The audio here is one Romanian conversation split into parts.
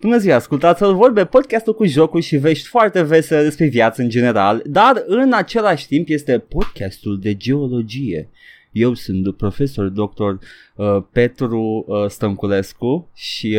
Bună ziua, ascultați să vorbe podcastul cu jocuri și vești foarte vesele despre viață în general, dar în același timp este podcastul de geologie. Eu sunt profesor dr. Uh, Petru uh, Stănculescu și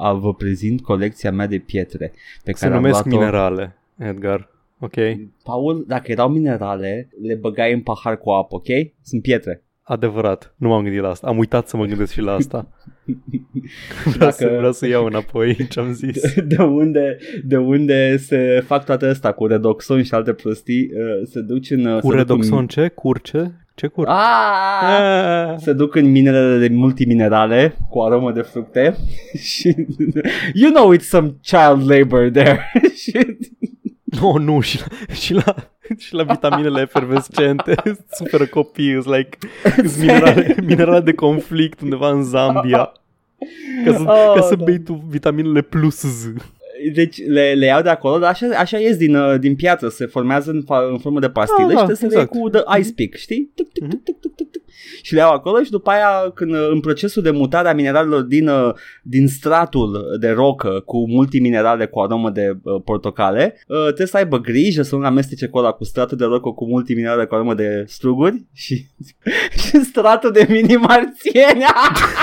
uh, vă prezint colecția mea de pietre pe Se care am numesc luat-o. minerale, Edgar. Ok? Paul, dacă erau minerale, le băgai în pahar cu apă, ok? Sunt pietre. Adevărat. Nu m-am gândit la asta. Am uitat să mă gândesc și la asta. Vreau, să, Dacă- vreau să iau înapoi ce am zis. De unde, de unde se fac toate astea cu redoxon și alte prostii, uh, se duc în... uh, Cu se duc redoxon în... ce? Curce? Ce cur? Ah! Ah! Se duc în minele de multiminerale cu aromă de fructe și you know it's some child labor there. Și- No, nu, și la, și la, și la vitaminele efervescente suferă copii, îs like, îs minerale, minerale de conflict undeva în Zambia. Ca să, Oh, ca să da. bei tu vitaminele plus Z. deci le, le iau de acolo, dar așa, așa ies din, uh, din piatră, se formează în, fa- în formă de pastilă Ah, și da, trebuie să le iei exact. cu the ice pick, știi? Tic, tic, tic, tic, tic, tic, tic. Și le iau acolo și după aia când uh, în procesul de mutare a mineralelor din, uh, din stratul de rocă cu multiminerale cu aromă de uh, portocale, uh, trebuie să aibă grijă să nu amestece cu ăla cu stratul de rocă cu multiminerale cu aromă de struguri și, și stratul de mini-marțieni.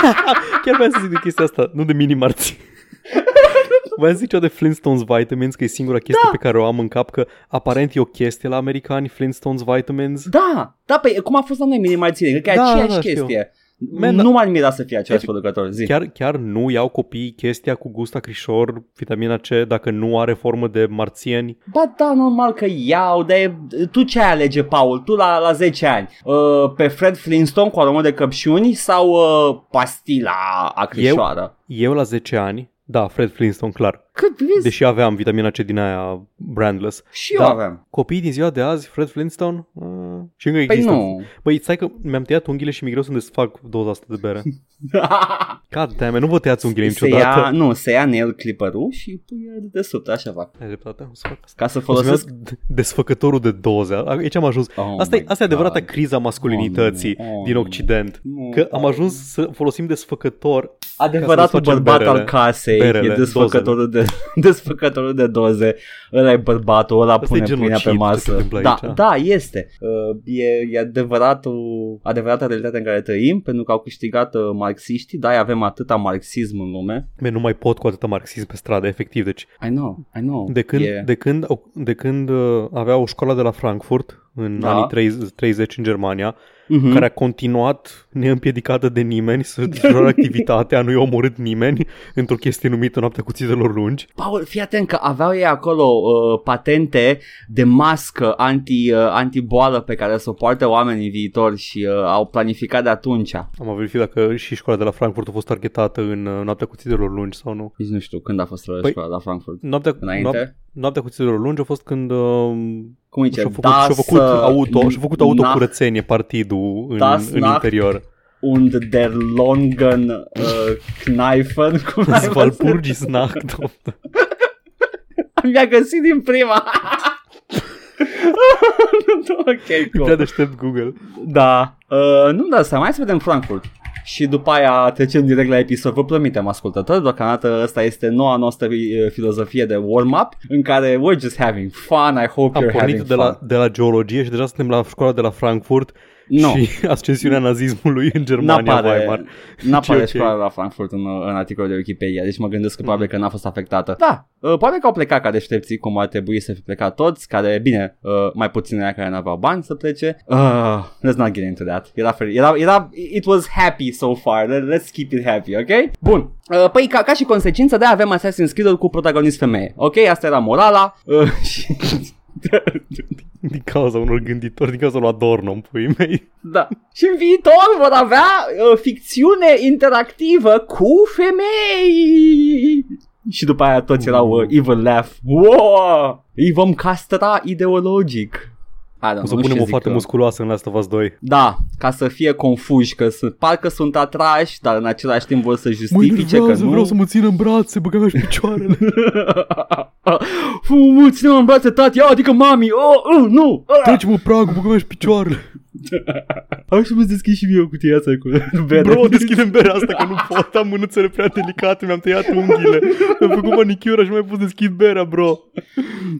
Chiar vreau să zic de chestia asta, nu de mini-marți. Vreau să zic ceva de Flintstones Vitamins, că e singura chestie Da. pe care o am în cap, că aparent e o chestie la americani, Flintstones Vitamins. Da, da, pe cum a fost la noi mini-marțieni, cred că e Da, aceeași da, știu. chestie. Man, nu m-ar mira să fie același Efect- producător, zi. Chiar, chiar nu iau copiii chestia cu gust acrișor, vitamina C, dacă nu are formă de marțieni. Ba da, normal că iau, dar e- tu ce ai alege, Paul? Tu la, la 10 ani? Uh, pe Fred Flintstone cu aromă de căpșuni sau uh, pastila acrișoară? Eu la 10 ani, da, Fred Flintstone, clar. Cât vezi? Deși aveam vitamina C din aia brandless. și eu da. aveam. Copiii din ziua de azi, Fred Flintstone, uh, și încă Păi există. nu. Băi, stai că mi-am tăiat unghiile și mi-e greu să-mi desfac doza asta de bere. God damn it, nu vă tăiați unghiile se niciodată. ia, nu, se ia nail clipper-ul și pui de desubt, așa fac. Ai dreptate, o să fac asta. Ca să O să folosesc... numesc desfăcătorul de doze. Aici am ajuns. Oh asta, e, my asta e adevărata God. criza masculinității Oh, nu. din Oh, Occident. nu. Că am ajuns să folosim desfăcător. Adevăratul Ca să bărbat desfacem al casei berele, e desfăcătorul de, desfăcătorul de doze. Ăla e bărbatul, ăla Asta e pune pâinea genocid, pe ce masă. se întâmplă Da, aici. da, este. Uh, e, e adevăratul, adevărata realitate în care trăim, pentru că au câștigat uh, marxiștii, da, avem atâta marxism în lume. Man, nu mai pot cu atâta marxism pe stradă, efectiv. Deci, I know, I know. de când, E- de când, de când uh, avea o școală de la Frankfurt, în Da. anii 30, 30 în Germania, Mhm. care a continuat neîmpiedicată de nimeni să desfășoare activitatea, nu i-a omorât nimeni într-o chestie numită Noaptea Cuțitelor Lungi. Paul, fii atent că aveau ei acolo uh, patente de mască anti, uh, antiboală pe care să o poartă oamenii în viitor și uh, au planificat de atunci. Am verificat dacă și școala de la Frankfurt a fost targetată în uh, Noaptea Cuțitelor Lungi sau nu. Nici nu știu când a fost Păi- școala la Frankfurt. Noaptea, Înainte? noap- noaptea Cuțitelor Lungi a fost când uh, Cum zice? și-a făcut, și-a făcut, Das, uh, auto, și-a făcut nach- autocurățenie partidul în, Das în Nacht interior. und der Longen uh, Kneifen. Cum ai văzut? Svalpurgis Nacht. Mi-a găsit din prima. ok, Prea cool. deștept Google. Da. Uh, nu da seama, hai să vedem Frankfurt. Și după aia trecem direct la episod. Vă promitem, ascultători, deocamdată asta este noua noastră uh, filozofie de warm-up în care we're just having fun. I hope Am you're having pornit de fun. la, de la geologie și deja suntem la școala de la Frankfurt Nu. și ascensiunea nazismului în Germania, Weimar. N-apare ok. școala la Frankfurt în, în articolul de Wikipedia, deci mă gândesc că probabil că n-a fost afectată. Da, uh, probabil că au plecat ca deștepții, cum ar trebui să fi plecat toți, care, bine, uh, mai puțin aia care n-aveau bani să plece. Uh, let's not get into that. Era, fer- era, era, it was happy so far, Let, let's keep it happy, ok? Bun, uh, păi ca, ca și consecință de avem Assassin's Creed cu protagonist femeie, ok? Asta era morala uh, și... Din cauza unor gânditori, din cauza lui Adorno, în puii mei. Da. Și în viitor vor avea uh, ficțiune interactivă cu femei. Și după aia toți erau uh, evil laugh. Wow! Îi vom castra ideologic. I don't O să know, nu știu punem ce o zic fată eu. musculoasă în Last of Us 2. Da, ca să fie confuși că sunt, parcă sunt atrași, dar în același timp vor să Mă justifice că enervează, nu. vreau să mă țin în brațe, băga mea și picioarele. Fu, ține în brațe tati, adică mami, oh, uh, nu, uh. Treci-mă pragul, băga mea și picioarele. Hai să mă deschid și mie o cutie asta cu bere. Bro, deschidem berea asta că nu pot, am mânuțele prea delicate, mi-am tăiat unghiile, mi-am făcut manicura și nu mai pot deschid berea, bro.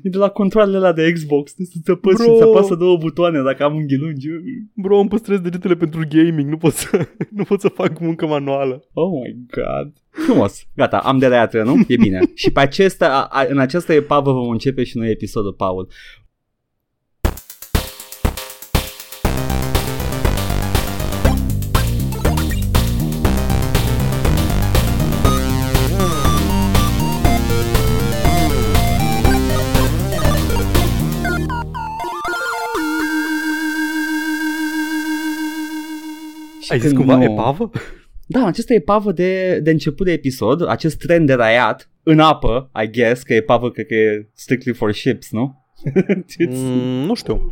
E de la controlele alea de Xbox. Să-ți apăs Bro. și să apasă două butoane dacă am unghi lungi. Bro, îmi păstrez degetele pentru gaming, nu pot să, nu pot să fac muncă manuală. Oh my god. Frumos. Gata, am de la nu? E bine. și pe acesta, a, a, în această epavă vom începe și noi episodul, Paul. Și Ai zis când cumva nu- epavă? Da, această epavă de, de început de episod, acest tren de raiat în apă, I guess, că epavă cred că e strictly for ships, nu? It's- Mm, nu știu.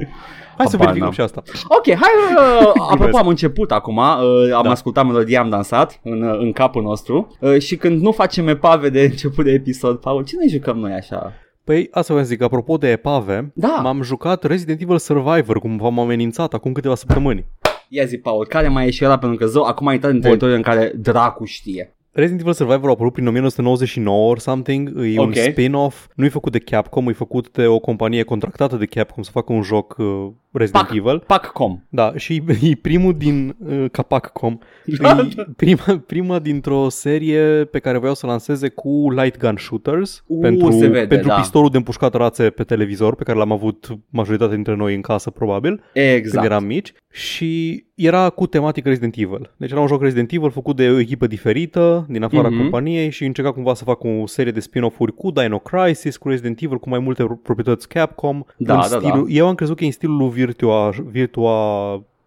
Hai să Habar verificăm n-am. și asta. Ok, hai, uh, apropo Glumesc. am început acum, uh, am Da. ascultat melodia, am dansat în, uh, în capul nostru uh, și când nu facem epave de început de episod, Paul, ce ne jucăm noi așa? Păi, asta vă zic, apropo de epave, Da. m-am jucat Resident Evil Survivor, cum v-am amenințat acum câteva săptămâni. Ia zi, Paul, care mai e și ăla, pentru că zău, acum a intrat în Bun. teritoriul în care dracu știe. Resident Evil Survivor a apărut prin 1999 or something, e un Ok. spin-off, nu e făcut de Capcom, e făcut de o companie contractată de Capcom să facă un joc uh, Resident Pac. Evil. Paccom. Da, și e primul din uh, Capcom. Da, E prima, prima dintr-o serie pe care voiau să lanseze cu light gun shooters U, pentru, se vede, pentru da. pistolul de împușcat rațe pe televizor, pe care l-am avut majoritatea dintre noi în casă probabil, Exact. când eram mici și era cu tematică Resident Evil. Deci era un joc Resident Evil făcut de o echipă diferită din afara Mhm. companiei și încerca cumva să facă o serie de spin-off-uri cu Dino Crisis, cu Resident Evil, cu mai multe proprietăți Capcom. Da, în da, stilul, da. Eu am crezut că e în stilul lui Virtua, Virtua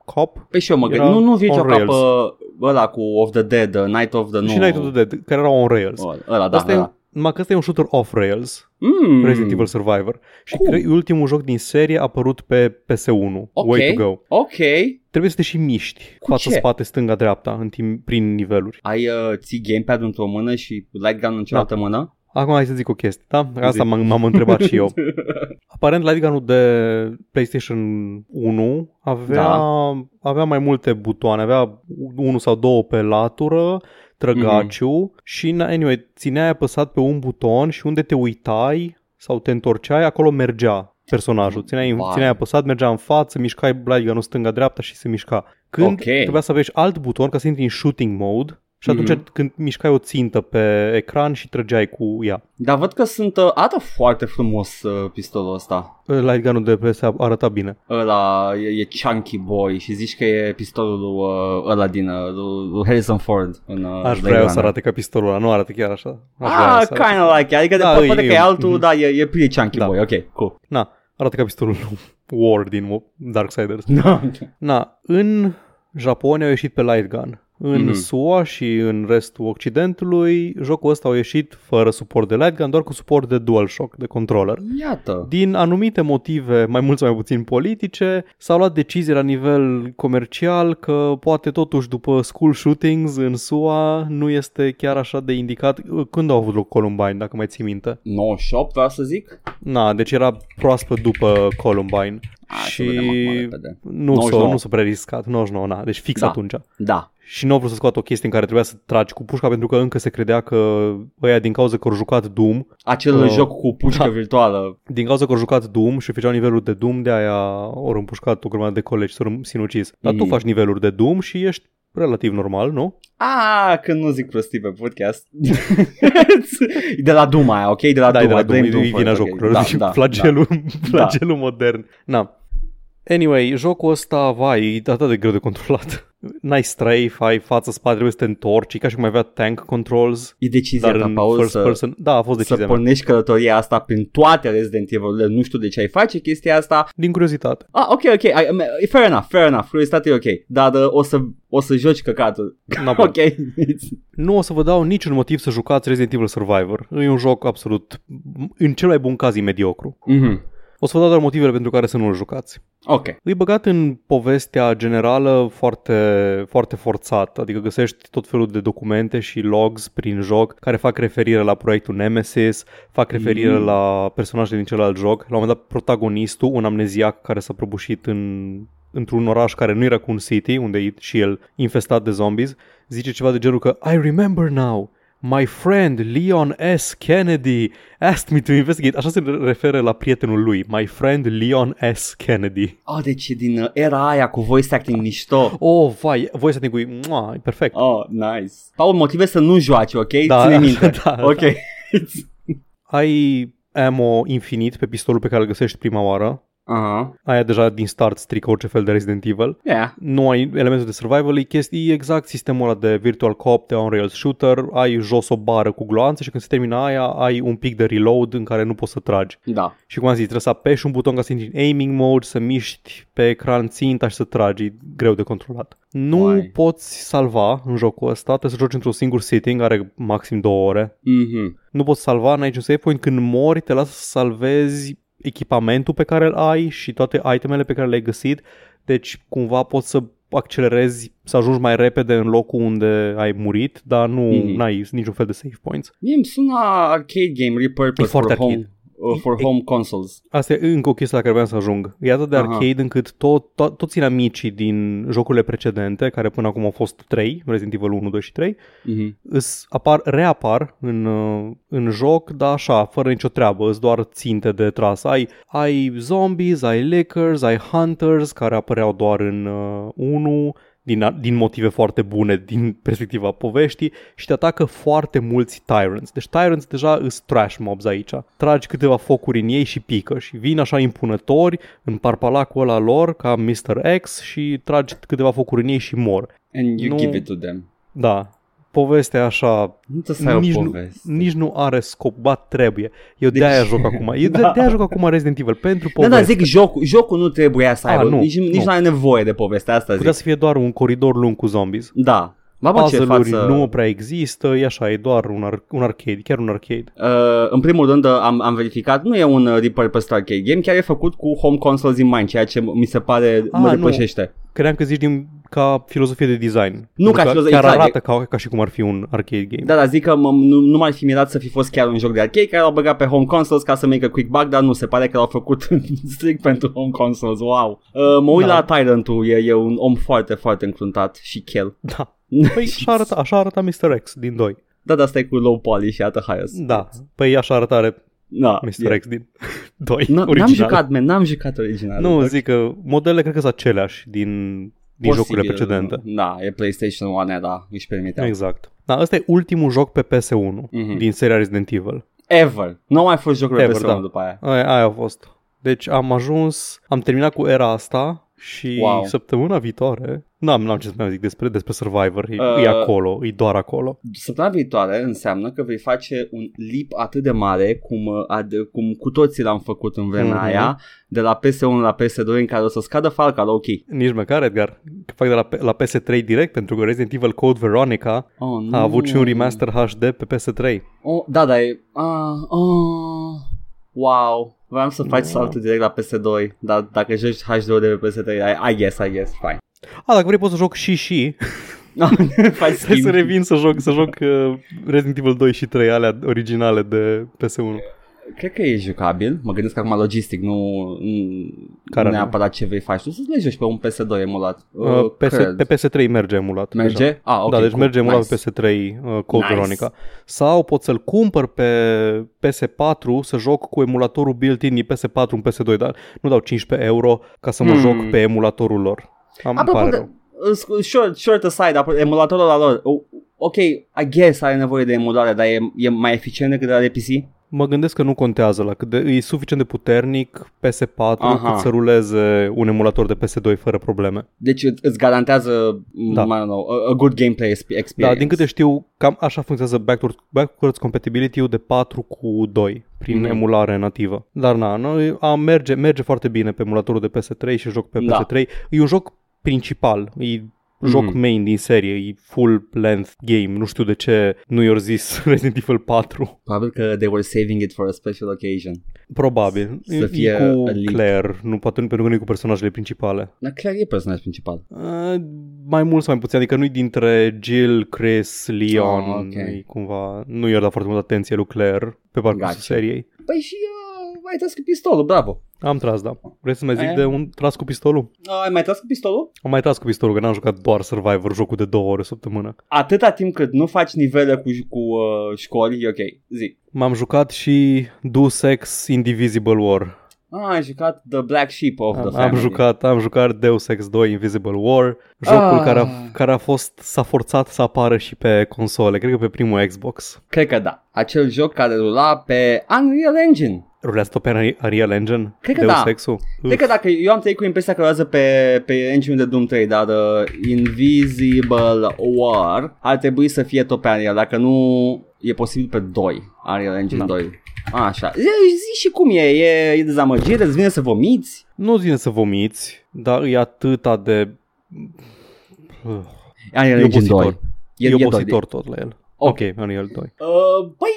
Cop Păi și eu mă Era gândesc, nu, nu Virtua on Cop rails. uh, ăla cu Of the Dead, uh, Night of the... și nu, Night of the Dead, care erau on Rails. Ăla, ăla, da, Asta e, da. un- numai că ăsta e un shooter off-Rails, Mm. Resident Evil Survivor. Și Cool. cred, ultimul joc din serie a apărut pe PS1, Ok. Way to Go. Ok. Trebuie să te și miști, Cu față, ce? spate, stânga, dreapta, în timp, prin niveluri. Ai uh, ții gamepad într-o mână și light gun în cealaltă mână? Acum hai să zic o chestie, da? Asta Zi. m-am, m-am întrebat și eu. Aparent light gun-ul de PlayStation 1 avea, Da. avea mai multe butoane, avea unul sau două pe latură, trăgaciu și anyway, țineai apăsat pe un buton și unde te uitai sau te întorceai, acolo mergea personajul. Țineai, Vai. țineai apăsat, mergea în față, mișcai light gun-ul stânga-dreapta și se mișca. Când Ok. trebuia să aveți alt buton ca să intri în shooting mode și atunci Mhm. când mișcai o țintă pe ecran și trăgeai cu ea. Dar văd că sunt, uh, arată foarte frumos uh, pistolul ăsta. Light gun-ul de PS arăta bine. Ăla e, e Chunky Boy și zici că e pistolul lui, uh, ăla din uh, lui, lui Harrison Ford în uh, Aș Blade vrea eu Runner. să arate ca pistolul ăla, nu arată chiar așa. Aș vrea Ah, să arate. kind of like it. Adică Da, da, e- poate că e- e altul, mhm. dar e, e pretty Chunky Da. Boy. Ok, cool. Na, arată ca pistolul lui War din Darksiders. Da. Na, în Japonia au ieșit pe light gun. În Mhm. SUA și în restul Occidentului, jocul ăsta a ieșit fără suport de light gun, doar cu suport de DualShock, de controller. Iată. Din anumite motive, mai mult sau mai puțin politice, s-au luat decizii la nivel comercial că poate totuși după school shootings în SUA nu este chiar așa de indicat. Când au avut loc Columbine, dacă mai ții minte? 98, vreau să zic? Na, deci era proaspăt după Columbine. A, să și vedem acum repede. nu s-a, 99. nu s-a prea riscat, 99, na, deci fix Da. atunci. Da. Și nu au vrut să scoată o chestie în care trebuia să tragi cu pușca pentru că încă se credea că ăia din cauza că au jucat Doom, Acel Uh, joc cu pușcă da. virtuală. din cauza că au jucat Doom și făceau niveluri de Doom, de aia au împușcat o grămadă de colegi, s-au sinucis. Dar tu Mm. faci niveluri de Doom și ești relativ normal, nu? Ah, când nu zic prostii pe podcast. de la Duma aia, ok? De la da, e de Duma. la Doom, Blame e Doom vina first, ok. jocurilor, Da, deci da, flagelul, flagelul modern. Na. Anyway, jocul ăsta, vai, e atât de greu de controlat. N-ai strafe, ai față, spate, trebuie să te întorci, e ca și cum ai avea tank controls, E decizia dar ta, în Paul, first să, person. Da, a fost să decizia mea. pornești călătoria asta prin toate Resident Evil-urile. Nu știu de ce ai face chestia asta. Din curiozitate. Ah, ok, ok. I, I- fair enough, fair enough. Curiositatea e ok. Dar uh, o, să, o să joci căcatul. Na, bun. ok. Nu o să vă dau niciun motiv să jucați Resident Evil Survivor. E un joc absolut, în cel mai bun caz, e mediocru. Mhm. O să vă dau doar motivele pentru care să nu-l jucați. Ok. E băgat în povestea generală foarte, foarte forțat, adică găsești tot felul de documente și logs prin joc care fac referire la proiectul Nemesis, fac referire Mm. la personaje din celălalt joc. La un moment dat, protagonistul, un amneziac care s-a prăbușit în într-un oraș care nu e Raccoon City, unde e și el infestat de zombies, zice ceva de genul că I remember now. My friend Leon S. Kennedy asked me to investigate. Așa se referă la prietenul lui. My friend Leon S. Kennedy. Oh, deci e din uh, era aia cu voice acting mișto. Oh, vai, voice acting cu mua, e perfect. Oh, nice. Paul, motive să nu joaci, ok? Da, Ține minte. da, ok. Ai ammo infinit pe pistolul pe care îl găsești prima oară. Aha. Aia deja din start strică orice fel de Resident Evil. Yeah. Nu ai elementul de survival, e chestii exact sistemul ăla de virtual co-op, de on-rails shooter, ai jos o bară cu gloanțe și când se termină aia ai un pic de reload în care nu poți să tragi. Da. Și cum am zis, trebuie să apeși un buton ca să intri în aiming mode, să miști pe ecran ținta și să tragi, e greu de controlat. Nu Uai. poți salva în jocul ăsta, trebuie să joci într-un singur sitting, are maxim două ore. Mhm. Nu poți salva, n-ai niciun save point, când mori te lasă să salvezi echipamentul pe care îl ai și toate itemele pe care le-ai găsit, deci cumva poți să accelerezi, să ajungi mai repede în locul unde ai murit, dar nu Mhm. ai niciun fel de save points. Mie îmi sună arcade game repurposed E foarte for home, arcade. uh, for E- home consoles. Asta e încă o chestie la care vreau să ajung. E atât de Aha. arcade încât tot, to- toți inamicii din jocurile precedente, care până acum au fost 3, Resident Evil 1, 2 și 3, Mhm. îs apar, reapar în, uh, în joc, dar așa, fără nicio treabă, îți doar ținte de tras. Ai, ai zombies, ai lickers, ai hunters, care apăreau doar în uh, 1, din, din motive foarte bune din perspectiva poveștii și te atacă foarte mulți tyrants. Deci tyrants deja îs trash mobs aici. Tragi câteva focuri în ei și pică și vin așa impunători în parpalacul ăla lor ca Mr. X și tragi câteva focuri în ei și mor. And you Nu- give it to them. Da, povestea așa Nu trebuie să ai nici o nu, poveste. nici nu are scop, ba trebuie. Eu Deci- de-aia joc acum. Eu de- Da. de-aia joc acum Resident Evil, pentru Da, poveste. da, zic, jocul, jocul nu trebuia să A, aibă, nu, nici, nici nu. nu are nevoie de povestea asta, Putea zic. să fie doar un coridor lung cu zombies. Da. Ba, bă, ce Puzzle-uri față... nu prea există, e așa, e doar un, ar- un arcade, chiar un arcade. Uh, în primul rând uh, am, am verificat, nu e un uh, repurposed arcade game, chiar e făcut cu home consoles in mind, ceea ce mi se pare Ah, mă nu. depășește. Credeam că zici din, ca filozofie de design. Nu ca Că filozofie, Chiar exact, arată ca, ca și cum ar fi un arcade game. Da, dar zic că mă, nu, nu m-ar fi mirat să fi fost chiar un joc de arcade care l-au băgat pe home consoles ca să make a quick buck, dar nu, se pare că l-au făcut strict pentru home consoles, wow. Uh, mă uit Da. la Tyrant-ul, e, e un om foarte, foarte încruntat și chel. Da. Păi așa arăta, așa arăta Mr. X din 2. Da, dar asta e cu low poly și iată highest. Da. Păi așa arătare da Mr. e. X din 2. N- N-am original. jucat, man, n-am jucat original. Nu, zic că modelele cred că sunt aceleași din, din Posibil, jocurile precedente. Da, e PlayStation 1, da, își permitea. Exact. Da, ăsta e ultimul joc pe PS1 Mhm. din seria Resident Evil. Ever. Nu au mai fost jocuri Ever, pe PS1 da. după aia. Aia, aia a fost. Deci am ajuns, am terminat cu era asta și Wow. săptămâna viitoare, n-am, n-am ce să mai zic despre, despre Survivor, e, Uh, e acolo, e doar acolo. Săptămâna viitoare înseamnă că vei face un leap atât de mare cum, uh, ad, cum cu toții l-am făcut în vremea Mhm. aia, de la PS1 la PS2 în care o să scadă falca la ok. Nici măcar, Edgar, că fac de la, la PS3 direct, pentru că Resident Evil Code Veronica Oh, nu. a avut și un remaster HD pe PS3. Oh, da, da, e... Ah, oh, wow. Vreau să faci Nu. saltul direct la PS2, dar dacă joci HD-ul de pe PS3, I, I guess, I guess, fine. A, dacă vrei poți să joc și și, faci Trebuie schimb. să revin să joc, să joc uh, Resident Evil 2 și 3 alea originale de PS1. Cred că e jucabil. Mă gândesc acum logistic, nu, nu Care neapărat ce vei face. Tu să le joci pe un PS2 emulat. Uh, PS, cred. pe PS3 merge emulat. Merge? deja. Ah, ok. da, deci cool. merge emulat nice. pe PS3 uh, Code Nice. Veronica. Sau pot să-l cumpăr pe PS4 să joc cu emulatorul built-in din PS4 în PS2, dar nu dau 15 euro ca să mă Hmm. joc pe emulatorul lor. Am îmi Apropo pare de, rău. uh, short, short aside, apropo, emulatorul la lor, uh, ok, I guess are nevoie de emulare, dar e, e mai eficient decât de la de PC? Mă gândesc că nu contează la cât de, e suficient de puternic PS4 Aha. cât să ruleze un emulator de PS2 fără probleme. Deci î- îți garantează, Da. da. I don't know, a, a good gameplay exp- experience. Da, din câte știu, cam așa funcționează backwards, backwards compatibility-ul de 4 cu 2 prin Mhm. emulare nativă. Dar na, noi, a, merge, merge foarte bine pe emulatorul de PS3 și joc pe Da. PS3. E un joc principal, e joc Mhm. main din serie, e full length game. Nu știu de ce nu i-au zis Resident Evil 4. Probabil că they were saving it for a special occasion. Probabil. Să E- fie e cu a leap. Claire, nu, poate nu pentru că nu e cu personajele principale. Dar clar e personaj principal. Uh, mai mult sau mai puțin, adică nu-i dintre Jill, Chris, Leon, Ah, ok. e cumva, nu i-a dat foarte multă atenție lui Claire pe parcursul Gotcha. seriei. Păi și uh, ai tras cu pistolul, bravo. Am tras, da. Vrei să mai zic Aia? de un tras cu pistolul? Ai mai tras cu pistolul? Am mai tras cu pistolul, că n-am jucat doar Survivor, jocul de două ore o săptămână. Atâta timp cât nu faci nivele cu, cu uh, școli, e ok. Zi. M-am jucat și Deus Ex Indivisible War. Ah, ai jucat The Black Sheep of the Am, Family. am jucat, am jucat Deus Ex 2 Invisible War, jocul Ah. care, a, care a fost s-a forțat să apară și pe console, cred că pe primul Xbox. Cred că da. Acel joc care rula pe Unreal Engine. Rulează tot pe Unreal Engine? Cred că Deus da. Ex-ul? Cred că dacă eu am trăit cu impresia că rulează pe, pe engine de Doom 3, dar uh, Invisible War ar trebui să fie tot pe Unreal, dacă nu e posibil pe 2, Unreal Engine Da. 2. Așa, zi, zi și cum e, e, e dezamăgire, îți vine să vomiți? Nu vine să vomiți, dar e atâta de... Unreal E Engine 2. obositor. E, e doi. obositor tot la el. Ok. Ok, Unreal 2. Uh, păi,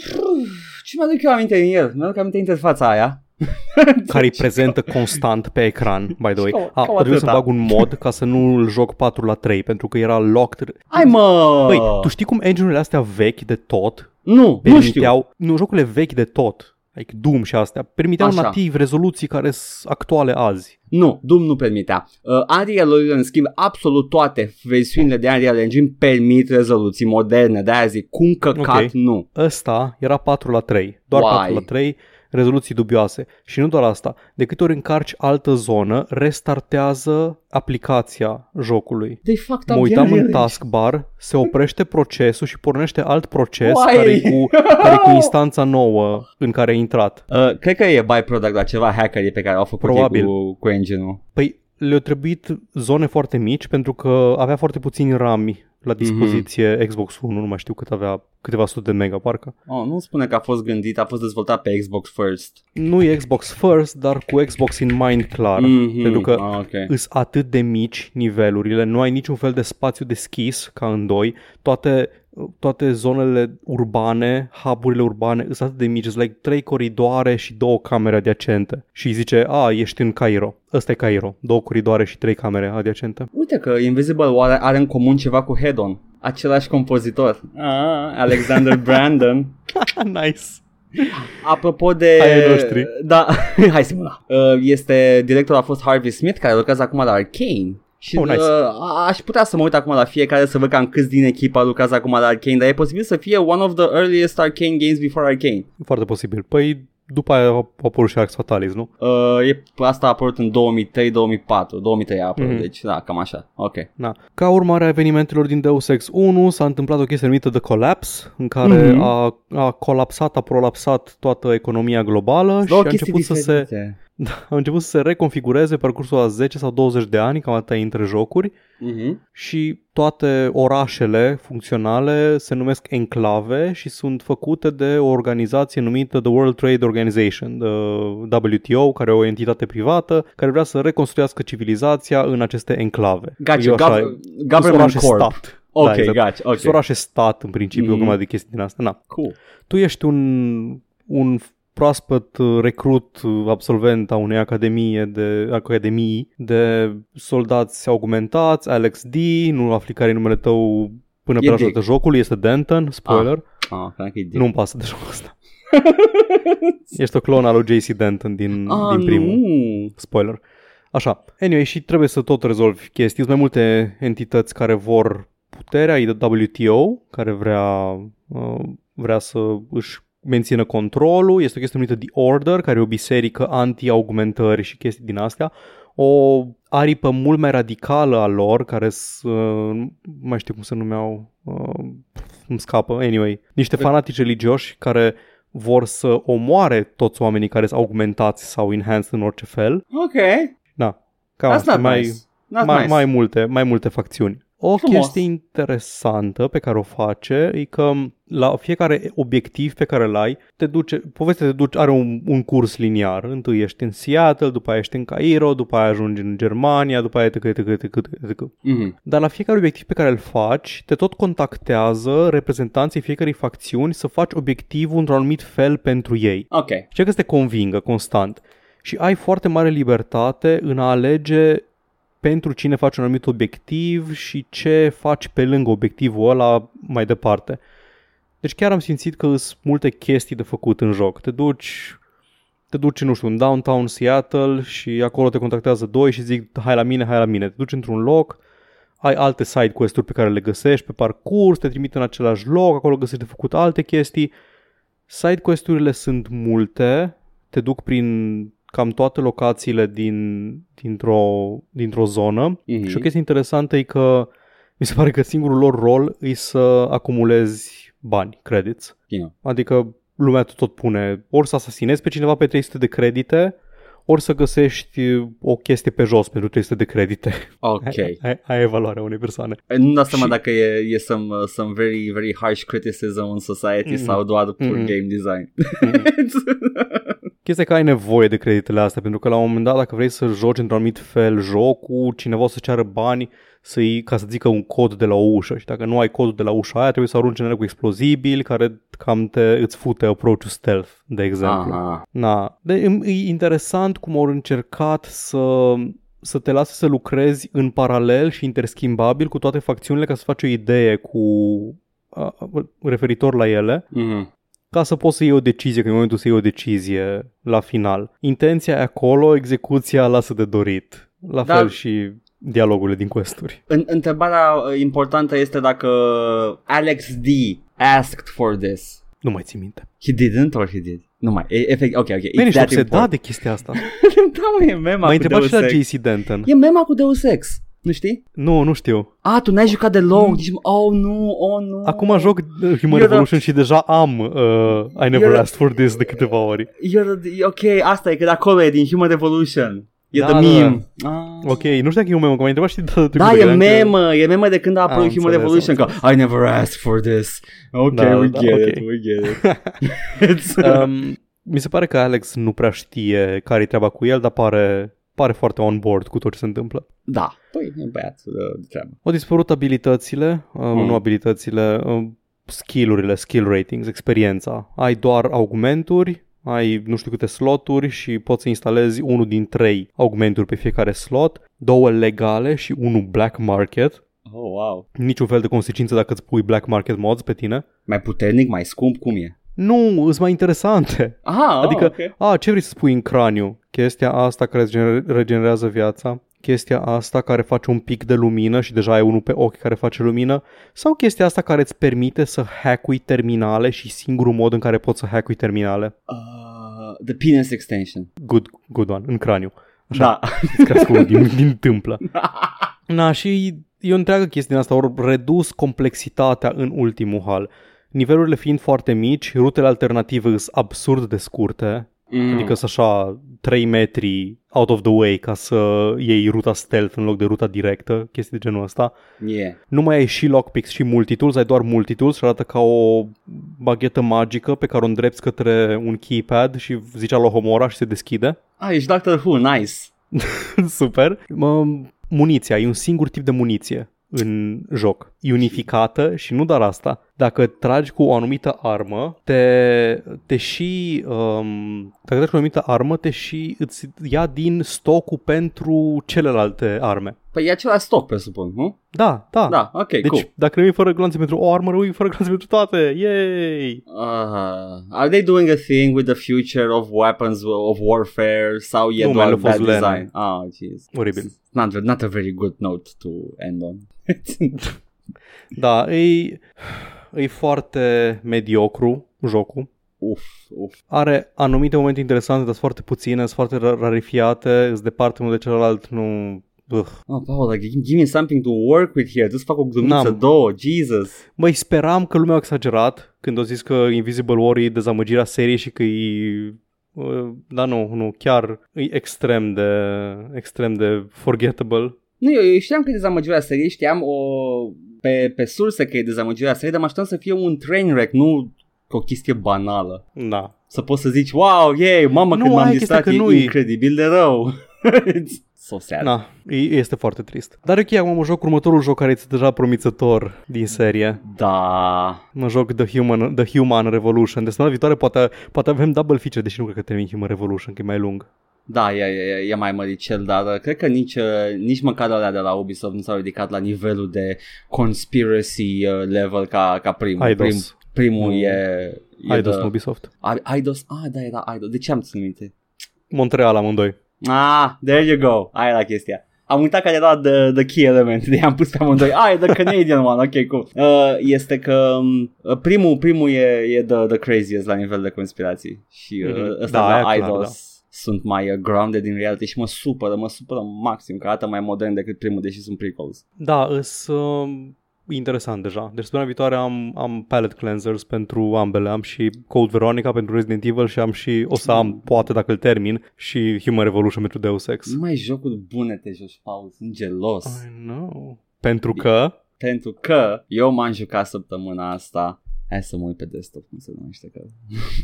uh, ce mi-aduc eu aminte din el? Mi-aduc aminte interfața aia. care îi prezentă constant pe ecran, by the way. Cam- A, cam trebuie să atâta. bag un mod ca să nu îl joc 4 la 3, pentru că era locked. Hai mă! Băi, tu știi cum engine-urile astea vechi de tot Nu, nu știu. permiteau, nu, jocurile vechi de tot, like Doom și astea, permiteau Așa. nativ rezoluții care sunt actuale azi. Nu, Doom nu permitea. Uh, Unreal-ul, în schimb, absolut toate versiunile de Unreal Engine permit rezoluții moderne. De-aia zic, cum căcat Ok. nu. Ăsta era 4 la 3, doar Why? 4 la 3, rezoluții dubioase. Și nu doar asta, de câte ori încarci altă zonă, restartează aplicația jocului. They fucked Mă up uitam Unreal în Engine. taskbar, se oprește procesul și pornește alt proces Why? care e, cu, care e cu instanța nouă în care ai intrat. Uh, cred că e byproduct la ceva hackerii pe care au făcut Probabil. ei cu, cu engine-ul. Păi le-au trebuit zone foarte mici pentru că avea foarte puțini rami la dispoziție mm-hmm. Xbox One, nu mai știu cât avea, câteva sute de mega parcă. Oh, nu spune că a fost gândit, a fost dezvoltat pe Xbox First. Nu e Xbox First, dar cu Xbox in mind clar. Mhm. Pentru că ah, ok. îs atât de mici nivelurile, nu ai niciun fel de spațiu deschis ca în doi, toate, toate zonele urbane, hub-urile urbane sunt atât de mici, sunt like trei coridoare și două camere adiacente. Și îi zice, a, ești în Cairo. Ăsta e Cairo, două coridoare și trei camere adiacente. Uite că Invisible War are în comun ceva cu Hedon. Același compozitor. Ah, Alexander Brandon. nice. Apropo de... Hai ai noștri. Da, hai Simona. Uh, Este, director a fost Harvey Smith, care lucrează acum la Arcane. Și Oh, nice. uh, a- aș putea să mă uit acum la fiecare să văd cam câți din echipa lucrează acum la Arcane, dar e posibil să fie one of the earliest Arcane games before Arcane. Foarte posibil. Păi după aia a apărut și Arx Fatalis, nu? Uh, e, asta a apărut în 2003-2004, 2003 a apărut, Mhm. deci da, cam așa. Ok. Na. Ca urmare a evenimentelor din Deus Ex 1 s-a întâmplat o chestie numită The Collapse, în care Mhm. a, a colapsat, a prolapsat toată economia globală și Două a chestii început, să se, diferite. a început să se reconfigureze pe parcursul a 10 sau 20 de ani, cam atâta între jocuri, Mhm. și toate orașele funcționale se numesc enclave și sunt făcute de o organizație numită The World Trade Organization, the WTO, care e o entitate privată care vrea să reconstruiască civilizația în aceste enclave. Gotcha, E așa, gov- sunt government orașe corp. stat. Ok, da, exact. gotcha, ok. Sunt orașe stat în principiu, Mhm. mm-hmm. de chestii din asta. Na. Cool. Tu ești un, un proaspăt uh, recrut uh, absolvent a unei academie de, academii de soldați augmentați, Alex D, nu afli care e numele tău până E pe la Dick. jocul jocului, este Denton, spoiler. Ah, cred că e Nu-mi pasă de jocul ăsta. Ești o clonă al lui JC Denton din, ah, din primul. Nu. Spoiler. Așa. Anyway, și trebuie să tot rezolvi chestii. Sunt mai multe entități care vor puterea, e de WTO, care vrea, uh, vrea să își mențină controlul. Este o chestie numită The Order, care e o biserică anti-augmentări și chestii din astea. O aripă mult mai radicală a lor, care sunt, uh, nu mai știu cum se numeau, uh, îmi scapă, anyway, niște fanatici religioși care vor să omoare toți oamenii care sunt augmentați sau enhanced în orice fel. Ok. Da, cam That's asta, not mai, nice. That's mai, nice. mai, multe, mai multe facțiuni. O Frumos. chestie interesantă pe care o face e că la fiecare obiectiv pe care îl ai, te duce, povestea te duce, are un, un curs liniar. Întâi ești în Seattle, după aia ești în Cairo, după aia ajungi în Germania, după aia etc, etc, etc, etc. Mhm. Dar la fiecare obiectiv pe care îl faci, te tot contactează reprezentanții fiecarei facțiuni să faci obiectivul într-un anumit fel pentru ei. Ok. Ce că să te convingă constant. Și ai foarte mare libertate în a alege pentru cine faci un anumit obiectiv și ce faci pe lângă obiectivul ăla mai departe. Deci chiar am simțit că sunt multe chestii de făcut în joc. Te duci te duci, nu știu, în downtown Seattle și acolo te contactează doi și zic hai la mine, hai la mine. Te duci într-un loc, ai alte side quest-uri pe care le găsești pe parcurs, te trimite în același loc, acolo găsești de făcut alte chestii. Side quest-urile sunt multe, te duc prin cam toate locațiile din, dintr-o, dintr-o zonă Mhm. și o chestie interesantă e că mi se pare că singurul lor rol e să acumulezi bani, credits. Bine. Adică lumea tot pune ori să asasinezi pe cineva pe 300 de credite, ori să găsești o chestie pe jos pentru 300 de credite. Ok. Ai, ai evaluarea unei persoane. Nu dau seama Și- dacă e, e some, uh, some very, very harsh criticism in society Mhm. sau doar pur Mhm. game design. Chestia e că ai nevoie de creditele astea, pentru că la un moment dat, dacă vrei să joci într-un anumit fel jocul, cineva o să ceară bani să-i, ca să zică un cod de la o ușă și dacă nu ai codul de la ușa aia, trebuie să arunci în ele cu explozibili care cam te, îți fute approach stealth, de exemplu. Aha. Na. De, e interesant cum au încercat să să te lase să lucrezi în paralel și interschimbabil cu toate facțiunile ca să faci o idee cu a, referitor la ele Mhm. ca să poți să iei o decizie, că în momentul să iei o decizie la final. Intenția e acolo, execuția lasă de dorit. La Dar- fel și dialogurile din questuri. În, întrebarea uh, importantă este dacă Alex D asked for this. Nu mai ții minte. He didn't or he did? Nu mai, e, efect, ok, ok. It's Bine, ești that obsedat important. de chestia asta. da, mă, e mema M-ai cu întrebat Deus și la Ex. JC Denton. E mema cu Deus Ex, nu știi? Nu, nu știu. A, tu n-ai jucat deloc, Mm. zici, oh nu, oh nu. Acum joc uh, Human You're Revolution și deja am uh, I never You're- asked for this de câteva ori. You're the, ok, asta e, că de acolo e din Human Revolution. E Da, the da, meme. Ah. Ok, nu știu dacă e un meme, că m-ai întrebat și de data Da, trecută, e credeam că- memă, e memă de când a apărut Am Human înțeles, Revolution, am că I never asked for this. Ok, Da, we da, get ok. it, we get it. It's- um, mi se pare că Alex nu prea știe care e treaba cu el, dar pare, pare foarte on board cu tot ce se întâmplă. da, păi, e băiat uh, de treabă. Au dispărut abilitățile, uh, Mm. nu abilitățile, uh, skill-urile, skill ratings, experiența. Ai doar augmenturi, ai nu știu câte sloturi și poți să instalezi unul din trei augmenturi pe fiecare slot, două legale și unul black market. Oh, wow. Niciun fel de consecință dacă îți pui black market mods pe tine. Mai puternic, mai scump, cum e? Nu, îs mai interesante. Aha, Adică, oh, ok. a, ce vrei să spui în craniu? Chestia asta care îți gener- regenerează viața? Chestia asta care face un pic de lumină și deja ai unul pe ochi care face lumină? Sau chestia asta care îți permite să hackui terminale și singurul mod în care poți să hackui terminale? Uh, the penis extension. Good, good one, în craniu. Așa, Da. îți crească unul din, din tâmplă. Na, și e o întreagă chestie din asta, au redus complexitatea în ultimul hal. Nivelurile fiind foarte mici, rutele alternative sunt absurd de scurte, Mm. Adică sunt așa 3 metri out of the way ca să iei ruta stealth în loc de ruta directă, chestii de genul ăsta. Yeah. Nu mai ai și lockpicks și multitools, ai doar multitools și arată ca o baghetă magică pe care o îndrepți către un keypad și zicea Lohomora și se deschide. Ah, ești Doctor Who, nice. Super. Mă, muniția, e un singur tip de muniție în joc, e unificată și nu doar asta. Dacă tragi cu o anumită armă, te, te și um, dacă tragi cu o anumită armă, te și îți ia din stocul pentru celelalte arme. Păi e același stoc, presupun, nu? Da, da. Da, ok, deci cool. dacă rămâi fără glanțe pentru o armă, rămâi fără glanțe pentru toate. Yay! Uh, are they doing a thing with the future of weapons of warfare sau e Nu, doar man, a fost bad Lena. design? Ah, jeez. Oribil. It's Not, not a very good note to end on. Da, e, e foarte mediocru jocul. uf, uf. Are anumite momente interesante, dar sunt foarte puține, sunt foarte ra- rarifiate, sunt departe unul de celălalt, nu... Ugh. Oh, Paul, like, give me something to work with here. Tu-ți fac o glumiță, N-am. două, Jesus. Băi, speram că lumea a exagerat când au zis că Invisible War e dezamăgirea seriei și că e... uh, Da, nu, nu, chiar e extrem de, extrem de forgettable. Nu, eu, eu știam că e dezamăgirea seriei, știam o, pe, pe surse că e dezamăgirea seriei, dar mă așteptam să fie un train wreck, nu o chestie banală. Da. Să poți să zici, wow, yay, mamă, Nu, când m-am aia e chestia distrat, că e nu-i- incredibil de rău. It's so sad. Na, e, este foarte trist. Dar ok, acum mă joc următorul joc care este deja promițător din serie. Da, Mă joc The Human, The Human Revolution. De săptămâna viitoare poate, poate avem double feature, deși nu cred că termin Human Revolution, că e mai lung. da, e, e, e mai măricel, dar uh, cred că nici, uh, nici măcar alea de la Ubisoft nu s-au ridicat la nivelul de conspiracy uh, level ca, ca primul. Prim, Eidos. primul Nu. e... e Eidos de- în Ubisoft. A- Eidos, ah, da, era Eidos. De ce am ținut minte? Montreal amândoi. Ah, there you go. Aia era chestia. Am uitat care era the, the key element de am pus pe amândoi. Ah, e the Canadian one, ok, cool. Uh, este că um, primul, primul e, e the, the craziest la nivel de conspirații și uh, Mhm. ăsta Da, da, aia la clar, Idols da. sunt mai uh, grounded in reality și mă supără, mă supără maxim că arată mai modern decât primul, deși sunt prequels. Da, îs uh, interesant deja. Deci săptămâna viitoare am, am palette cleansers pentru ambele. Am și Code Veronica pentru Resident Evil și am și, o să am, poate dacă îl termin, și Human Revolution pentru Deus Ex. Nu mai jocuri bune te joci, Paul, sunt gelos. I know. Pentru că Pentru că eu m-am jucat săptămâna asta Hai să mă uit pe desktop cum se numește că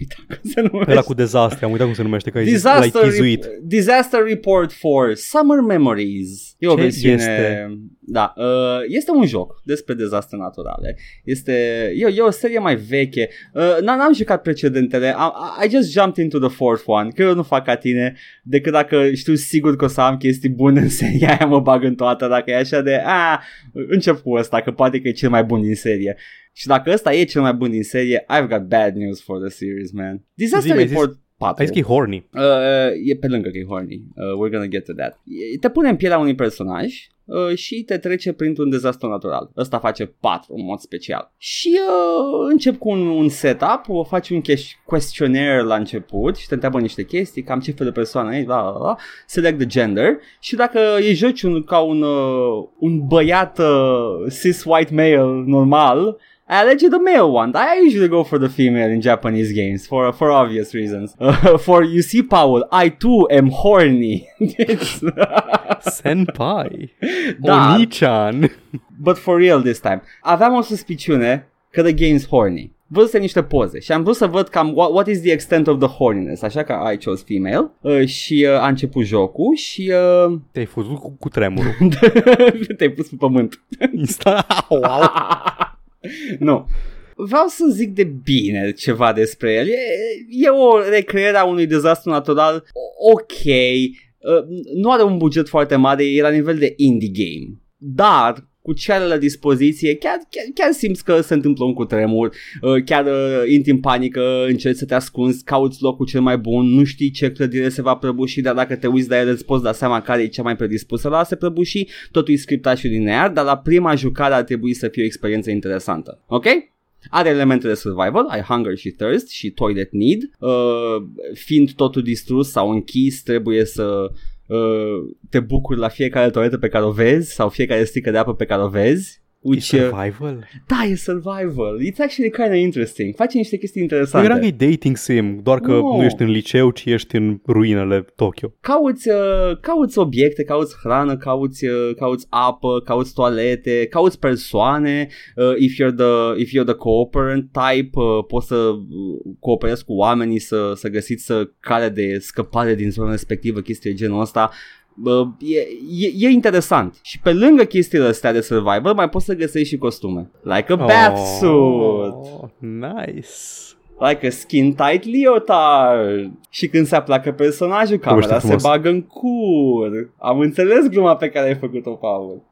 Uita cum se numește. Ăla cu dezastre, am uitat cum se numește, că ai zis, l-ai Disaster, tizuit. Re- Disaster Report 4 Summer Memories. E o Ce versiune este? Da, uh, este un joc despre dezastre naturale. Este E, e o serie mai veche. Uh, n- N-am jucat precedentele. I, I just jumped into the fourth one Că eu nu fac ca tine. Decât dacă știu sigur că o să am chestii bune în seria aia Mă bag în toată. Dacă e așa de a, Încep cu ăsta Că poate că e cel mai bun din serie și dacă ăsta e cel mai bun din serie, I've got bad news for the series, man. Disaster Zi, mi-ai zis- Report 4. Ai zis că e horny. Uh, e pe lângă că e horny. Uh, we're gonna get to that. E- Te pune în pielea unui personaj uh, și te trece printr-un dezastru natural. Ăsta face 4 în mod special. Și uh, încep cu un, un setup, o faci un ques- questionnaire la început și te întreabă niște chestii, cam ce fel de persoană e, bla bla bla, select the gender și dacă e joci un, ca un, uh, un băiat uh, cis white male normal, I alege the male one. I usually go for the female in Japanese games for for obvious reasons. Uh, for you see, Paul, I too am horny. Senpai. Da. Oni-chan. But for real this time. Aveam o suspiciune că the game's horny. Văzusem niște poze și am vrut să văd cam what, what is the extent of the horniness, așa că I chose female uh, și uh, a început jocul și uh, Te-ai făcut cu, cu tremurul. te-ai pus pe pământ. Insta... wow. Nu. Vreau să zic de bine ceva despre el. E, e o recreere a unui dezastru natural ok. Uh, nu are un buget foarte mare, e la nivel de indie game. Dar cu ce are la dispoziție, chiar, chiar, chiar simți că se întâmplă un cutremur, uh, chiar uh, intri în panică, încerci să te ascunzi, cauți locul cel mai bun, nu știi ce clădire se va prăbuși, dar dacă te uiți la el îți poți da seama care e cea mai predispusă la a se prăbuși, totul e scriptat și linear, dar la prima jucare ar trebui să fie o experiență interesantă. Ok? Are elemente de survival, ai hunger și thirst și toilet need. Uh, fiind totul distrus sau închis, trebuie să uh, te bucuri la fiecare toaletă pe care o vezi sau fiecare stică de apă pe care o vezi. E Which, uh, survival? da, e survival. It's actually kind of interesting. Face niște chestii Eu interesante. eram că e dating sim, doar că Nu. nu ești în liceu, ci ești în ruinele Tokyo. Cauți, uh, cauți obiecte, cauți hrană, cauți, uh, cauți apă, cauți toalete, cauți persoane. Uh, if, you're the, if you're the cooperant type, uh, poți să uh, cooperezi cu oamenii să, să găsiți să cale de scăpare din zona respectivă, chestii de genul ăsta. Uh, e, e, e interesant. Și pe lângă chestiile astea de survival mai poți să găsești și costume. Like a bath suit. Oh, nice. Like a skin tight leotard. Și când se aplacă personajul Camera Vorbește se frumos. bagă în cur. Am înțeles gluma pe care ai făcut-o, Paul.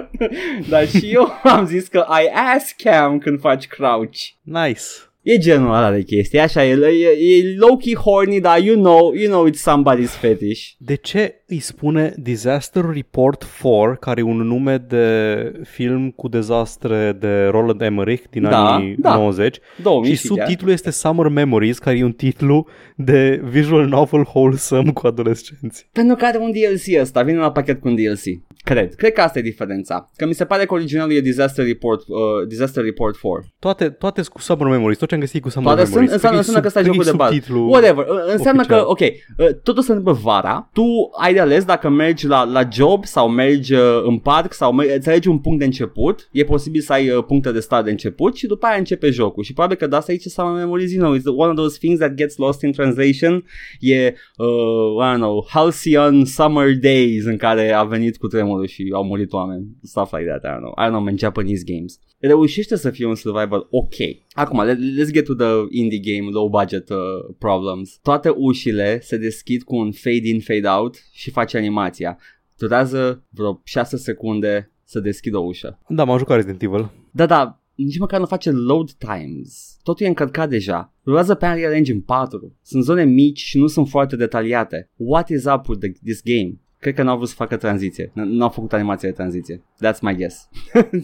Dar și eu am zis că ai ass cam când faci crouch. Nice. E genul ăla de chestii Așa e, e, e low-key horny Dar you know, you know it's somebody's fetish. De ce îi spune Disaster Report 4, care e un nume de film cu dezastre de Roland Emmerich din Da, anii da. 90 2000 și subtitlul este Summer Memories, care e un titlu de visual novel wholesome cu adolescenți. Pentru că are un DLC ăsta, vine la pachet cu un DLC. Cred, cred că asta e diferența. Că mi se pare că originalul e Disaster Report, uh, Disaster Report 4. Toate, toate sunt cu Summer Memories, tot ce am găsit cu Summer Toate sunt, Memories. înseamnă, Cred înseamnă că ăsta e sub- jocul de bază. subtitlu Whatever. Uh, Înseamnă oficial. că, ok, uh, totul se întâmplă vara, tu ai de ales dacă mergi la, la job sau mergi uh, în parc sau mergi, îți alegi un punct de început, e posibil să ai uh, puncte de start de început și după aia începe jocul. Și probabil că de asta aici Summer Memories, you know, it's one of those things that gets lost in translation. E, uh, I don't know, halcyon summer days în care a venit cu tremurul și au murit oameni. Stuff like that, I don't know. I don't know, man, Japanese games reușește să fie un survival ok. Acum, let, let's get to the indie game low budget uh, problems. Toate ușile se deschid cu un fade in, fade out și face animația. Durează vreo 6 secunde să deschid o ușă. Da, m-am jucat Resident Evil. Da, da, nici măcar nu face load times. Totul e încărcat deja. Rulează pe Unreal Engine 4. Sunt zone mici și nu sunt foarte detaliate. What is up with the, this game? Cred că n-au vrut să facă tranziție. N- N-au făcut animația de tranziție. That's my guess.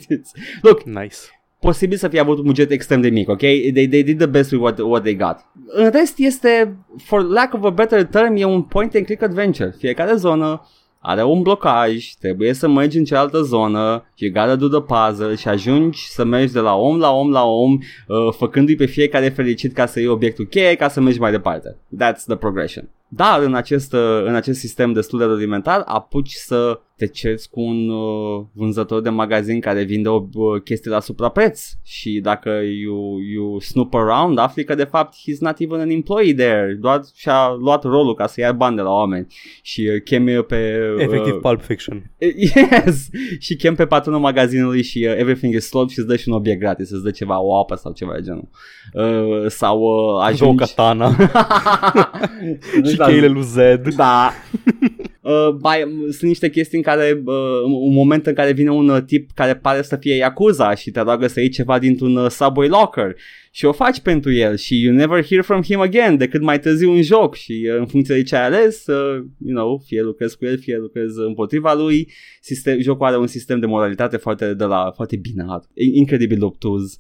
Look, Nice. posibil să fie avut un buget extrem de mic, ok? They, they did the best with what, what they got. În rest este, for lack of a better term, e un point and click adventure. Fiecare zonă are un blocaj, trebuie să mergi în cealaltă zonă, you gotta do the puzzle și ajungi să mergi de la om la om la om, uh, făcându-i pe fiecare fericit ca să iei obiectul cheie ca să mergi mai departe. That's the progression. Dar în acest, uh, în acest sistem destul de rudimentar apuci să te cerți cu un uh, vânzător de magazin care vinde o uh, chestie la suprapreț și dacă you, you snoop around afli că de fapt he's not even an employee there, doar și-a luat rolul ca să ia bani de la oameni și uh, chemi pe... Efectiv uh, Pulp Fiction. Yes! Și chem pe patronul magazinului și uh, everything is sold și îți dă și un obiect gratis, îți dă ceva, o apă sau ceva de genul. Uh, sau uh, Ajungi... ajungi... katana și Da. cheile lui Zed. Da. Uh, bai, sunt niște chestii în care uh, un moment în care vine un uh, tip care pare să fie Yakuza și te roagă să iei ceva dintr-un uh, subway locker și o faci pentru el și you never hear from him again decât mai târziu în joc și uh, în funcție de ce ai ales, uh, you know, fie lucrezi cu el, fie lucrezi împotriva lui, sistem, jocul are un sistem de moralitate foarte, de la, foarte binarat, incredibil obtuz.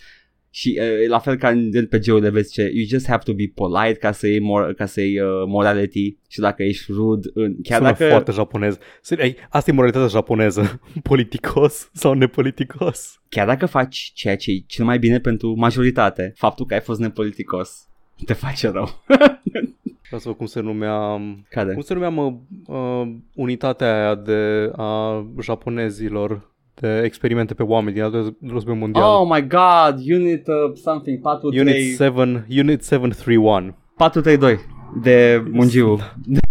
Și uh, la fel ca în RPG-urile vezi ce You just have to be polite ca să iei, mor- ca să iei uh, morality Și dacă ești rude în, Chiar Sună dacă foarte japonez. Seri- ei, Asta e moralitatea japoneză. Politicos sau nepoliticos. Chiar dacă faci ceea ce e cel mai bine pentru majoritate Faptul că ai fost nepoliticos Te face rău Vreau să văd cum se numea... Care? Cum se numea, mă, uh, unitatea aia de a japonezilor de experimente pe oameni din al doilea război mondial. Oh my god Unit uh, something 432 Unit 7, Unit 731. 432 De Mungiu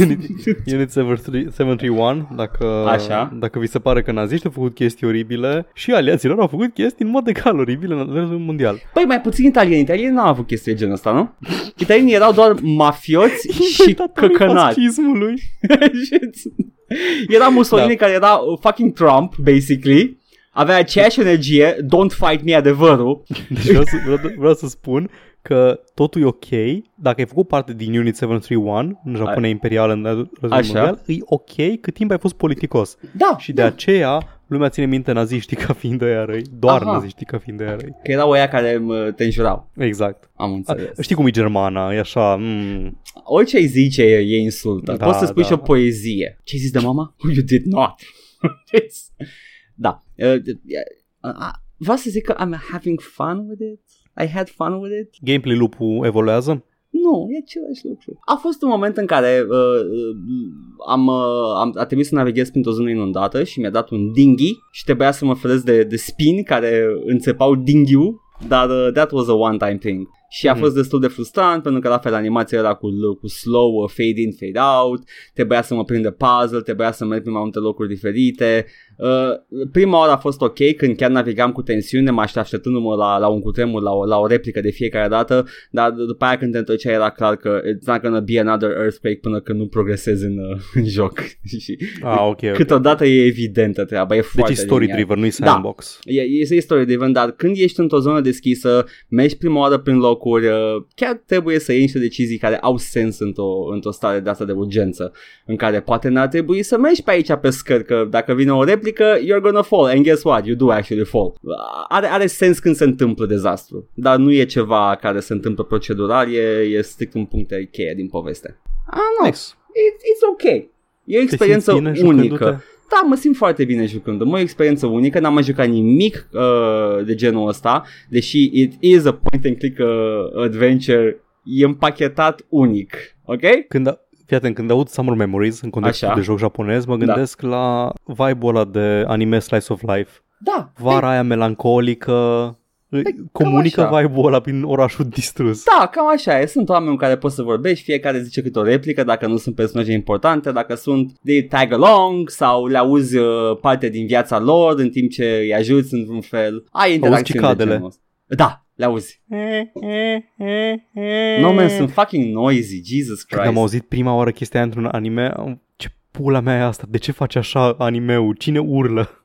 Unit, Unit 73 731, dacă, Așa. dacă vi se pare că naziștii au făcut chestii oribile și aliaților au făcut chestii în mod egal oribile în al doilea război mondial. Păi mai puțin italieni Italienii n-au avut chestii de genul ăsta, nu? Italienii erau doar mafioți și Inventatorii căcănați fascismului. era Mussolini Da. care era uh, fucking Trump, basically. Avea aceeași energie, don't fight me adevărul. Deci vreau să, vreau, vreau să spun că totul e ok dacă ai făcut parte din Unit 731 în Japonia imperială în războiul Așa. mondial, e ok cât timp ai fost politicos. Da, Și de aceea lumea ține minte naziștii ca fiind ăia răi, doar Aha. naziștii ca fiind ăia răi. că erau ăia care mă, te înjurau. Exact. Am A, înțeles. știi cum e germana, e așa, mm, Orice ai zice e, e insultă. Da, Poți să spui da. și o poezie. Ce ai zis de mama? You did not. da. Uh, uh, uh, vreau să zic că I'm having fun with it. I had fun with it. gameplay loop-ul evoluează. Nu, e același lucru. A fost un moment în care uh, uh, am, uh, am, a trebuit să navighez printr-o zonă inundată și mi-a dat un dinghy și trebuia să mă feresc de, de spini care înțepau dinghiul, dar uh, that was a one-time thing. Și a Mhm. fost destul de frustrant pentru că la fel animația era cu, cu slow uh, fade in, fade out, trebuia să mă prind de puzzle, trebuia să merg prin mai multe locuri diferite. Uh, prima oară a fost ok când chiar navigam cu tensiune, mă așteptându-mă la, la un cutremur, la o, la o replică de fiecare dată, dar după aia când te întorceai era clar că it's not gonna be another earthquake până când nu progresezi în, uh, în joc. și Ah, ok, ok. câteodată e evidentă treaba, e Deci foarte e story liniar. driven, nu-i Da. sandbox. E, este story driven, dar când ești într-o zonă deschisă, mergi prima oară prin locuri, uh, chiar trebuie să iei niște decizii care au sens într-o, într-o stare de asta de urgență, în care poate n-ar trebui să mergi pe aici pe scări, că dacă vine o replică, you're gonna fall, and guess what, you do actually fall. Are, are sens când se întâmplă dezastru, dar nu e ceva care se întâmplă procedural, e, e strict un punct de cheie din poveste. Ah, nu, Nice. it's, it's ok. E o Te experiență simți bine unică. Jucându-te? Da, mă simt foarte bine jucând. O experiență unică, n-am mai jucat nimic uh, de genul ăsta, deși it is a point and click uh, adventure, e împachetat unic, ok? Când, fii atent, când aud Summer Memories în contextul Așa. de joc japonez, mă Da. gândesc la vibe-ul ăla de anime slice of life. Da, Vara aia melancolică, cam comunică așa. vibe-ul ăla prin orașul distrus. Da, cam așa e. Sunt oameni cu care poți să vorbești, fiecare zice câte o replică, dacă nu sunt personaje importante, dacă sunt de tag along sau le auzi uh, parte din viața lor în timp ce îi ajuți într-un fel. Ai interacțiuni de cicadele. genul ăsta. Da, le auzi. No, man, sunt fucking noisy, Jesus Când Christ. am auzit prima oară chestia aia într-un anime, am- ce pula mea e asta? De ce face așa animeul? Cine urlă?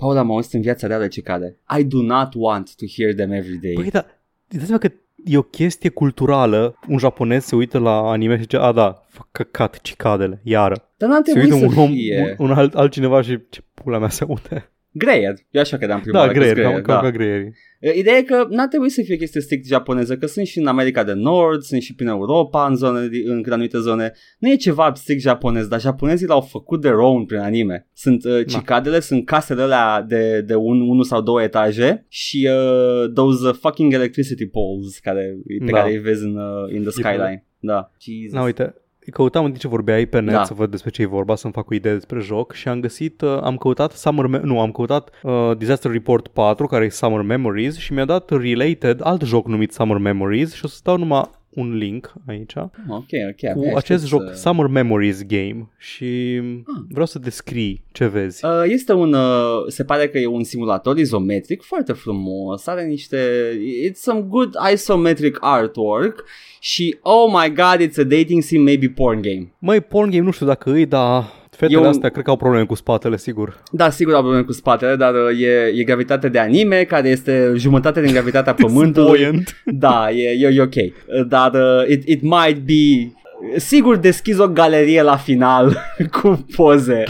Paul, am auzit în viața reală cicade. I do not want to hear them every day. Păi, dar îți dai seama că e o chestie culturală. Un japonez se uită la anime și zice, a, da, fac căcat cicadele, iară. Dar n-ar Se trebui uită să un om, fie. un, un alt, altcineva și ce pula mea se aude. Greier. Eu așa credeam prima Da, oară că-s greier, cam, greier, cam da. ca greierii. Ideea e că n-ar trebui să fie o chestie strict japoneză, că sunt și în America de Nord, sunt și prin Europa, în, zone, în anumite zone. Nu e ceva strict japonez, dar japonezii l-au făcut de own prin anime. Sunt uh, cicadele, sunt casele alea de, de un, unu sau două etaje și uh, those uh, fucking electricity poles care, pe Da. care îi vezi în, uh, in the skyline. Da. Jesus. Na, uite, căutam în timp ce vorbeai pe net Da. să văd despre ce e vorba, să-mi fac o idee despre joc și am găsit, uh, am căutat Summer, Me- nu, am căutat uh, Disaster Report 4, care e Summer Memories și mi-a dat related alt joc numit Summer Memories și o să dau numai un link aici Ok, ok. cu abia acest aștept joc să- Summer Memories Game și Ah. vreau să descrii ce vezi. Uh, Este un, uh, se pare că e un simulator izometric foarte frumos, are niște, it's some good isometric artwork și oh my god, it's a dating sim, maybe porn game. Măi, porn game nu știu dacă îi, dar fetele E un- astea cred că au probleme cu spatele, sigur. Da, sigur au probleme cu spatele, dar uh, e, e gravitate de anime, care este jumătate din gravitatea pământului. Buoyant. Da, e, e, e ok. Uh, Dar uh, it, it might be... Sigur deschizi o galerie la final cu poze.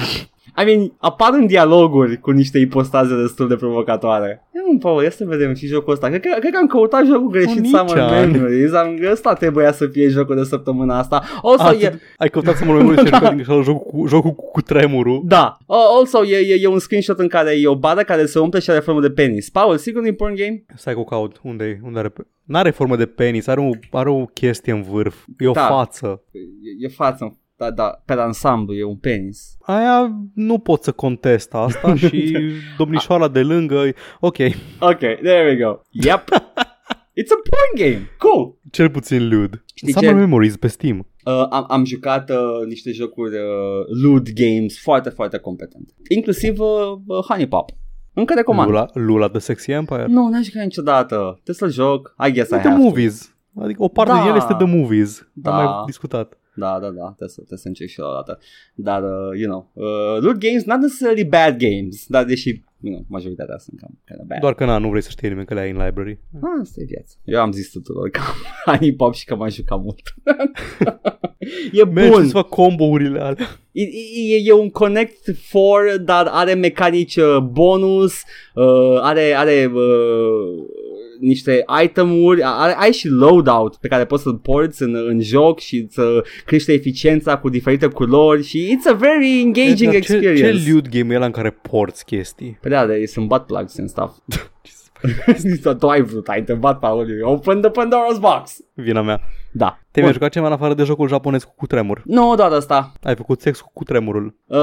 I mean, apar în dialoguri cu niște ipostaze destul de provocatoare. Nu, Paul, ia să vedem și jocul ăsta. Cred că, cred că am căutat jocul greșit Nici Summer an. Memories. Am, ăsta trebuia să fie jocul de săptămâna asta. Also, Ah, e, tu- ai căutat să mă memorii și ai jucat din greșeală jocul cu, jocul cu, cu tremurul. da. Uh, also, e, e, e, un screenshot în care e o bară care se umple și are formă de penis. Paul, sigur nu e porn game? Stai cu caut. Unde, unde are... pe- N-are formă de penis, are o, are o chestie în vârf. E o Da. față. E, e față. Da, da, pe ansamblu e un penis. Aia nu pot să contest asta și domnișoara de lângă... Ok, Ok, there we go. Yep. It's a porn game. Cool. cel puțin lewd. Știi Summer ce? Memories pe Steam. Uh, am, am jucat uh, niște jocuri uh, loot games foarte, foarte competente. Inclusiv uh, uh, Honey Pop. Încă recomand. Lula, Lula The Sexy Empire. Nu, n-am jucat niciodată. Trebuie să-l joc. I guess I The have to. Movies. Adică o parte Da. din el este The Movies. Da. Am mai discutat. Da, da, da, trebuie să, trebuie să încerc și la o dată. Dar, uh, you know, uh, loot games, not necessarily bad games, dar deși, you know, majoritatea sunt cam kind of bad. Doar că na, nu vrei să știi nimeni că le ai în library. Ah, asta e viața. Eu am zis tuturor că am Honey Pop și că m-am jucat mult. e Mergi bun. să fac combo-urile alea. E, e, e un Connect 4, dar are mecanici uh, bonus, uh, are, are uh, niște itemuri, are, ai și loadout pe care poți să-l porți în, în joc și să crește eficiența cu diferite culori și it's a very engaging Dar ce, experience. ce lewd game e ăla în care porți chestii? Pe da, de, sunt butt plugs and stuff. tu ai vrut, ai întrebat, Paul, open the Pandora's box. Vina mea. Da. Te-ai mai Bun. jucat ceva în afară de jocul japonez cu cutremur? Nu, doar asta. Ai făcut sex cu cutremurul. Uh,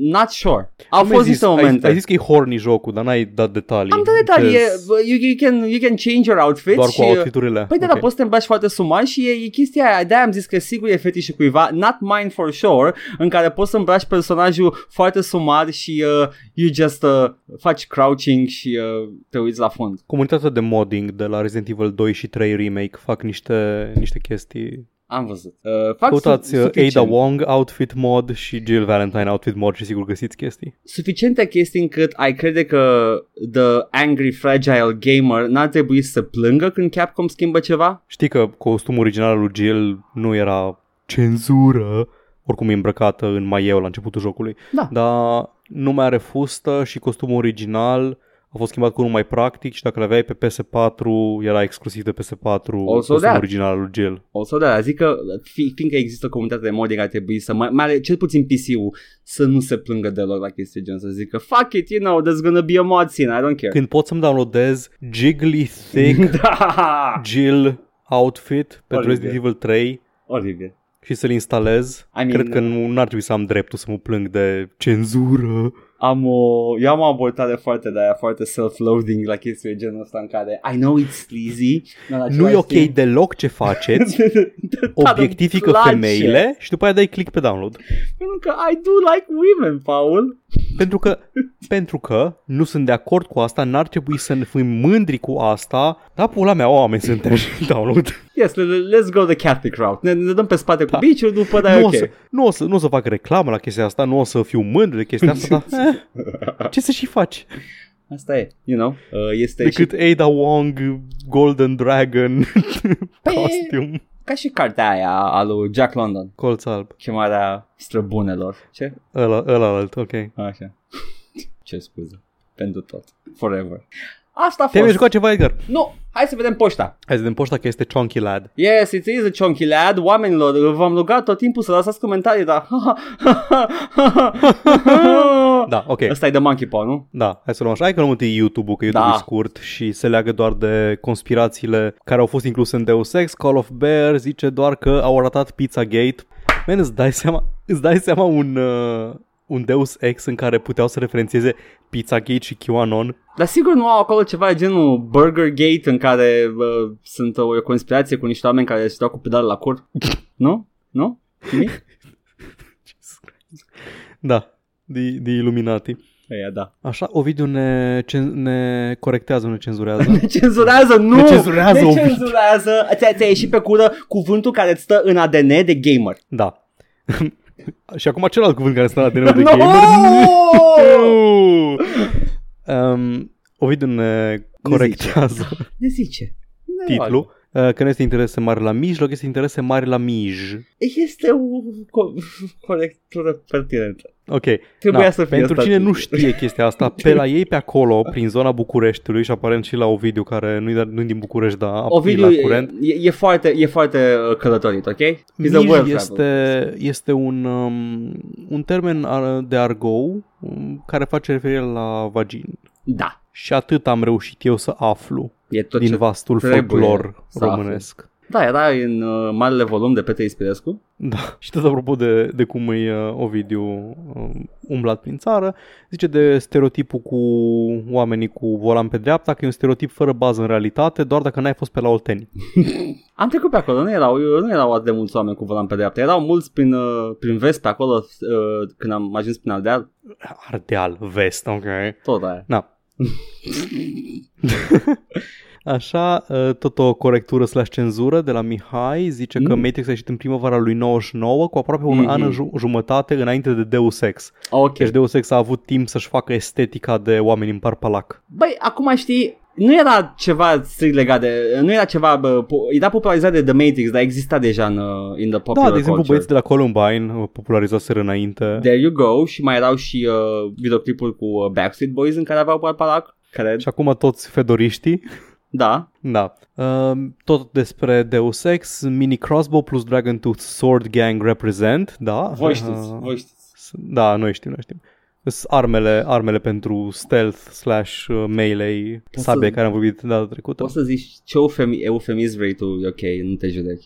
not sure. Au Cum ai fost zis? niște momente. Ai, ai zis că e horny jocul, dar n-ai dat detalii. Am dat detalii, e, Deci, you, you, can, you can change your outfit Doar și... cu outfiturile. Păi de la Ok. poți să te îmbraci foarte sumar și e, e chestia aia, de-aia am zis că sigur e fetișul cuiva, not mine for sure, în care poți să îmbraci personajul foarte sumar și uh, you just uh, faci crouching și uh, te uiți la fund. Comunitatea de modding de la Resident Evil 2 și 3 Remake fac niște, niște chestii. Am văzut. Uh, fac Căutați su- uh, suficient. Ada Wong outfit mod și Jill Valentine outfit mod și sigur găsiți chestii. suficiente chestii încât ai crede că The Angry Fragile Gamer n-ar trebui să plângă când Capcom schimbă ceva? Știi că costumul original al lui Jill nu era cenzură, oricum e îmbrăcată în maieu la începutul jocului, Da. dar nu mai are fustă și costumul original a fost schimbat cu unul mai practic și dacă le aveai pe PS4 era exclusiv de PS4 costumul that. original al lui Jill. O să da, zic că fi, fiindcă există o comunitate de modding ar trebui să, mai, mai are cel puțin PC-ul, să nu se plângă deloc la chestii gen, să zică fuck it, you know, there's gonna be a mod scene, I don't care. Când pot să-mi downloadez Jiggly Thick da, Jill outfit pentru Oribil. Resident Evil 3 oribil. și să-l instalez, I mean, cred că nu ar trebui să am dreptul să mă plâng de cenzură. Am o, eu am o abordare foarte de aia, foarte self-loathing la chestii de genul ăsta în care I know it's sleazy, dar în Nu e același ok timp- deloc ce faceți, Dar obiectifică îmi place. femeile și după aia dai click pe download. Pentru că I do like women, Paul. Pentru că, pentru că nu sunt de acord cu asta, n-ar trebui să ne fim mândri cu asta. Da, pula mea, oameni suntem download. Yes, let's go the Catholic route. Ne, ne dăm pe spate Da. cu biciul, după dar e nu, ok. o să, nu, o să, nu o să fac reclamă la chestia asta, nu o să fiu mândru de chestia asta, dar eh, ce să și faci? Asta e, you know. Uh, este și Decât Ada Wong, Golden Dragon, costume, ca și cartea aia a lui Jack London. colț alb. Chemarea străbunelor. Ce? Ăla, ăla alt, ok. Așa. Ce scuze. Pentru tot. Forever. Asta a Te-ai mai fost. jucat ceva, Edgar? Nu, hai să vedem poșta. Hai să vedem poșta că este Chunky Lad. Yes, it is a chunky lad. Oamenilor, v-am rugat tot timpul să lăsați comentarii, dar... Da, ok. Ăsta e de monkey paw, nu? Da, hai să luăm așa. Hai că luăm întâi YouTube-ul, că YouTube Da. e scurt și se leagă doar de conspirațiile care au fost incluse în Deus Ex. Call of Bear zice doar că au ratat Pizzagate. Man, îți dai seama, îți dai seama un, uh, un Deus Ex în care puteau să referențieze Pizzagate și QAnon? Dar sigur nu au acolo ceva genul Burger Gate în care uh, sunt o, o conspirație cu niște oameni care se dau cu pedale la cur? nu? Nu? Nimic? Da, de, de Illuminati. Aia, da. Așa, Ovidiu ne, cen- ne corectează, ne cenzurează. Ne cenzurează, nu! Ne cenzurează, Ne Ovid. cenzurează! Ți-a, ți-a ieșit pe cură cuvântul care îți stă în ADN de gamer. Da. Și acum celălalt cuvânt care stă la de de No! gamer. um, Ovidiu ne corectează Ne zice. Ne titlul. uh, Că nu este interese mari la mijloc, este interese mari la mij. Este o co- corectură pertinentă. Ok. Trebuia Da, să fie Pentru asta cine nu titlul. știe chestia asta, pe la ei pe acolo, prin zona Bucureștiului și aparent și la Ovidiu, care nu-i, nu din București, dar Ovidiu e e, la curent. e, e, foarte, e foarte uh, călătorit, ok? He's a Mij world traveler. este, este un, um, un termen ar- de argou um, care face referire la vagin. Da. Și atât am reușit eu să aflu E tot din ce vastul trebuie folclor să românesc. Da, era în uh, marele volum de Petre Ispirescu. Da. Și tot apropo de, de cum e uh, Ovidiu um, umblat prin țară, zice de stereotipul cu oamenii cu volan pe dreapta, că e un stereotip fără bază în realitate, doar dacă n-ai fost pe la Olteni. Am trecut pe acolo, nu erau, nu erau atât de mulți oameni cu volan pe dreapta, erau mulți prin, uh, prin vest pe acolo uh, când am ajuns prin Aldeal, Ardeal, vest, ok. tot aia. Na. Așa, uh, tot o corectură slash cenzură de la Mihai zice că Mm. Matrix a ieșit în primăvara lui 99 cu aproape un Mhm. an în ju- jumătate înainte de Deus Ex. Ok. Deci Deus Ex a avut timp să-și facă estetica de oameni în parpalac. Băi, acum știi, nu era ceva strict legat de, nu era ceva, bă, po- era popularizat de The Matrix, dar exista deja în, uh, in the popular Da, de exemplu, culture. băieții de la Columbine uh, popularizaseră înainte. There you go și mai erau și uh, videoclipuri cu uh, Backstreet Boys în care aveau parpalac, care, Și acum toți fedoriștii. da, Da. Uh, tot despre Deus Ex, Mini Crossbow plus Dragon Tooth Sword Gang represent, da. voi știți, Uh, voi știți. Da, noi știm, noi știm. Sunt armele, armele pentru stealth slash uh, melee, Poți sabie să- care am vorbit data trecută. Poți să zici ce eufemi, eufemism vrei tu, e ok, nu te judec.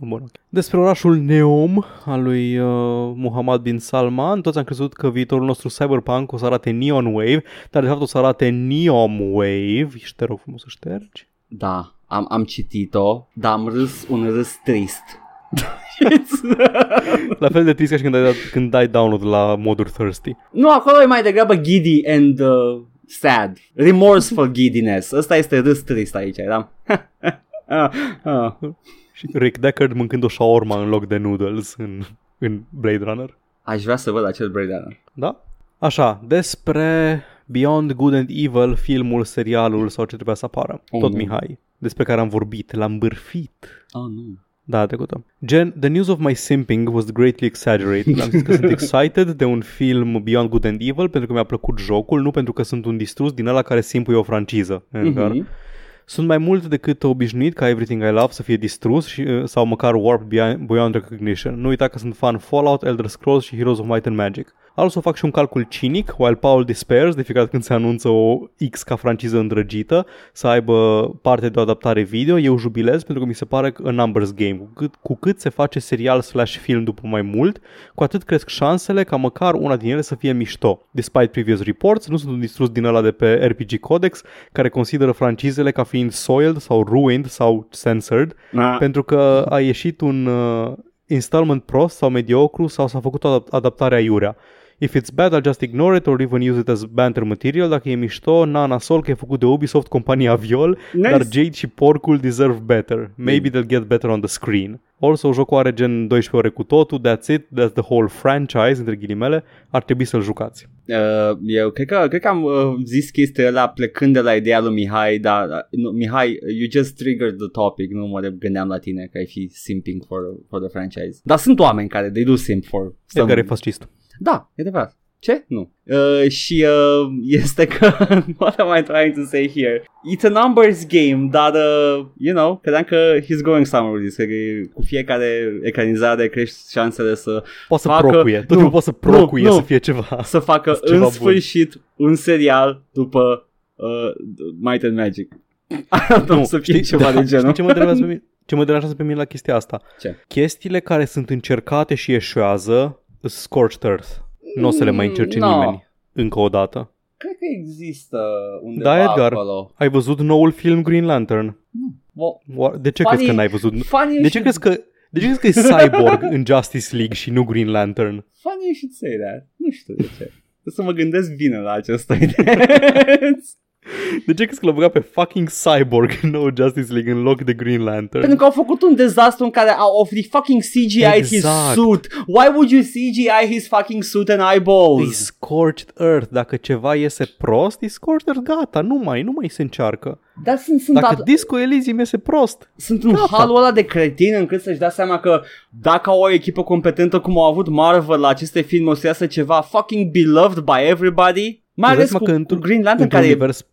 E. Bun, ok. Despre orașul Neom al lui uh, Muhammad bin Salman, toți am crezut că viitorul nostru cyberpunk o să arate Neon Wave, dar de fapt o să arate Neom Wave. Și te rog frumos să ștergi. Da, am, am citit-o, dar am râs un râs trist. La fel de trist ca și când ai, dat, când dai download la moduri thirsty. nu, acolo e mai degrabă giddy and uh, sad. Remorseful giddiness. Ăsta este râs trist aici, eram. ah, ah. Și Rick Deckard mâncând o shawarma în loc de noodles în, în Blade Runner. Aș vrea să văd acel breakdown. Da? Așa, despre Beyond Good and Evil, filmul, serialul sau ce trebuia să apară. Oh, Tot nu. Mihai. Despre care am vorbit, l-am bârfit. Oh, nu. Da, trecută. Gen, the news of my simping was greatly exaggerated. Am zis că sunt excited de un film Beyond Good and Evil pentru că mi-a plăcut jocul, nu pentru că sunt un distrus din ăla care simpuie o franciză. Edgar. Mhm. Sunt mai mult decât obișnuit ca Everything I Love să fie distrus și, uh, sau măcar warped beyond, beyond recognition. Nu uita că sunt fan Fallout, Elder Scrolls și Heroes of Might and Magic. Also fac și un calcul cinic, while Paul despairs de fiecare dată când se anunță o X ca franciză îndrăgită să aibă parte de o adaptare video, eu jubilez pentru că mi se pare că a numbers game. Cu cât, cu cât se face serial slash film după mai mult, cu atât cresc șansele ca măcar una din ele să fie mișto. Despite previous reports, nu sunt un distrus din ăla de pe RPG Codex care consideră francizele ca fiind soiled sau ruined sau censored Ah. pentru că a ieșit un uh, installment prost sau mediocru sau s-a făcut o adap- adaptare aiurea. If it's bad, I'll just ignore it or even use it as banter material. Dacă e mișto, na, nasol că e făcut de Ubisoft, compania viol, Nice. dar Jade și porcul deserve better. Maybe they'll get better on the screen. Also, jocul are gen 12 ore cu totul, that's it, that's the whole franchise, între ghilimele, ar trebui să-l jucați. Uh, eu cred că, cred că am uh, zis chestia ăla plecând de la ideea lui Mihai, dar uh, nu, Mihai, you just triggered the topic, nu mă gândeam la tine că ai fi simping for, for the franchise. Dar sunt oameni care they do simp for Edgar e fascist. Da, e adevărat. Ce? Nu. Uh, și uh, este că, what am I trying to say here? It's a numbers game, dar, uh, you know, credeam că he's going somewhere with this, că cu fiecare ecranizare crești șansele să, Poate să Facă- procuie, tot nu, timpul poate să nu, procuie nu. să fie ceva. să facă Ceva în bun. sfârșit un serial după uh, Might and Magic. nu, să fie ceva de genul. Știi ce mă deranjează pe mine? Ce mă deranjează pe mine la chestia asta? Ce? Chestiile care sunt încercate și eșuează sunt Scorched Earth. Nu o să le mai încerce Mm, no. nimeni încă o dată. Cred că există undeva Da, Edgar. acolo. Ai văzut noul film Green Lantern? Well, Oa- De ce Funny- crezi că n-ai văzut? funny you De ce should- crezi că de ce crezi că e Cyborg în Justice League și nu Green Lantern? Funny you should say that. Nu știu de ce. Trebuie să mă gândesc bine la această idee. De ce crezi că l-a băgat pe fucking Cyborg în nou Justice League în loc de Green Lantern? Pentru că au făcut un dezastru în care au of the fucking CGI his Exact. suit. Why would you CGI his fucking suit and E eyeballs? Scorched Earth. Dacă ceva iese prost, e Scorched Earth, gata, nu mai, nu mai se încearcă. Dar sunt, sunt, Dacă at- Disco Elysium iese prost, sunt în Gata. halul ăla de cretin încât să-și dea seama că dacă au o echipă competentă cum au avut Marvel la aceste filme o să iasă ceva fucking beloved by everybody. Mai îți dai ales seama cu, că cu într- Green Lantern într-un care univers...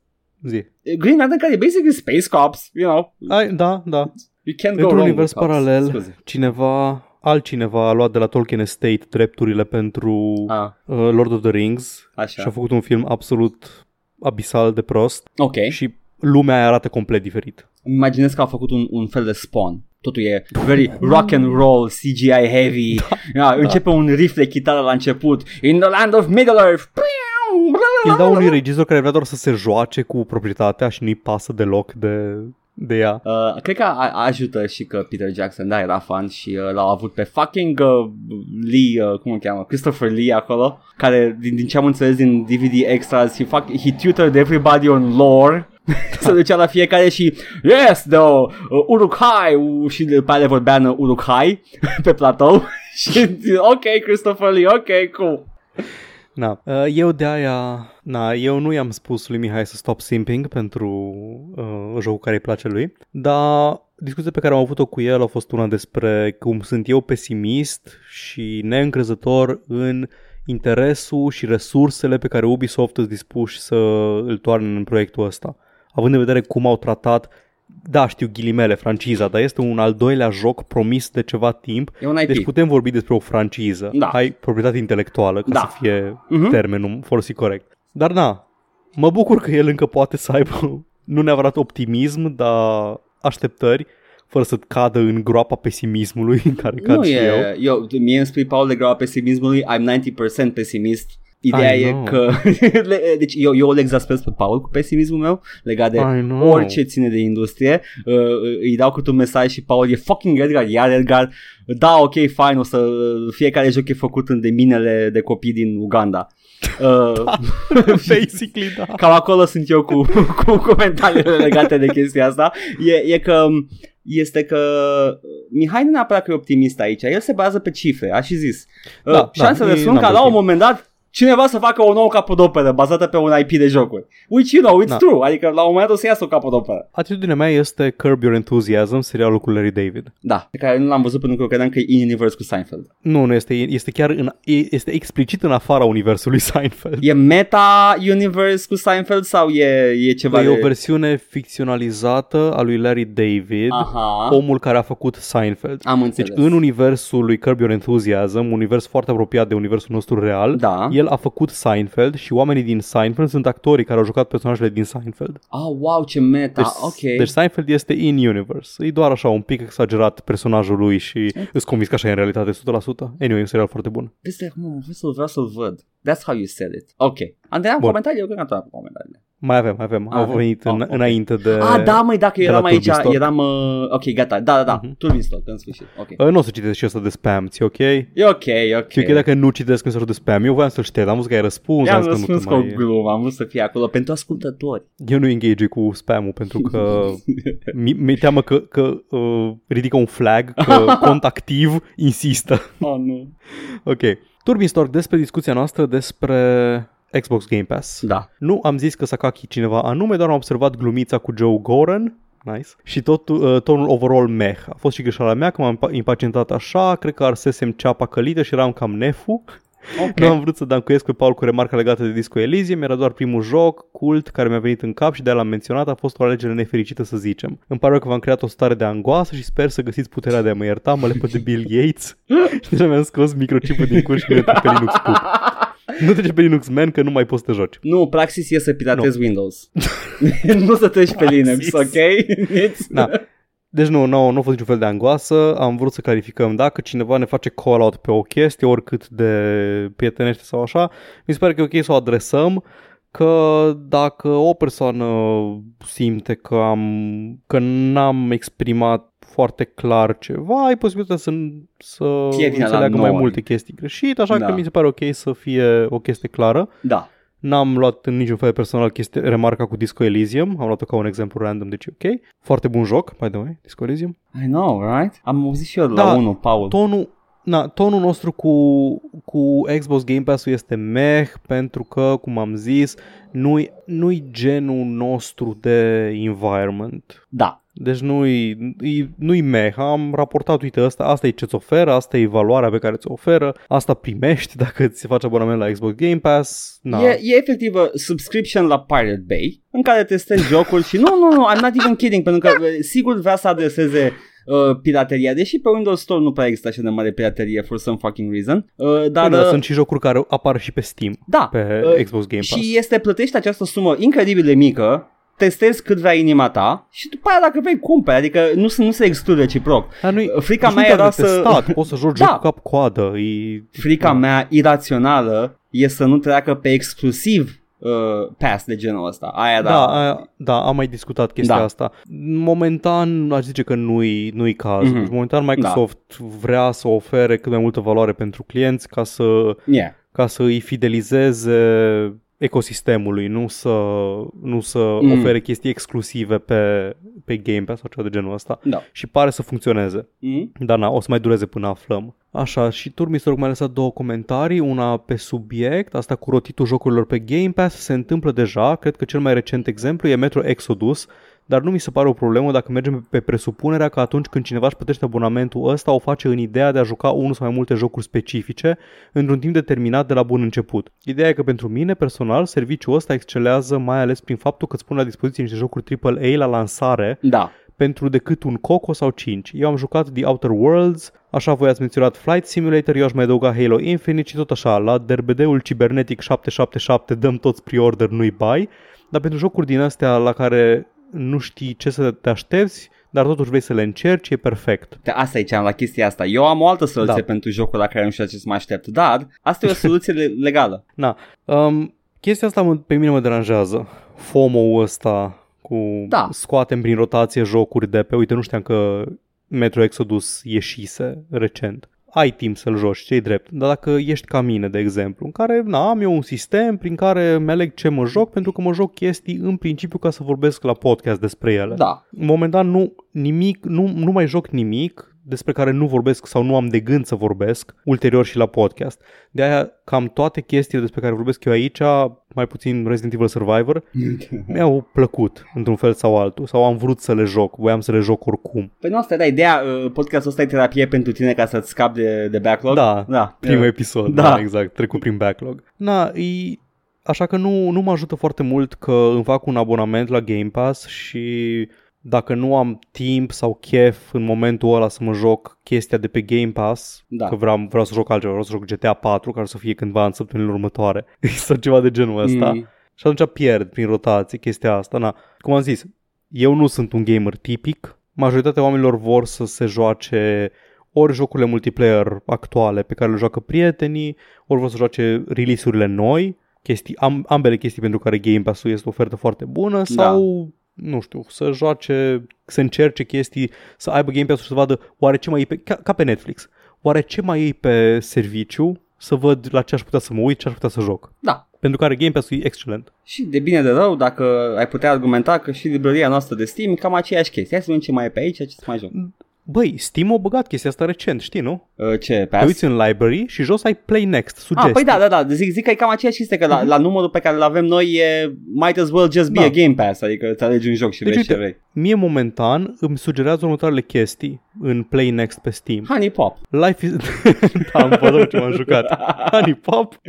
Zi. e, Green Lantern care e basically space cops, you know. Ai, da, da. You can't go Într-un wrong univers with cops. paralel, Scuze. cineva, altcineva a luat de la Tolkien Estate drepturile pentru Ah, uh, Lord of the Rings așa. și a făcut un film absolut abisal de prost Ok. și lumea aia arată complet diferit. Îmi imaginez că a făcut un, un fel de spawn. Totul e very rock and roll, CGI heavy. Da, începe un riff de chitară la început. In the land of Middle Earth. Îl dau unui regizor care vrea doar să se joace cu proprietatea și nu-i pasă deloc de, de ea. Uh, cred că a- ajută și că Peter Jackson, da, era fan și uh, l-au avut pe fucking uh, Lee, uh, cum îl cheamă, Christopher Lee acolo, care din, din ce am înțeles din DVD extras, he, fuck, he tutored everybody on lore. Se ducea la fiecare și Yes, the uh, Uruk-hai uh, Și după aia le vorbea în Uruk-hai Pe platou Și ok, Christopher Lee, ok, cool Na, uh, eu de aia, na, eu nu i-am spus lui Mihai să stop simping pentru uh, jocul care îi place lui, dar discuția pe care am avut-o cu el a fost una despre cum sunt eu pesimist și neîncrezător în interesul și resursele pe care Ubisoft sunt dispuși să îl toarne în proiectul ăsta. Având în vedere cum au tratat da, știu ghilimele, franciza, dar este un al doilea joc promis de ceva timp E un IP deci putem vorbi despre o franciză. Da. Hai proprietate intelectuală, ca Da. să fie Mhm. termenul folosit corect. Dar da, mă bucur că el încă poate să aibă nu neapărat optimism, dar așteptări, fără să cadă în groapa pesimismului în care cad Nu și eu. e, eu, mie îmi spui Paul de graba pesimismului, I'm 90% pesimist. Ideea I e know. că, le- deci eu, eu îl exasperez pe Paul cu pesimismul meu legat de I know. orice ține de industrie. Uh, îi dau câte un mesaj și Paul e fucking Edgar, iar Edgar, da, ok, fine, o să, fiecare joc e făcut în de minele de copii din Uganda. Uh, Basically, da. Cam acolo sunt eu cu, cu comentariile legate de chestia asta. E, e că este că Mihai nu neapărat că e optimist aici, el se bazează pe cifre, a și zis. Da, Da, da, Șansele e sunt ca numbers la un game. moment dat cineva să facă o nouă capodoperă bazată pe un IP de jocuri. Which you know, it's Da. true. Adică la un moment dat o să iasă o capodoperă. Atitudinea mea este Curb Your Enthusiasm, serialul cu Larry David. Da, pe care nu l-am văzut pentru că credeam că e in-universe cu Seinfeld. Nu, nu, este, este chiar în, e- este explicit în afara universului Seinfeld. E meta-universe cu Seinfeld sau e, e ceva Bă, e de... o versiune ficționalizată a lui Larry David, Aha, omul care a făcut Seinfeld. am Deci înțeles. în universul lui Curb Your Enthusiasm, un univers foarte apropiat de universul nostru real, Da. el a făcut Seinfeld și oamenii din Seinfeld sunt actorii care au jucat personajele din Seinfeld. Ah, wow, ce meta, Deci, ok. deci Seinfeld este in-universe. E doar așa un pic exagerat personajul lui și îți convins că așa e în realitate 100%. Anyway, e un serial foarte bun. Peste acum vreau să-l, vreau să-l văd. That's how you said it. Ok. Am terminat Bun. comentarii? Eu cred că am terminat cu comentariile. Mai avem, mai avem. Au Avem. venit Oh, în, ok. înainte de... Ah, da, măi, dacă de la eram aici, Turbistork. eram... Uh, ok, gata, da, da, da, Mhm. Turbistork, în sfârșit, ok. Uh, Nu o să citesc și asta de spam, ți ok? E ok, e ok. Și ok dacă nu citesc mesajul de spam. Eu voiam să-l șterg, am văzut că ai răspuns. I-am am zis că răspuns nu cu te o mai... glumă, am vrut să fie acolo pentru ascultători. Eu nu engage cu spam-ul pentru că mi- mi-e teamă că, că uh, ridică un flag, că cont activ insistă. Oh, nu. Ok. Turbistork despre discuția noastră despre Xbox Game Pass. Da. Nu am zis că Sakaki cineva anume, doar am observat glumița cu Joe Goran. Nice. Și tot uh, tonul overall meh. A fost și greșeala mea că m-am impa- impacientat așa, cred că arsesem ceapa călită și eram cam nefu. Ok. Nu am vrut să dancuiesc pe Paul cu remarca legată de Disco Elysium, era doar primul joc, cult, care mi-a venit în cap și de l-am menționat, a fost o alegere nefericită să zicem. Îmi pare rău că v-am creat o stare de angoasă și sper să găsiți puterea de a mă ierta, mă lepă de Bill Gates și deja mi-am scos microchipul din curs și nu trece pe Linux pup. Nu trece pe Linux Man că nu mai poți să te joci. Nu, praxis e să piratezi Windows. nu să treci pe Linux, Praxis. ok? It's... Da. Deci nu, nu, nu a fost niciun fel de angoasă, am vrut să clarificăm dacă cineva ne face call-out pe o chestie, oricât de prietenește sau așa, mi se pare că e ok să o adresăm, că dacă o persoană simte că am că n-am exprimat foarte clar ceva, ai posibilitatea să, să Fie vina la înțeleagă mai noi. multe chestii greșit, așa Da. că mi se pare ok să fie o chestie clară. Da. N-am luat în niciun fel personal chestie, remarca cu Disco Elysium, am luat-o ca un exemplu random, deci e ok. Foarte bun joc, by the way, Disco Elysium. I know, right? Am auzit și eu Da, la unul, Paul. Tonul, na, tonul nostru cu, cu Xbox Game Pass-ul este meh pentru că, cum am zis, nu-i, nu-i genul nostru de environment. Da. Deci nu-i, i- nu-i meh, am raportat, uite, asta, asta e ce-ți oferă, asta e valoarea pe care ți-o oferă, asta primești dacă ți faci abonament la Xbox Game Pass. Na. E, e efectiv a subscription la Pirate Bay în care testezi jocul și nu, nu, nu, I'm not even kidding, pentru că e, sigur vrea să adreseze uh, pirateria, deși pe Windows Store nu prea există așa de mare piraterie for some fucking reason, uh, dar Bine, uh, sunt și jocuri care apar și pe Steam, da, pe uh, Xbox Game Pass. și este plătești această sumă incredibil de mică, testezi cât vrea inima ta și după aia dacă vrei cumperi, adică nu, se- nu se exclude reciproc. Dar nu-i, Frica nici mea nu doar era de să... testat, poți să joci Da. jocul cap-coadă. E... Frica mea irațională e să nu treacă pe exclusiv uh, pass de genul ăsta. Aia da. Da, aia, da, am mai discutat chestia Da. asta. Momentan aș zice că nu-i, nu-i cazul. Mhm. Mm-hmm. Momentan Microsoft vrea să ofere cât mai multă valoare pentru clienți ca să, Yeah. ca să îi fidelizeze ecosistemului, nu să, nu să Mm. mm. ofere chestii exclusive pe, pe Game Pass sau ceva de genul ăsta. Da. Și pare să funcționeze. Mm? Dar na, o să mai dureze până aflăm. Așa, și Turmistor mi-a lăsat două comentarii, una pe subiect, asta cu rotitul jocurilor pe Game Pass, se întâmplă deja, cred că cel mai recent exemplu e Metro Exodus, dar nu mi se pare o problemă dacă mergem pe presupunerea că atunci când cineva își plătește abonamentul ăsta, o face în ideea de a juca unul sau mai multe jocuri specifice într-un timp determinat de la bun început. Ideea e că pentru mine, personal, serviciul ăsta excelează mai ales prin faptul că îți pune la dispoziție niște jocuri AAA la lansare Da. pentru decât un Coco sau 5. Eu am jucat The Outer Worlds, așa voi ați menționat Flight Simulator, eu aș mai adăuga Halo Infinite și tot așa, la derbedeul cibernetic 777 dăm toți pre-order, nu-i buy, dar pentru jocuri din astea la care nu știi ce să te aștepți, dar totuși vrei să le încerci, e perfect. Te, asta ziceam la chestia asta. Eu am o altă soluție Da. pentru jocul la care nu știu ce să mă aștept, dar asta e o soluție le- legală. Na, um, chestia asta mă, pe mine mă deranjează. FOMO-ul ăsta cu Da. scoatem prin rotație jocuri de pe, uite, nu știam că Metro Exodus ieșise recent. Ai timp să-l joci, ce drept. Dar dacă ești ca mine, de exemplu, în care na, am eu un sistem prin care mi aleg ce mă joc, pentru că mă joc chestii în principiu ca să vorbesc la podcast despre ele. Da. Momentan nu, nimic, nu, nu mai joc nimic despre care nu vorbesc sau nu am de gând să vorbesc ulterior și la podcast. De aia cam toate chestiile despre care vorbesc eu aici, mai puțin Resident Evil Survivor, mi-au plăcut într-un fel sau altul sau am vrut să le joc, voiam să le joc oricum. Păi nu asta era ideea, uh, podcastul ăsta e terapie pentru tine ca să-ți scapi de, de backlog? Da, da. Primul Uh, episod, Da. da. da, exact, trecut prin backlog. Na, e, așa că nu, nu mă ajută foarte mult că îmi fac un abonament la Game Pass și dacă nu am timp sau chef în momentul ăla să mă joc chestia de pe Game Pass, Da. că vreau, vreau să joc altceva, vreau să joc GTA 4 care să fie cândva în săptămânile următoare sau ceva de genul ăsta. Mm. Și atunci pierd prin rotație chestia asta. Na, cum am zis, eu nu sunt un gamer tipic. Majoritatea oamenilor vor să se joace ori jocurile multiplayer actuale pe care le joacă prietenii, ori vor să joace release-urile noi, chestii, am, ambele chestii pentru care Game Pass-ul este o ofertă foarte bună sau nu știu, să joace, să încerce chestii, să aibă Game Pass-ul să vadă oare ce mai e pe, ca, ca pe Netflix, oare ce mai e pe serviciu să văd la ce aș putea să mă uit, ce aș putea să joc. Da. Pentru care Game Pass-ul e excelent. Și de bine de rău, dacă ai putea argumenta că și librăria noastră de Steam e cam aceeași chestie. Hai să vedem ce mai e pe aici, ce să mai joc. Băi, Steam a băgat chestia asta recent, știi, nu? Uh, ce, Te pass? uiți în library și jos ai Play Next, sugestii. Ah, păi da, da, da, zic, zic că e cam aceeași chestie, că la, la numărul pe care îl avem noi e might as well just be Da. a Game Pass, adică îți alegi un joc și Deci, vezi ce uite, vrei. Mie momentan îmi sugerează următoarele chestii în Play Next pe Steam. Honey Pop. Life is... da, am văzut ce m-am jucat. Honey Pop,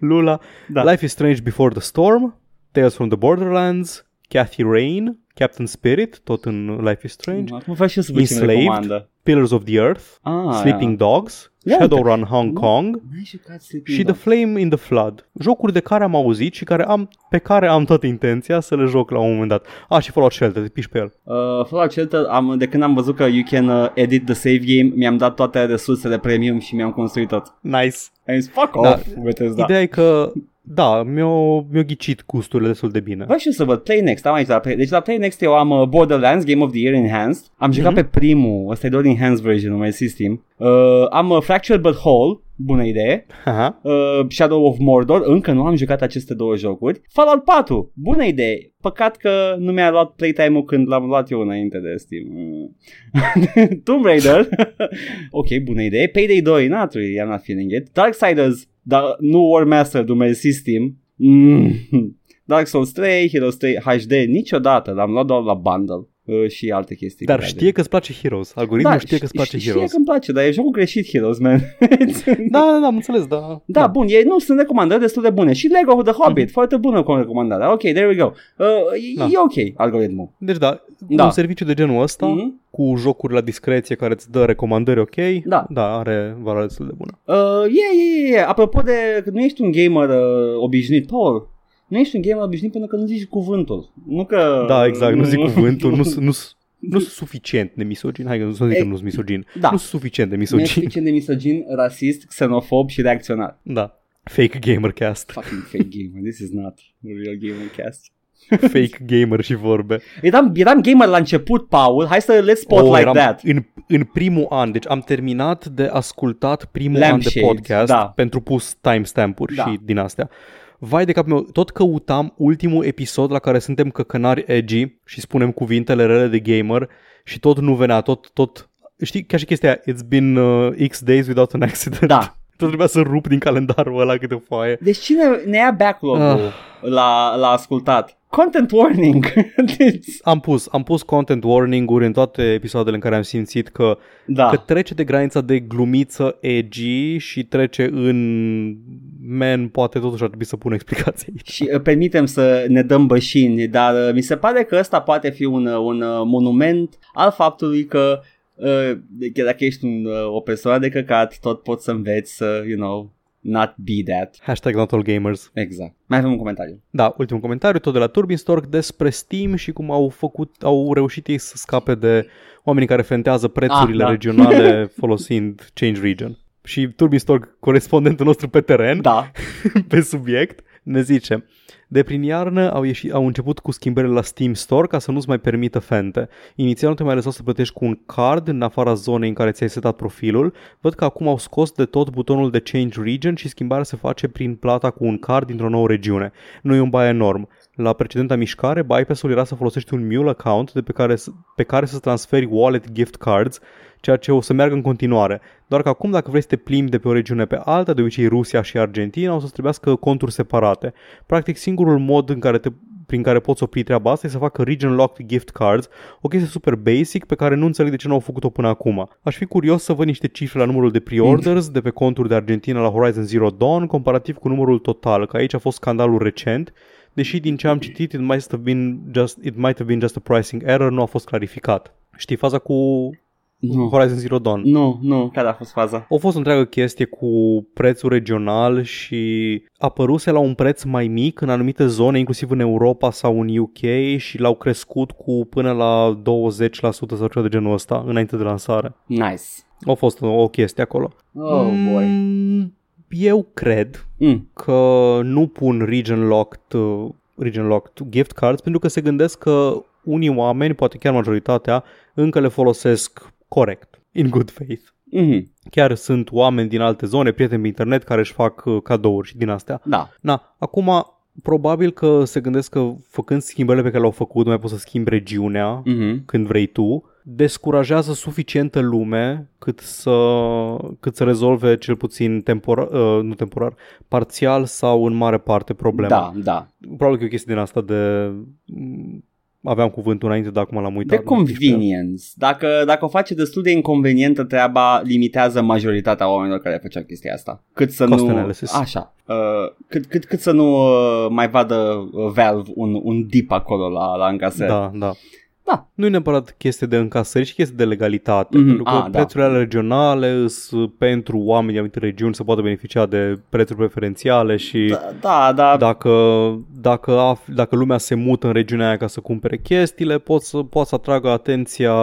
Lula, Da. Life is Strange Before the Storm, Tales from the Borderlands, Cathy Rain, Captain Spirit, tot în Life is Strange, Acum vreau și eu să văd ce Enslaved. recomandă. Pillars of the Earth, Ah, Sleeping Dogs, Ia Shadowrun Hong Nu. Kong N-ai jucat Sleeping și The Dogs? Flame in the Flood. Jocuri de care am auzit și care am, pe care am toată intenția să le joc la un moment dat. Ah, și Fallout Shelter, te piși pe el. Uh, Fallout Shelter, am, de când am văzut că you can uh, edit the save game, mi-am dat toate resursele premium și mi-am construit tot. Nice. Am zis, fuck Da. off, Bethesda. Ideea e că, da, mi-o, mi-o ghicit gusturile destul de bine. Vreau și eu să văd Play Next, am aici la Play. Deci la Play Next eu am uh, Borderlands, Game of the Year Enhanced. Am jucat Mhm. pe primul, ăsta e doar Enhanced version, mai Steam. Uh, am uh, Fractured But Whole, bună idee. Aha. Uh, Shadow of Mordor, încă nu am jucat aceste două jocuri. Fallout 4, bună idee. Păcat că nu mi-a luat playtime-ul când l-am luat eu înainte de Steam. Mm. Tomb Raider, ok, bună idee. Payday 2, not really, I'm not feeling it. Darksiders, dar nu War Master, mersi Steam. Mm. Dark Souls 3, Heroes 3 HD, niciodată, l-am luat doar la bundle. Uh, și alte chestii. Dar care- știe că îți place Heroes. Algoritmul știe că îți place știe Heroes. că îmi place, dar e jocul greșit Heroes, man. Da, da, da, am înțeles, da. Da, bun, e, nu, sunt recomandări destul de bune. Și Lego The Hobbit, Mhm. foarte bună cu recomandare. Ok, there we go. Uh, e, Da. e ok algoritmul. Deci da, Da. un serviciu de genul ăsta, Mhm. cu jocuri la discreție care îți dă recomandări ok, Da. da are valoare destul de bună. Uh, e, e, e. Apropo de că nu ești un gamer uh, obișnuit, Paul, nu ești un gamer obișnuit pentru că nu zici cuvântul. Nu că... Da, exact, nu zic cuvântul, nu, nu, nu sunt suficient de misogin, hai că nu să zic că E- nu sunt misogin, Da. nu sunt suficient de Nu ești misogin, suficient de misogin, rasist, xenofob și reacționar. da. Fake gamer cast, Fucking fake gamer. This is not a real gamer cast. fake gamer și vorbe. Eram, eram gamer la început, Paul. Hai să let's spotlight Oh, eram that. În, în primul an, deci am terminat de ascultat primul an de Lampshade, podcast da. pentru pus timestamp-uri Da. și din astea. Vai de capul meu, tot căutam ultimul episod la care suntem căcănari edgy și spunem cuvintele rele de gamer și tot nu venea, tot, tot, știi, ca și chestia aia, it's been uh, X days without an accident. Da. Tot trebuia să rup din calendarul ăla câte o foaie. Deci cine ne ia backlog-ul Ah. la, la ascultat? Content warning. deci, Am pus, am pus content warning-uri în toate episoadele în care am simțit că da. că trece de granița de glumiță edgy și trece în man, poate totuși ar trebui să pun explicații aici. Și uh, permitem să ne dăm bășini, dar uh, mi se pare că ăsta poate fi un, uh, un uh, monument al faptului că uh, chiar dacă ești un, uh, o persoană de căcat, tot poți să înveți să, you know, not be that. Hashtag not all gamers. Exact. Mai avem un comentariu. Da, ultimul comentariu, tot de la Turbinstork despre Steam și cum au făcut, au reușit ei să scape de oamenii care fentează prețurile Ah, da. regionale folosind Change Region. Și Turbinstork, corespondentul nostru pe teren, Da. pe subiect, ne zice de prin iarnă au, ieșit, au început cu schimbările la Steam Store ca să nu-ți mai permită fente. Inițial nu te mai lăsau să plătești cu un card în afara zonei în care ți-ai setat profilul. Văd că acum au scos de tot butonul de Change Region și schimbarea se face prin plata cu un card dintr-o nouă regiune. Nu e un bai enorm. La precedenta mișcare, bypass-ul era să folosești un mule account de pe care, să- pe care să transferi wallet gift cards, ceea ce o să meargă în continuare. Doar că acum dacă vrei să te plimbi de pe o regiune pe alta, de obicei Rusia și Argentina, o să trebuiască conturi separate. Practic singurul mod în care te, prin care poți opri treaba asta e să facă region locked gift cards, o chestie super basic pe care nu înțeleg de ce nu au făcut-o până acum. Aș fi curios să văd niște cifre la numărul de pre-orders de pe conturi de Argentina la Horizon Zero Dawn comparativ cu numărul total, că aici a fost scandalul recent, deși din ce am citit it might have been just, it might have been just a pricing error, nu a fost clarificat. Știi faza cu Nu. Horizon Zero Dawn? Nu, nu, care a fost faza? A fost o întreagă chestie cu prețul regional și apăruse la un preț mai mic în anumite zone, inclusiv în Europa sau în UK și l-au crescut cu până la 20% sau ceva de genul ăsta înainte de lansare. Nice. A fost o, o chestie acolo. Oh, boy. Mm, eu cred Mm. că nu pun region locked, uh, region locked gift cards pentru că se gândesc că unii oameni, poate chiar majoritatea, încă le folosesc corect, in good faith. Mm-hmm. Chiar sunt oameni din alte zone, prieteni pe internet care își fac uh, cadouri și din astea. Da. Na, acum probabil că se gândesc că făcând schimbările pe care le-au făcut, nu mai poți să schimbi regiunea Mm-hmm. când vrei tu, descurajează suficientă lume cât să, cât să rezolve cel puțin temporar, uh, nu temporar, parțial sau în mare parte problema. Da, da. Probabil că e o chestie din asta de... m, Aveam cuvântul înainte, dar acum l-am uitat. De convenience. Dacă, dacă o face destul de inconvenientă treaba, limitează majoritatea oamenilor care făceau chestia asta. Cât să Cost nu... analysis. Așa. Uh, cât, cât, cât să nu uh, mai vadă uh, Valve un, un dip acolo la, la încasări. Da, da. Da. Nu e neapărat chestie de încasări, ci chestie de legalitate. Mhm, pentru că a, da. prețurile alea regionale sunt pentru oamenii din anumite regiuni să poată beneficia de prețuri preferențiale și Da, da, da. dacă, dacă, af- dacă lumea se mută în regiunea aia ca să cumpere chestiile, pot să, pot să atragă atenția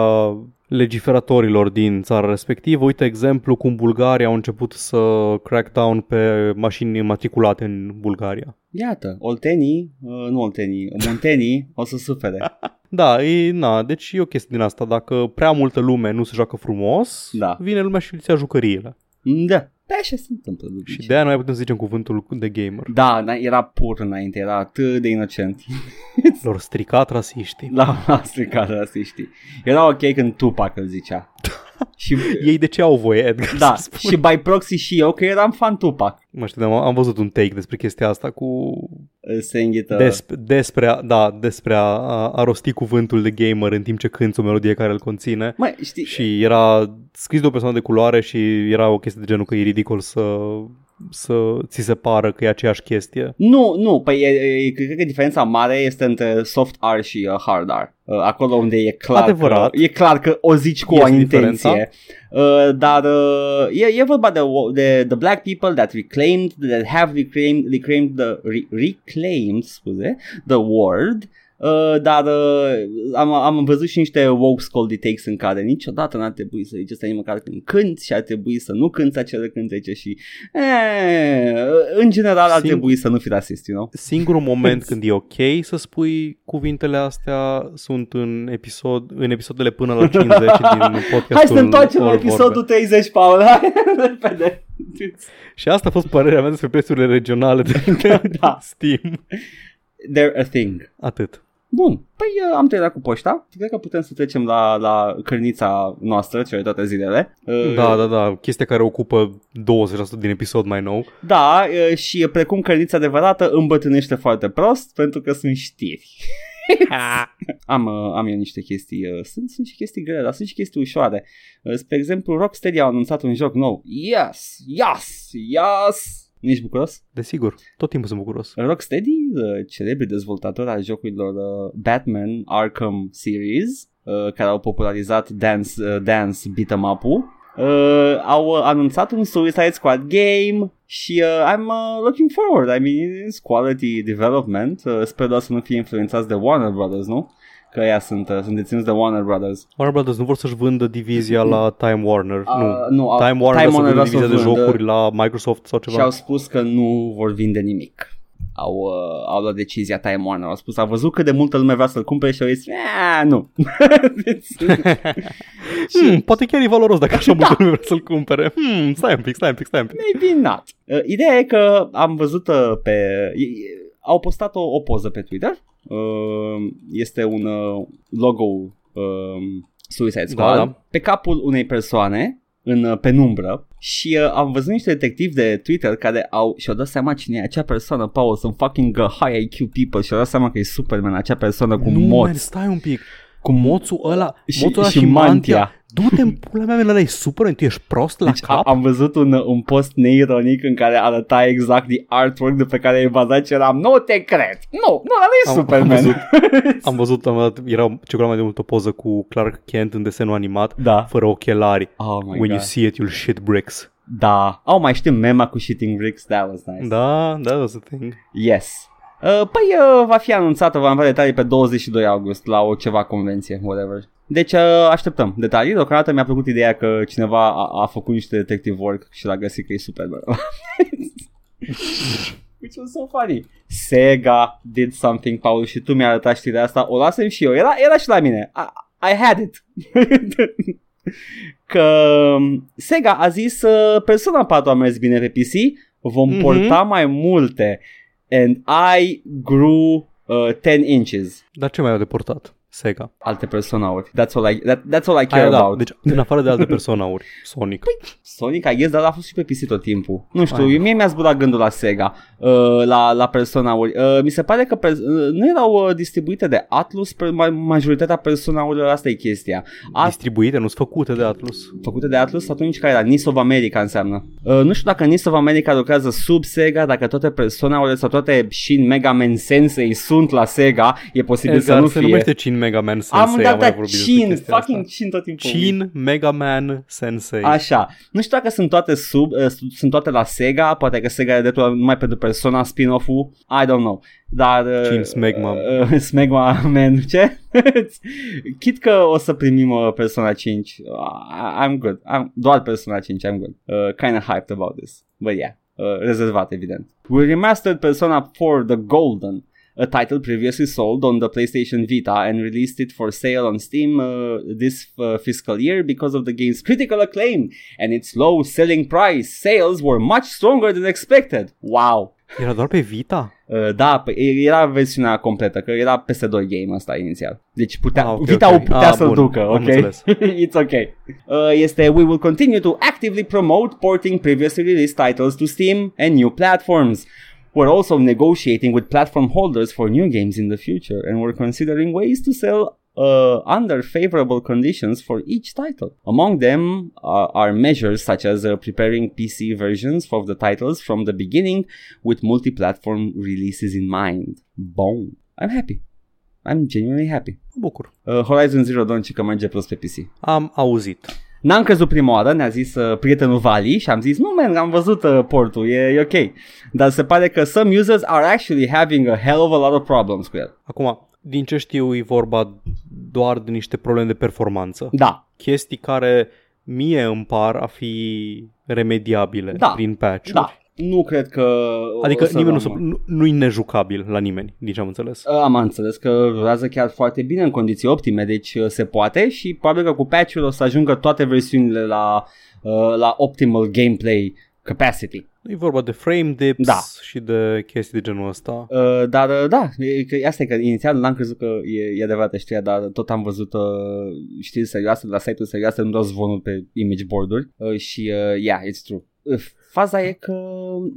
legiferatorilor din țara respectivă. Uite exemplu cum Bulgaria au început să crack down pe mașini matriculate în Bulgaria. Iată, oltenii, uh, nu oltenii, muntenii o să sufere. Da, e, na, deci e o chestie din asta. Dacă prea multă lume nu se joacă frumos, Da. vine lumea și îți ia jucăriile. Da. Pe așa se întâmplă. de Și obicei. de aia nu mai putem să zicem cuvântul de gamer. Da, da, era pur înainte, era atât de inocent. Lor stricat rasiștii. La a stricat rasiștii. Era ok când Tupac îl zicea. și, Ei de ce au voie, Edgar? da, să spun? și by proxy și eu că eram fan Tupac. Mă știu, am, am văzut un take despre chestia asta cu Se înghită. Desp- despre, a, da, despre a, a, a rosti cuvântul de gamer în timp ce cânti o melodie care îl conține. Mai știi, Și era scris de o persoană de culoare și era o chestie de genul că e ridicol să, să ți se pară că e aceeași chestie. Nu, nu, păi e, e, cred că diferența mare este între soft R și uh, hard R. Uh, acolo unde e clar, Adevărat. Că, e clar că o zici cu Este o diferența. intenție. Uh, dar uh, e, e vorba de, de the black people that reclaimed, that have reclaimed, reclaimed the, re, reclaimed, scuze, the word. Uh, dar uh, am, am văzut și niște woke scoldy takes în care niciodată n-ar trebui să zici asta nici măcar când cânti și ar trebui să nu cânti acele cântece și eh, în general ar Singur- trebui să nu fii rasist, you know? Singurul moment când e ok să spui cuvintele astea sunt în, episod, în episodele până la 50 din podcastul Hai să întoarcem la All episodul Vorbe. 30, Paul, hai repede. Și asta a fost părerea mea despre prețurile regionale de, de Da. Steam. They're a thing. Atât. Bun, păi uh, am terminat cu poșta. Cred că putem să trecem la, la cărnița noastră, cele toate zilele. Uh, Da, da, da. Chestia care ocupă 20% din episod mai nou. Da, uh, și precum cărnița adevărată îmbătrânește foarte prost pentru că sunt știri. am, uh, am eu niște chestii, uh, sunt, sunt și chestii grele, dar sunt și chestii ușoare. Uh, spre exemplu, Rocksteady a anunțat un joc nou. Yes, yes, yes! Ești bucuros? Desigur, tot timpul sunt bucuros. Rocksteady, uh, celebri dezvoltatori al jocurilor uh, Batman Arkham Series, uh, care au popularizat Dance, uh, Dance Beat'em Up-ul, uh, au uh, anunțat un Suicide Squad game și uh, I'm uh, looking forward. I mean, it's quality development. Uh, sper doar să nu fie influențați de Warner Brothers, nu? Că ea sunt, uh, sunt deținuți de Warner Brothers. Warner Brothers nu vor să-și vândă divizia la Time Warner. Uh, nu. nu, au- Time Warner Time Time Warner vrea să vrea vândă să divizia de vândă. jocuri la Microsoft sau Și ceva. au spus că nu vor vinde nimic. Au, uh, au luat decizia Time Warner. Au spus, a văzut cât de multă lume vrea să-l cumpere și au zis, "Ah, nu. Hmm, poate chiar e valoros dacă așa multă lume vrea să-l cumpere. Hmm, stai un pic, stai un pic, stai un pic. Maybe not. Uh, ideea e că am văzut uh, pe... e- e- Au postat o, o poză pe Twitter. Uh, este un uh, logo uh, Suicide Squad Da, da. pe capul unei persoane în uh, penumbră și uh, am văzut niște detectivi de Twitter care au și-au dat seama cine e acea persoană, Paul, sunt fucking uh, high IQ people și-au dat seama că e Superman, acea persoană cu nu, moț. man, stai un pic. Cu moțul ăla, Și- moțul ăla și și, mantia. mantia. Du-te în pula mea, man, ăla e Superman, tu ești prost la Deci a, cap? am văzut un, un post neironic în care arăta exact de artwork de pe care e bazat și eram Nu te cred! Nu, nu, ăla nu e Am- Superman! am văzut. Am văzut, am văzut, era ce mai de mult o poză cu Clark Kent în desenul animat, Da. fără ochelari. Oh my When God. you see it, you'll shit bricks. Da. Oh, mai știm mema cu shitting bricks? That was nice. Da, that was a thing. Yes. Uh, păi uh, va fi anunțată, va avea detalii pe 22 august la o ceva convenție, whatever. Deci uh, așteptăm detalii. Deocamdată mi-a plăcut ideea că cineva a, a făcut niște detective work și l-a găsit că e super. Which was so funny. Sega did something, Paul, și tu mi-ai arătat știrea asta. O lasem și eu. Era, era și la mine. I, I had it. că um, Sega a zis uh, Persona 4 a mers bine pe PC, vom mm-hmm. porta mai multe. And I grew uh, 10 inches. Dar ce mai au de portat? Sega. Alte personauri. That's all I, that, that's all I care Aia, da. about. Deci, în afară de alte personauri, Sonic. Sonic, I guess, dar a fost și pe PC tot timpul. Nu știu, Ai. mie mi-a zburat gândul la Sega, uh, la, la personauri. Uh, mi se pare că per- uh, nu erau uh, distribuite de Atlus, per- majoritatea personaurilor, asta e chestia. A- distribuite, nu sunt făcute de Atlus. Făcute de Atlus? Atunci care era? Nis of America înseamnă. Uh, nu știu dacă Nis of America lucrează sub Sega, dacă toate personaurile sau toate Shin Mega Man Sensei sunt la Sega, e posibil exact, să nu se fie. numește Shin Mega Man Sensei. Am dat, dat vorbit Shin, fucking Shin tot timpul. Shin Mega Man Sensei. Așa. Nu știu dacă sunt toate sub, uh, sunt toate la Sega, poate că Sega are dreptul numai pentru Persona spin-off-ul, I don't know. Dar... Uh, Shin Smegma. Uh, Smegma Man, ce? Chit că o să primim uh, Persona 5, uh, I'm good. I'm, doar Persona 5, I'm good. Uh, kind of hyped about this. But yeah. Uh, rezervat, evident. We remastered Persona 4 The Golden a title previously sold on the PlayStation Vita and released it for sale on Steam uh, this uh, fiscal year because of the game's critical acclaim and its low selling price. Sales were much stronger than expected. Wow! Era doar pe Vita? Uh, da, era versiunea completă, că era PS2 game asta inițial. Deci putea, Ah, ok, Vita ok. o putea Ah, să-l bun, ducă, am ok? înțeles. It's ok. Uh, este We will continue to actively promote porting previously released titles to Steam and new platforms. We're also negotiating with platform holders for new games in the future, and we're considering ways to sell uh, under favorable conditions for each title. Among them uh, are measures such as uh, preparing PC versions of the titles from the beginning with multi platform releases in mind. Boom. I'm happy. I'm genuinely happy. Mă bucur. Uh, Horizon Zero Dawn și că merge plus pe PC. Am auzit. N-am crezut prima oară, ne-a zis uh, prietenul Vali și am zis, nu man, am văzut uh, portul, e, e ok. Dar se pare că some users are actually having a hell of a lot of problems cu el. Acum, din ce știu, e vorba doar de niște probleme de performanță. Da, Chestii care mie îmi par a fi remediabile Da, prin patch da. Nu cred că... o Adică să nimeni nu, rămână. se- nu, nu-i nejucabil la nimeni, din ce am înțeles. Uh, Am înțeles că rulează chiar foarte bine în condiții optime, deci uh, se poate și probabil că cu patch-ul o să ajungă toate versiunile la, uh, la optimal gameplay capacity. E vorba de frame dips Da. și de chestii de genul ăsta. Uh, dar uh, da, e, că, asta e că inițial n-am crezut că e, e adevărată știrea, dar tot am văzut uh, știri serioase de la site-uri serioase, nu doar zvonul pe image board-uri uh, și uh, yeah, it's true. Uh, Faza e că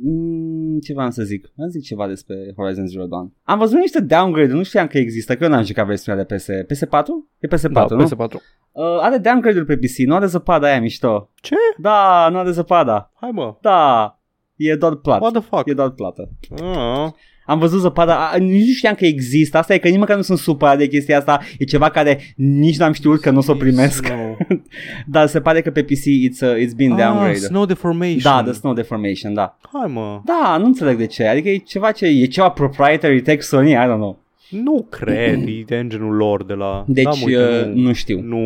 mm, ce vreau să zic? Am zic ceva despre Horizon Zero Dawn. Am văzut niște downgrade, nu știam că există, că eu n-am jucat versiunea de PS, PS4? E PS4, da, nu? PS4. Uh, are downgrade-uri pe PC, nu are zăpada aia mișto. Ce? Da, nu are zăpada. Hai mă, Da, e doar plat. what the fuck? E doar plată. Ah. Am văzut zăpada, a, nici nu știam că există, asta e că nici măcar nu sunt supărat de chestia asta, e ceva care nici n-am știut că nu o să o primesc, Snow. dar se pare că pe PC it's, uh, it's been ah, downgraded. snow deformation. Da, the snow deformation, da. Hai mă, Da, nu înțeleg de ce, adică e ceva ce, e ceva proprietary tech Sony, I don't know. nu cred, e engine-ul lor de la... Deci da, mă, uite, uh, nu, nu știu. nu,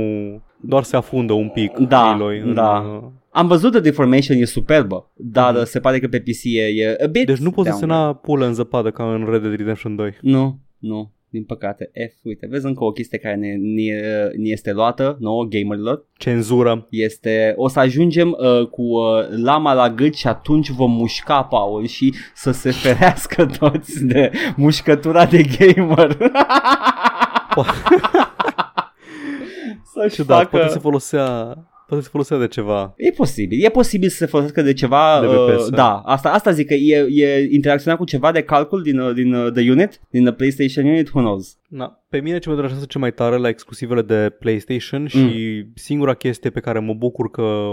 doar se afundă un pic Da, Aloy în, da. uh, Am văzut The Deformation, e superbă, dar uh, se pare că pe PC e, e a bit Deci nu poți să downgrade. sena pulă în zăpadă ca în Red Dead Redemption 2. Nu, nu, din păcate. F, uite, vezi încă o chestie care ne, ne, ne este luată, nouă gamerilor. Cenzură. Este, o să ajungem uh, cu uh, lama la gât și atunci vom mușca Paul și să se ferească toți de mușcătura de gamer. Să-și Ciudat, facă... poate se folosea Poate se folosea de ceva. E posibil, e posibil să se folosească de ceva, De pe uh, PS. da, asta, asta zic că e, e interacționa cu ceva de calcul din, uh, din uh, The Unit, din the PlayStation Unit, who knows. Na, pe mine ce mă deranjează cel mai tare la exclusivele de PlayStation și Mm. singura chestie pe care mă bucur că,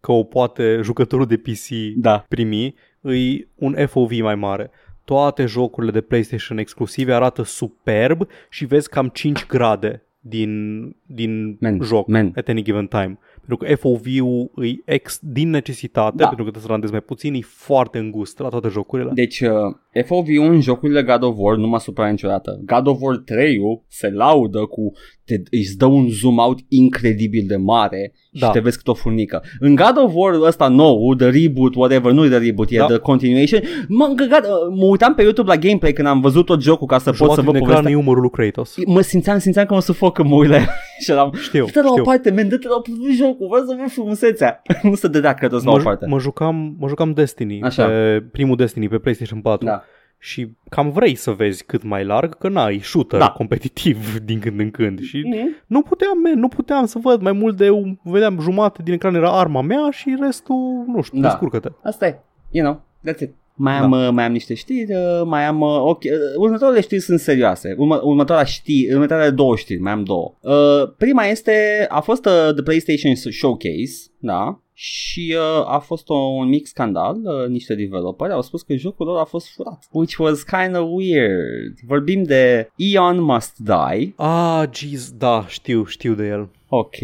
că o poate jucătorul de PC Da. primi e un FOV mai mare. Toate jocurile de PlayStation exclusive arată superb și vezi cam 5 grade din, din Man, joc man. at any given time. Pentru că FOV-ul e ex, din necesitate, Da. pentru că trebuie să randezi mai puțin, e foarte îngust la toate jocurile. Deci, uh, FOV-ul în jocurile God of War nu m-a supărat niciodată. God of War 3 se laudă cu te, îți dă un zoom out incredibil de mare și Da. te vezi cât o furnică. În God of War ăsta nou, the reboot, whatever, nu e the reboot, e Da. the continuation, mă, încăgat, mă uitam pe YouTube la gameplay când am văzut tot jocul ca să pot să Jumătate văd din ecran povestea. e umărul lui Kratos. Mă simțeam, simțeam că mă sufoc când mă uit la el și eram, Știu, dă-te la o știu. parte, man, dă-te la o parte jocul, vreau să văd frumusețea. nu se dădea Kratos la o Mă, parte. mă, jucam, mă jucam Destiny, Așa. pe primul Destiny pe PlayStation 4 Da. Și cam vrei să vezi cât mai larg, că n-ai shooter Da. competitiv din când în când și Mhm. nu puteam, man, nu puteam să văd mai mult de, un- vedeam jumate din ecran era arma mea și restul, nu știu, Da. descurcă-te. Asta e, you know, that's it. Mai Da. am, uh, mai am niște știri, uh, mai am, uh, ok, uh, următoarele știri sunt serioase, Urmă, următoarea știri, următoarele două știri, mai am două. Uh, prima este, a fost uh, The PlayStation Showcase, da, și uh, a fost o, un mic scandal, uh, niște developeri au spus că jocul lor a fost furat, which was kind of weird. Vorbim de Eon Must Die, Ah, jeez, da, știu, știu de el. ok,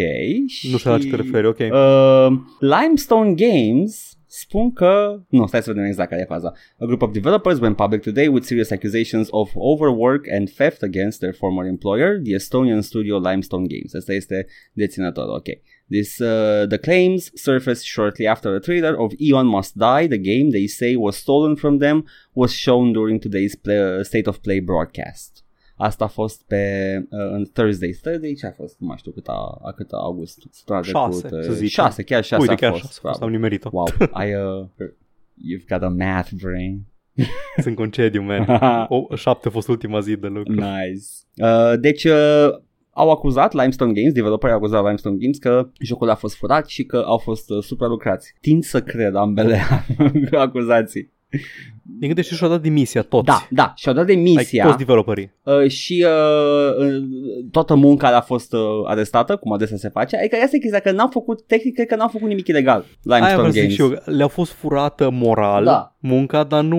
și... Nu știu la ce te referi, ok. Uh, Limestone Games spun că... Nu, stai să vedem exact care e faza. A group of developers went public today with serious accusations of overwork and theft against their former employer, the Estonian studio Limestone Games. Asta este deținătorul, ok. This, uh, the claims surfaced shortly after a trailer of Eon Must Die, the game they say was stolen from them, was shown during today's play, uh, State of Play broadcast. Asta a fost pe uh, în Thursday. Thursday ce a fost? Nu mai știu cât a, a cât a august. Săptămâna Șase, trecută. să zicem. Șase, chiar șase Uite, a chiar fost. așa, am probabil. nimerit-o. Wow, ai uh, you've got a math brain. Sunt în concediu, man. O, șapte a fost ultima zi de lucru. nice. Uh, deci uh, au acuzat Limestone Games, developerii au acuzat Limestone Games că jocul a fost furat și că au fost uh, supralucrați. Tind să cred ambele acuzații. Din câte știu și-au dat demisia toți. Da, da, și-au dat Like, demisia. toți developerii. Uh, și uh, uh, toată munca a fost uh, arestată, cum adesea se face. Adică asta e chestia, că n-au făcut, tehnic, cred că n-au făcut nimic ilegal. Aia Limestone vreau să zic Games. și eu, le-a fost furată moral Da. munca, dar nu...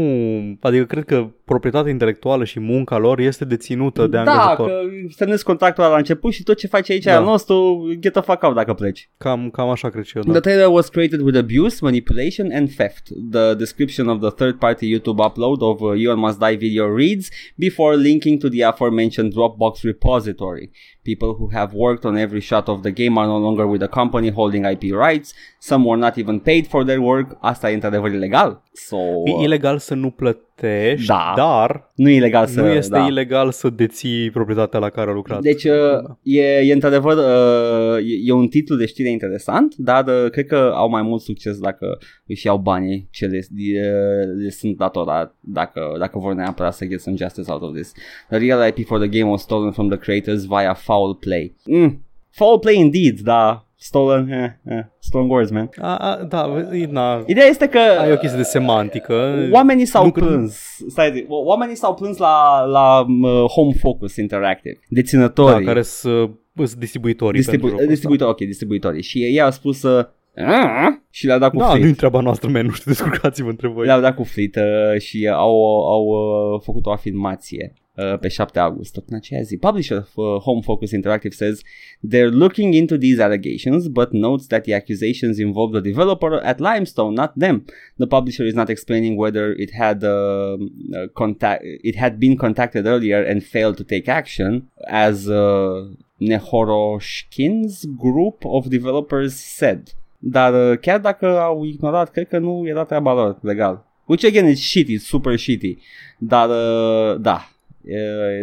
Adică cred că proprietatea intelectuală și munca lor este deținută de da, angajator. că semnezi contractul ăla la început și tot ce faci aici Da. al nostru, get the fuck out dacă pleci. Cam, cam așa cred și eu, The da. trailer was created with abuse, manipulation and theft. The description of the third-party YouTube upload of uh, You Must Die video reads before linking to the aforementioned Dropbox repository. People who have worked on every shot of the game are no longer with the company holding IP rights. Some were not even paid for their work. Asta e într-adevăr ilegal. So, E uh, ilegal să nu plătești, Da. dar nu e ilegal să... nu este da. ilegal să deții proprietatea la care a lucrat. Deci uh, e, e într-adevăr uh, e, e un titlu de știre interesant, dar uh, cred că au mai mult succes dacă își iau banii ce le, le, le sunt datorat dacă, dacă vor neapărat să get some justice out of this. The real IP for the game was stolen from the creators via foul play. Mm, foul play indeed, da. Stolen, eh, eh, strong words, man. A, a, da, e- na, Ideea este că ai o chestie de semantică. Oamenii s-au Nu cred- plâns, stai, zi, o- oamenii s-au plâns la, la uh, Home Focus Interactive, deținătorii. Da, care sunt sunt distribuitorii Distribu- pentru jocul ăsta. distribuitor, ok, distribuitorii. Și ei au spus uh, "Ah", și le-au dat cu Da, frit. nu-i treaba noastră, man, nu știu, descurcați-vă între voi. Le-au dat cu frit uh, și au, au uh, făcut o afirmație uh, pe 7 august, în aceea zi. Publisher of uh, Home Focus Interactive says they're looking into these allegations, but notes that the accusations involve the developer at Limestone, not them. The publisher is not explaining whether it had uh, uh, contact, it had been contacted earlier and failed to take action, as uh, Nehoroshkin's group of developers said. Dar uh, chiar dacă au ignorat, cred că nu era treaba lor legal. Which again is shitty, super shitty. Dar uh, da,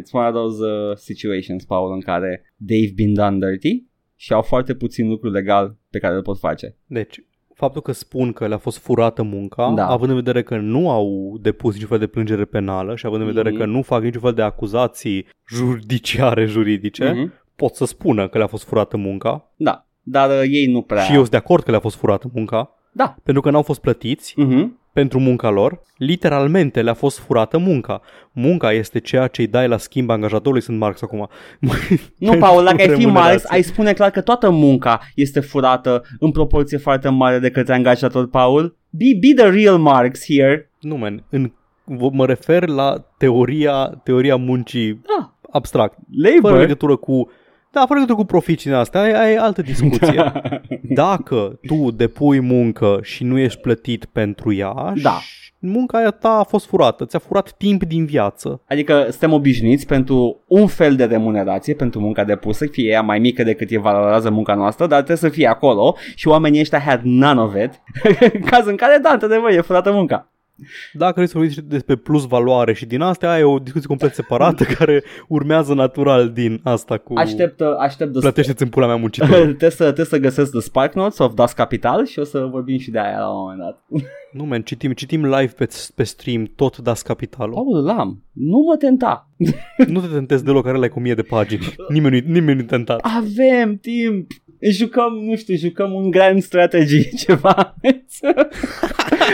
it's one of those uh, situations, Paul, în care they've been done dirty și au foarte puțin lucru legal pe care îl pot face. Deci, faptul că spun că le-a fost furată munca, Da. având în vedere că nu au depus niciun fel de plângere penală și având în vedere Mhm. că nu fac niciun fel de acuzații judiciare, juridice, Mhm. pot să spună că le-a fost furată munca Da, dar uh, ei nu prea... și eu sunt de acord că le-a fost furată munca, Da. pentru că n-au fost plătiți Mhm. Pentru munca lor, literalmente le-a fost furată munca. Munca este ceea ce îi dai la schimb angajatorului, sunt Marx acum. Nu, Paul, dacă ai fi Remunerație. Marx, ai spune clar că toată munca este furată în proporție foarte mare de către angajator, Paul. Be, be the real Marx here. Nu, man, în, v- mă refer la teoria, teoria muncii Da. abstract, fără Labor. legătură cu Da, fără legătură cu proficii astea, ai, ai altă discuție. Dacă tu depui muncă și nu ești plătit pentru ea, Da. munca aia ta a fost furată, ți-a furat timp din viață. Adică suntem obișnuiți pentru un fel de remunerație pentru munca depusă, fie ea mai mică decât e valorează munca noastră, dar trebuie să fie acolo și oamenii ăștia had none of it, în caz în care, da, într-adevăr, e furată munca. Dacă vrei să vorbiți și despre plus valoare și din astea, ai o discuție complet separată care urmează natural din asta cu Aștept, uh, aștept de plătește-ți în pula mea muncitor. trebuie, să, trebuie să găsesc The Spark Notes of Das Capital și o să vorbim și de aia la un moment dat. nu, man, citim, citim live pe, pe stream tot Das Capitalul. Paul, l-am. Nu mă tenta. Nu te tentezi deloc, are like 1000 de pagini. Nimeni, nu- nimeni nu tentat. Avem timp. Jucăm, nu știu, jucăm un grand strategy, ceva.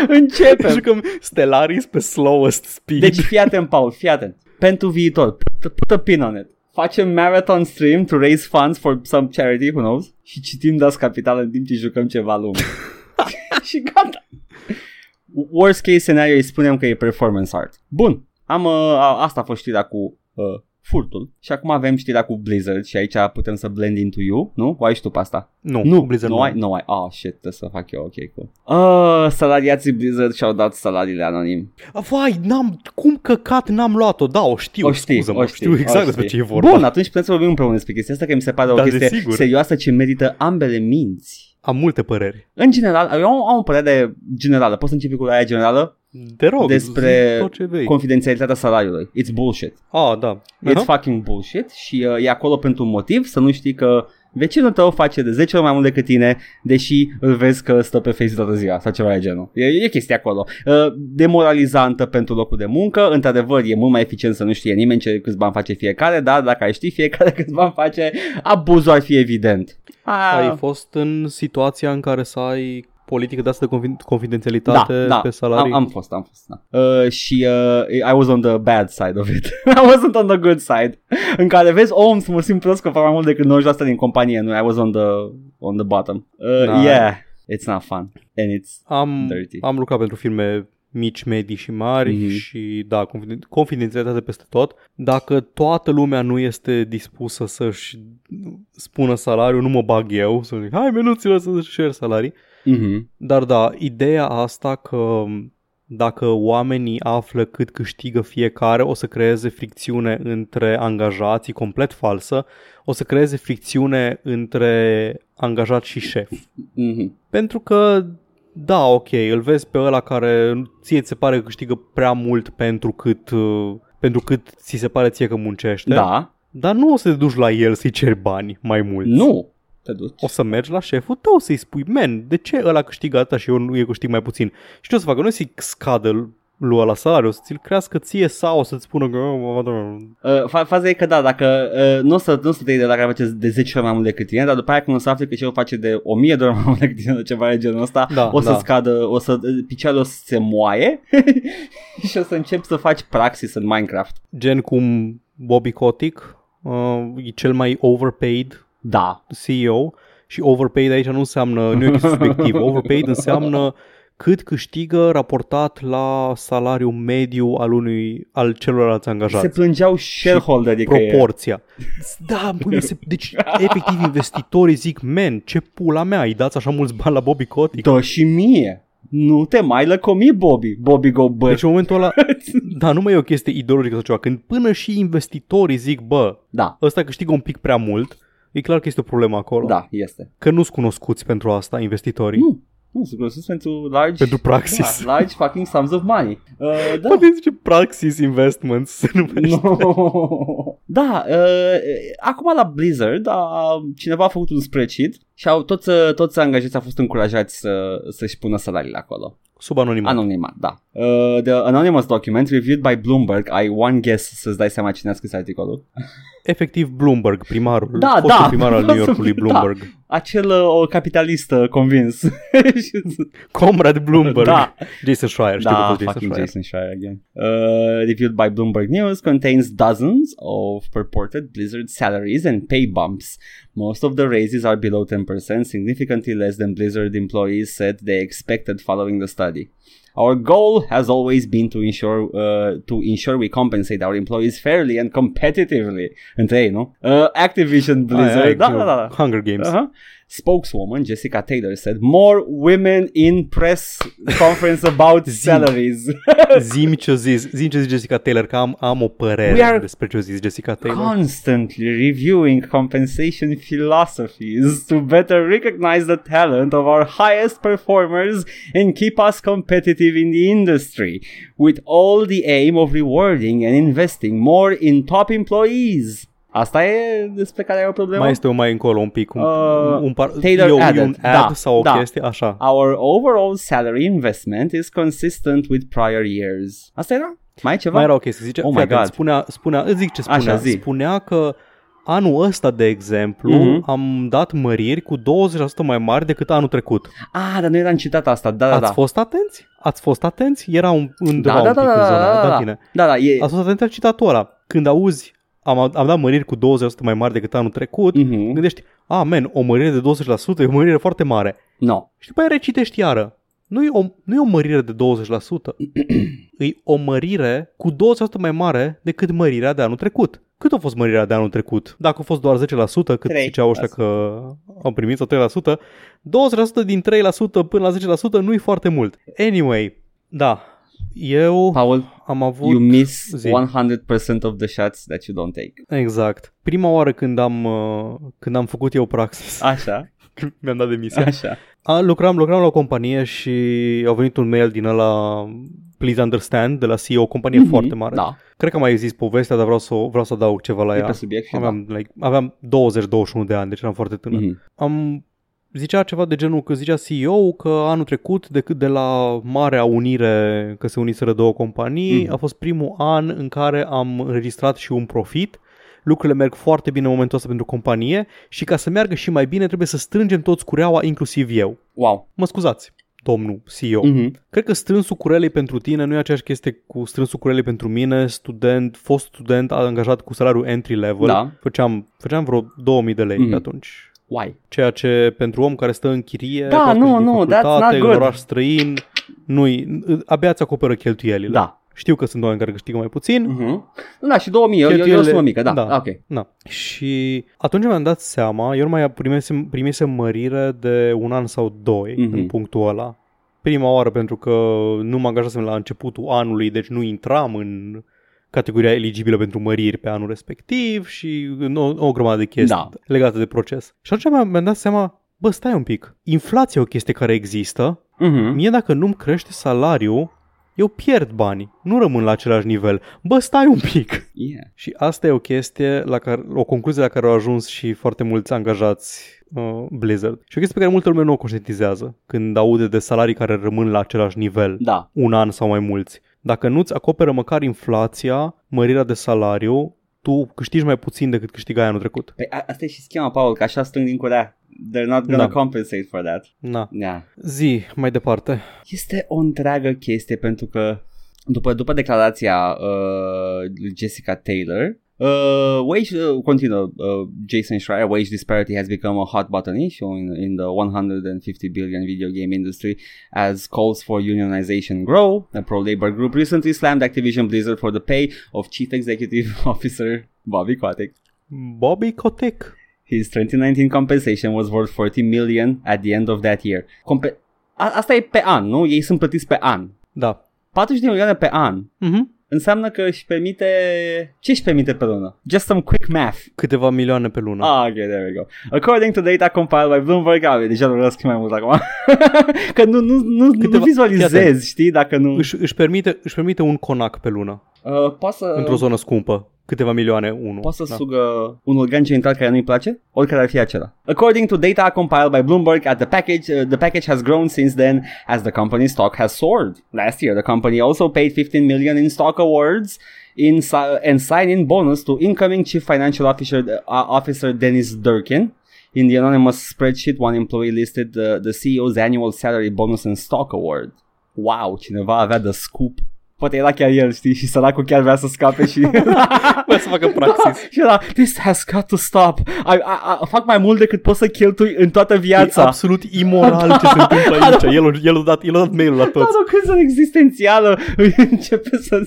Începem. Jucăm Stellaris pe slowest speed. Deci fii atent, Paul, fii atent. Pentru viitor, put, put a pin on it. Facem marathon stream to raise funds for some charity, who knows? Și citim Das Capital în timp ce jucăm ceva lume. și gata. Worst case scenario îi spunem că e performance art. Bun, am, uh, a- asta a fost știrea cu uh, furtul și acum avem știrea cu Blizzard și aici putem să blend into you, nu? O ai și tu pe asta? nu, Nu, cu Blizzard nu ai, nu ai. Oh, shit, trebuie să fac eu, ok, cool. Uh, salariații Blizzard și-au dat salariile anonim. A, Vai, n-am, cum căcat n-am luat-o? Da, o știu, O știi, scuză-mă, o știu exact o despre știi. ce e vorba. Bun, atunci putem să vorbim împreună despre chestia asta, că mi se pare o Da, chestie desigur. serioasă ce merită ambele minți. Am multe păreri. În general, eu am, am o părere generală. Poți să începi cu aia generală? Te rog, Despre zi tot ce vrei. Confidențialitatea salariului. It's bullshit. ah, da. It's Aha. fucking bullshit și uh, e acolo pentru un motiv să nu știi că vecinul tău face de 10 ori mai mult decât tine, deși îl vezi că stă pe Facebook toată ziua sau ceva de genul. E, e chestia acolo. Uh, demoralizantă pentru locul de muncă, într-adevăr e mult mai eficient să nu știe nimeni ce câți bani face fiecare, dar dacă ai ști fiecare câți bani face, abuzul ar fi evident. Ah, Ai fost în situația în care să ai politică de asta de confi- confidențialitate da, da, pe salarii? Am, am fost, am fost. Da. Uh, și uh, I was on the bad side of it. I wasn't on the good side. în care vezi, om, să mă simt prost că fac mai mult decât 90% din companie. Nu, I was on the, on the bottom. Uh, Da. Yeah, it's not fun. And it's... am, dirty. am lucrat pentru firme mici, medii și mari Mhm. și da, confiden- confidențialitate peste tot. Dacă toată lumea nu este dispusă să-și spună salariul, nu mă bag eu, să zic, hai menuților să-și share salarii. Mm-hmm. Dar da, ideea asta că dacă oamenii află cât câștigă fiecare, o să creeze fricțiune între angajații, complet falsă, o să creeze fricțiune între angajat și șef. Mm-hmm. Pentru că, da, ok, îl vezi pe ăla care ție ți se pare că câștigă prea mult pentru cât, uh, pentru cât ți se pare ție că muncește, Da, dar nu o să te duci la el să-i ceri bani mai mulți. nu. Te duci. O să mergi la șeful tău să-i spui, man, de ce ăla câștigă atâta și eu, nu- eu câștig mai puțin? Și ce o să facă? Nu să-i scadă lui la salariu, o să ți-l crească ție sau o să-ți spună că... "Oh, da, Uh, fa- faza e că da, dacă uh, nu o să, nu o să te iei de dacă face de 10 ori mai mult decât tine, dar după aia când o să afli că cel face de 1000 de ori mai mult decât tine, ceva de genul ăsta, Da, o să da. scadă, o să, picioarele o să se moaie și o să începi să faci praxis în Minecraft. Gen cum Bobby Kotick uh, e cel mai overpaid Da, CEO și overpaid aici nu înseamnă, nu e o chestie subiectiv, overpaid înseamnă cât câștigă raportat la salariul mediu al unui al celorlalți angajați. se plângeau shareholderii că e. proporția. Da, bă, se, deci efectiv investitorii zic, men, ce pula mea, îi dați așa mulți bani la Bobby Kotick? Dă și mie. Nu te mai lăcomi, Bobby. Bobby go bă. Deci în momentul ăla, da, nu mai e o chestie ideologică sau ceva, când până și investitorii zic, bă, Da, ăsta câștigă un pic prea mult, e clar că este o problemă acolo. da, este. Că nu-s cunoscuți pentru asta investitorii. Nu, nu, sunt cunoscuți pentru large... Pentru praxis. Da, large fucking sums of money. Uh, da. Poate zice Praxis Investments se numește. No. Da, uh, acum la Blizzard a, cineva a făcut un spreadsheet și au, toți, uh, toți angajații au fost încurajați să, să-și pună salariile acolo. Sub anonimat. Anonimat, da. Uh, the anonymous document reviewed by Bloomberg. Ai one guess să-ți dai seama cine a scris articolul. Efectiv Bloomberg, primarul, Da, fostul da. primar al New Yorkului Da. Bloomberg. Acel uh, o capitalist uh, convins. Comrade Bloomberg. Da. Jason Schreier, știu că a da, fost Jason fucking Schreier. Jason Schreier again. Uh, reviewed by Bloomberg News contains dozens of purported Blizzard salaries and pay bumps. Most of the raises are below 10%, significantly less than Blizzard employees said they expected following the study. Our goal has always been to ensure uh, to ensure we compensate our employees fairly and competitively. And ei, nu? Uh, Activision Blizzard. Da, da, da. Hunger Games. Uh-huh. Spokeswoman Jessica Taylor said more women in press conference about salaries. Zim ce zis, zim ce zis Jessica Taylor, că am, am o părere We are despre ce zis Jessica Taylor. Constantly reviewing compensation philosophies to better recognize the talent of our highest performers and keep us competitive in the industry, with all the aim of rewarding and investing more in top employees. Asta e despre care ai o problemă? Mai este o mai încolo un pic. Un, Uh, un par, Taylor e, un- e added. un ad Da, sau o da. chestie, așa. Our overall salary investment is consistent with prior years. Asta era? Mai e ceva? Mai era o chestie, zice, Oh fii my atent, God. spunea, spunea, îți zic ce spunea, Așa, zi. spunea că anul ăsta, de exemplu, Mhm. am dat măriri cu 20% mai mari decât anul trecut. Ah, dar nu era în citat asta. Da, da, Ați da. fost atenți? Ați fost atenți? Era un, undeva da, da, un da, pic da, în da, zona aia, da, da, da, bine. da, da, e... Ați fost atent la citatul ăla. Când auzi, am, am dat măriri cu 20% mai mari decât anul trecut, Mhm. gândești, a, men, o mărire de 20% e o mărire foarte mare. No. Și după aia recitești iară. Nu e o, nu e o mărire de 20%, e o mărire cu 20% mai mare decât mărirea de anul trecut. Cât a fost mărirea de anul trecut? Dacă a fost doar 10%, cât Trei ziceau ăștia că au primit sau 3%, 20% din 3% până la 10% nu e foarte mult. Anyway, da, eu Paul, am avut... you miss zi. 100% of the shots that you don't take. Exact. Prima oară când am, uh, când am făcut eu praxis, Așa, mi-am dat demisia. așa. A, lucram, lucram la o companie și a venit un mail din ăla Please Understand de la CEO, o companie Mhm, foarte mare. Da, Cred că mai zis povestea, dar vreau să, o- vreau să adaug ceva la e ea. pe subiect și da. Aveam, like, aveam 20-21 de ani, deci eram foarte tânăr. Mhm. Am zicea ceva de genul că zicea CEO că anul trecut, decât de la Marea Unire, că se uniseră două companii, Mhm. a fost primul an în care am înregistrat și un profit. Lucrurile merg foarte bine în momentul ăsta pentru companie și ca să meargă și mai bine trebuie să strângem toți cureaua, inclusiv eu. Wow. Mă scuzați, domnul CEO. Mhm. Cred că strânsul curelei pentru tine nu e aceeași chestie cu strânsul curelei pentru mine, student, fost student angajat cu salariu entry level. Da. Făceam, făceam vreo 2000 de lei Mhm. pe atunci. Why? Ceea ce pentru om care stă în chirie, Da, poate nu, și din nu, that's facultate, not în good. oraș străin, nu abia ți acoperă cheltuielile. Da. Știu că sunt oameni care câștigă mai puțin, Mhm. Da, și 2000, eu, eu, eu o Cheltuielile- sumă mică, da. da. da. Ok. Na. Și atunci mi-am dat seama, eu nu mai primisem, primisem mărire de un an sau doi Mhm. în punctul ăla. Prima oară pentru că nu mă angajasem la începutul anului, deci nu intram în categoria eligibilă pentru măriri pe anul respectiv și în o, o grămadă de chestii Da. legate de proces. Și atunci mi-am, mi-am dat seama, bă, stai un pic, inflația e o chestie care există, Mhm. mie dacă nu-mi crește salariul, eu pierd bani, nu rămân la același nivel. Bă, stai un pic! Yeah. Și asta e o chestie, la care, o concluzie la care au ajuns și foarte mulți angajați uh, Blizzard. Și o chestie pe care multă lume nu o conștientizează când aude de salarii care rămân la același nivel Da. un an sau mai mulți. Dacă nu-ți acoperă măcar inflația, mărirea de salariu, tu câștigi mai puțin decât câștigai anul trecut. Păi a- asta e și schema, Paul, că așa strâng din curea. They're not gonna Da. compensate for that. Na. Yeah. Zi, mai departe. Este o întreagă chestie pentru că după, după declarația uh, lui Jessica Taylor, uh, wage, uh, continuă uh, Jason Schreier, wage disparity has become a hot button issue in, in the 150 billion video game industry as calls for unionization grow. A pro-labor group recently slammed Activision Blizzard for the pay of Chief Executive Officer Bobby Kotick. Bobby Kotick. His 2019 compensation was worth 40 million at the end of that year. Compe- a- asta e pe an, nu? Ei sunt plătiți pe an. Da. 40 de milioane pe an Mhm. Înseamnă că își permite... Ce își permite pe lună? Just some quick math. Câteva milioane pe lună. Ah, ok, there we go. According to data compiled by Bloomberg, ah, deja nu răsc mai mult acum. că nu, nu, nu, Câteva- nu vizualizezi, știi, dacă nu... Își, își, permite, își permite un conac pe lună, Uh, poți să... într-o zonă scumpă. Câteva milioane, unu. Poți să da. sugă un organ genital care nu-i place, oricare ar fi acela. According to data compiled by Bloomberg at the package, uh, the package has grown since then as the company's stock has soared. Last year, the company also paid 15 million in stock awards in si- and sign-in bonus to incoming chief financial officer uh, officer Dennis Durkin. In the anonymous spreadsheet, one employee listed the, the CEO's annual salary bonus and stock award. Wow, cineva avea the scoop Poate era chiar el, știi, și săracul chiar vrea să scape și... Vrea să facă praxis. și era, this has got to stop. I, I, I, fac mai mult decât pot să cheltui în toată E viața. absolut imoral ce se întâmplă aici. El, el, a dat, el a dat mail-ul la Da, toți. o criză existențială începe să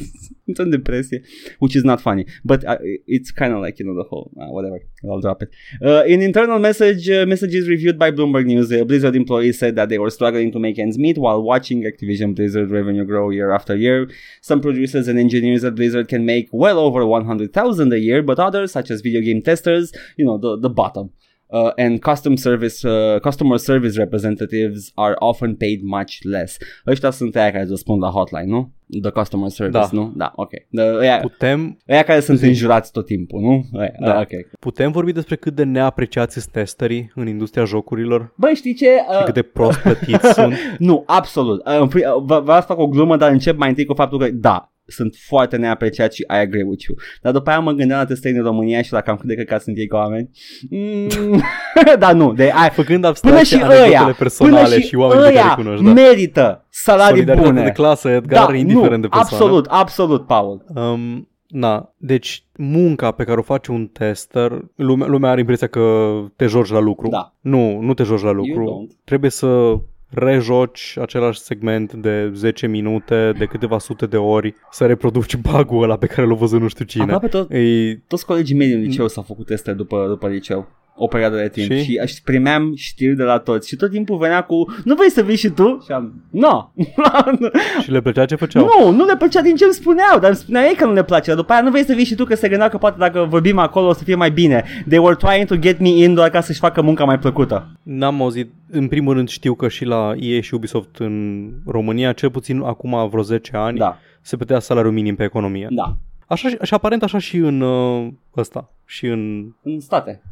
într-o depresie, which is not funny, but uh, it's kind of like, you know, the whole, uh, whatever, I'll drop it. Uh, in internal message, uh, messages reviewed by Bloomberg News, uh, Blizzard employees said that they were struggling to make ends meet while watching Activision Blizzard revenue grow year after year. Some producers and engineers at Blizzard can make well over 100,000 a year, but others, such as video game testers, you know, the, the bottom. Uh, and custom service, uh, customer service representatives are often paid much less. Ăștia sunt aia care răspund la hotline, nu? The customer service, Da. nu? Da, ok. The, aia, Putem, aia care sunt înjurați tot timpul, nu? Aia, Da. da. ok. putem vorbi despre cât de neapreciați sunt testerii în industria jocurilor? Băi, știi ce? Și Uh, cât de prost plătiți sunt? nu, absolut. Uh, în pri- uh, v- vreau să fac o glumă, dar încep mai întâi cu faptul că, da, sunt foarte neapreciați și I agree with you. Dar după aia mă gândeam la testări în România și la cam cât de căcat sunt ei ca oameni. Mm, dar nu, de ai, Făcând Până abstracție și anecdotele ăia, personale până și, și oameni pe care ăia îi cunoști. Da. merită salarii Solidaritate bune. de clasă, Edgar, indiferent nu, de persoană. absolut, absolut, Paul. Um, na, deci munca pe care o face un tester, lumea, lumea are impresia că te joci la lucru. Da. Nu, nu te joci la lucru. don't. Trebuie să rejoci același segment de 10 minute, de câteva sute de ori, să reproduci bug-ul ăla pe care l-a văzut nu știu cine. Aproape tot, E, toți colegii mei din liceu s-au făcut teste după, după liceu o perioadă de timp Și? și, și aș- primeam știri de la toți și tot timpul venea cu nu vrei să vii și tu? Și am, nu, și le plăcea ce făceau. nu, nu le plăcea din ce îmi spuneau, dar îmi spuneau ei că nu le place, dar după aia nu vrei să vii și tu că se gândeau că poate dacă vorbim acolo o să fie mai bine. They were trying to get me in doar ca să-și facă munca mai plăcută. N-am auzit, în primul rând știu că și la EA și Ubisoft în România, cel puțin acum vreo 10 ani, Da, se plătea salariul minim pe economie. da, Așa și, și aparent așa și în uh, ăsta, și în, în state, nu?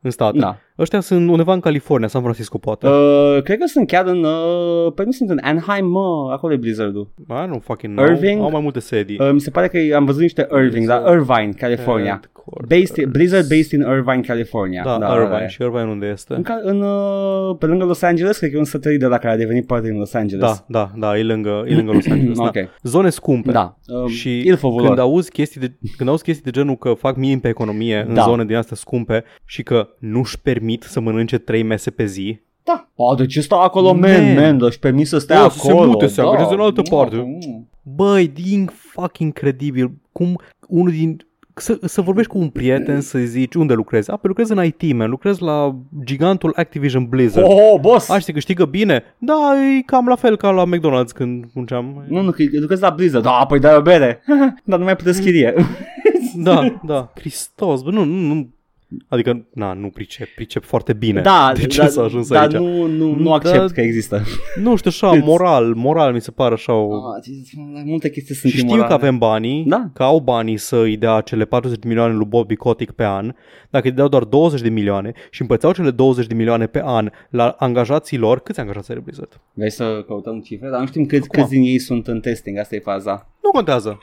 În state. Da. Ăștia sunt undeva în California, San Francisco poate. Uh, cred că sunt chiar în, uh, păi nu sunt în Anaheim, mă, acolo e Blizzard-ul. I nu fucking know. Irving? Au mai multe sedii. Uh, mi se pare că am văzut niște Irving, da, Irvine, California. Headquarters. Based, Blizzard based in Irvine, California. Da, da ăla Irvine. e. Și Irvine unde este? În, ca- în, uh, pe lângă Los Angeles, cred că e un satelit de la care a devenit parte din Los Angeles. Da, da, da, e lângă, e lângă Los Angeles. Ok. da. Zone scumpe. Da. Um, Și Ilfovul când lor. auzi, chestii de, când auzi chestii de genul că fac minim pe economie în Da. zone din astea scumpe și că nu-și permit să mănânce trei mese pe zi, Da. A, de ce stau acolo, man, Man. man, man, și permis să stai O, să se acolo. mute, să se angajeze în altă Da. parte. Mm. Băi, din fucking credibil, cum unul din să, să vorbești cu un prieten să zici unde lucrezi. A, pe lucrez în IT, man, lucrez la gigantul Activision Blizzard. Oh, oh, boss! A, și se câștigă bine? Da, e cam la fel ca la McDonald's când munceam. Nu, nu, că lucrezi la Blizzard. Da, păi dai o bere. Dar nu mai plătesc chirie. Da, da. Hristos, bă, nu, nu, nu. Adică, na, nu pricep, pricep foarte bine. da, de ce da, s-a ajuns dar aici? nu, nu, nu Da. accept că există. Nu știu, așa, moral, moral mi se pare așa o... Ah, zi- multe chestii sunt Și știu imorale. că avem banii, Da. că au banii să îi dea cele 40 de milioane lui Bobby Kotick pe an, dacă îi dau doar 20 de milioane și împățeau cele 20 de milioane pe an la angajații lor, câți angajați are Blizzard? Vrei să căutăm cifre? Dar nu știm câți, Acum. câți din ei sunt în testing, asta e faza. Nu contează.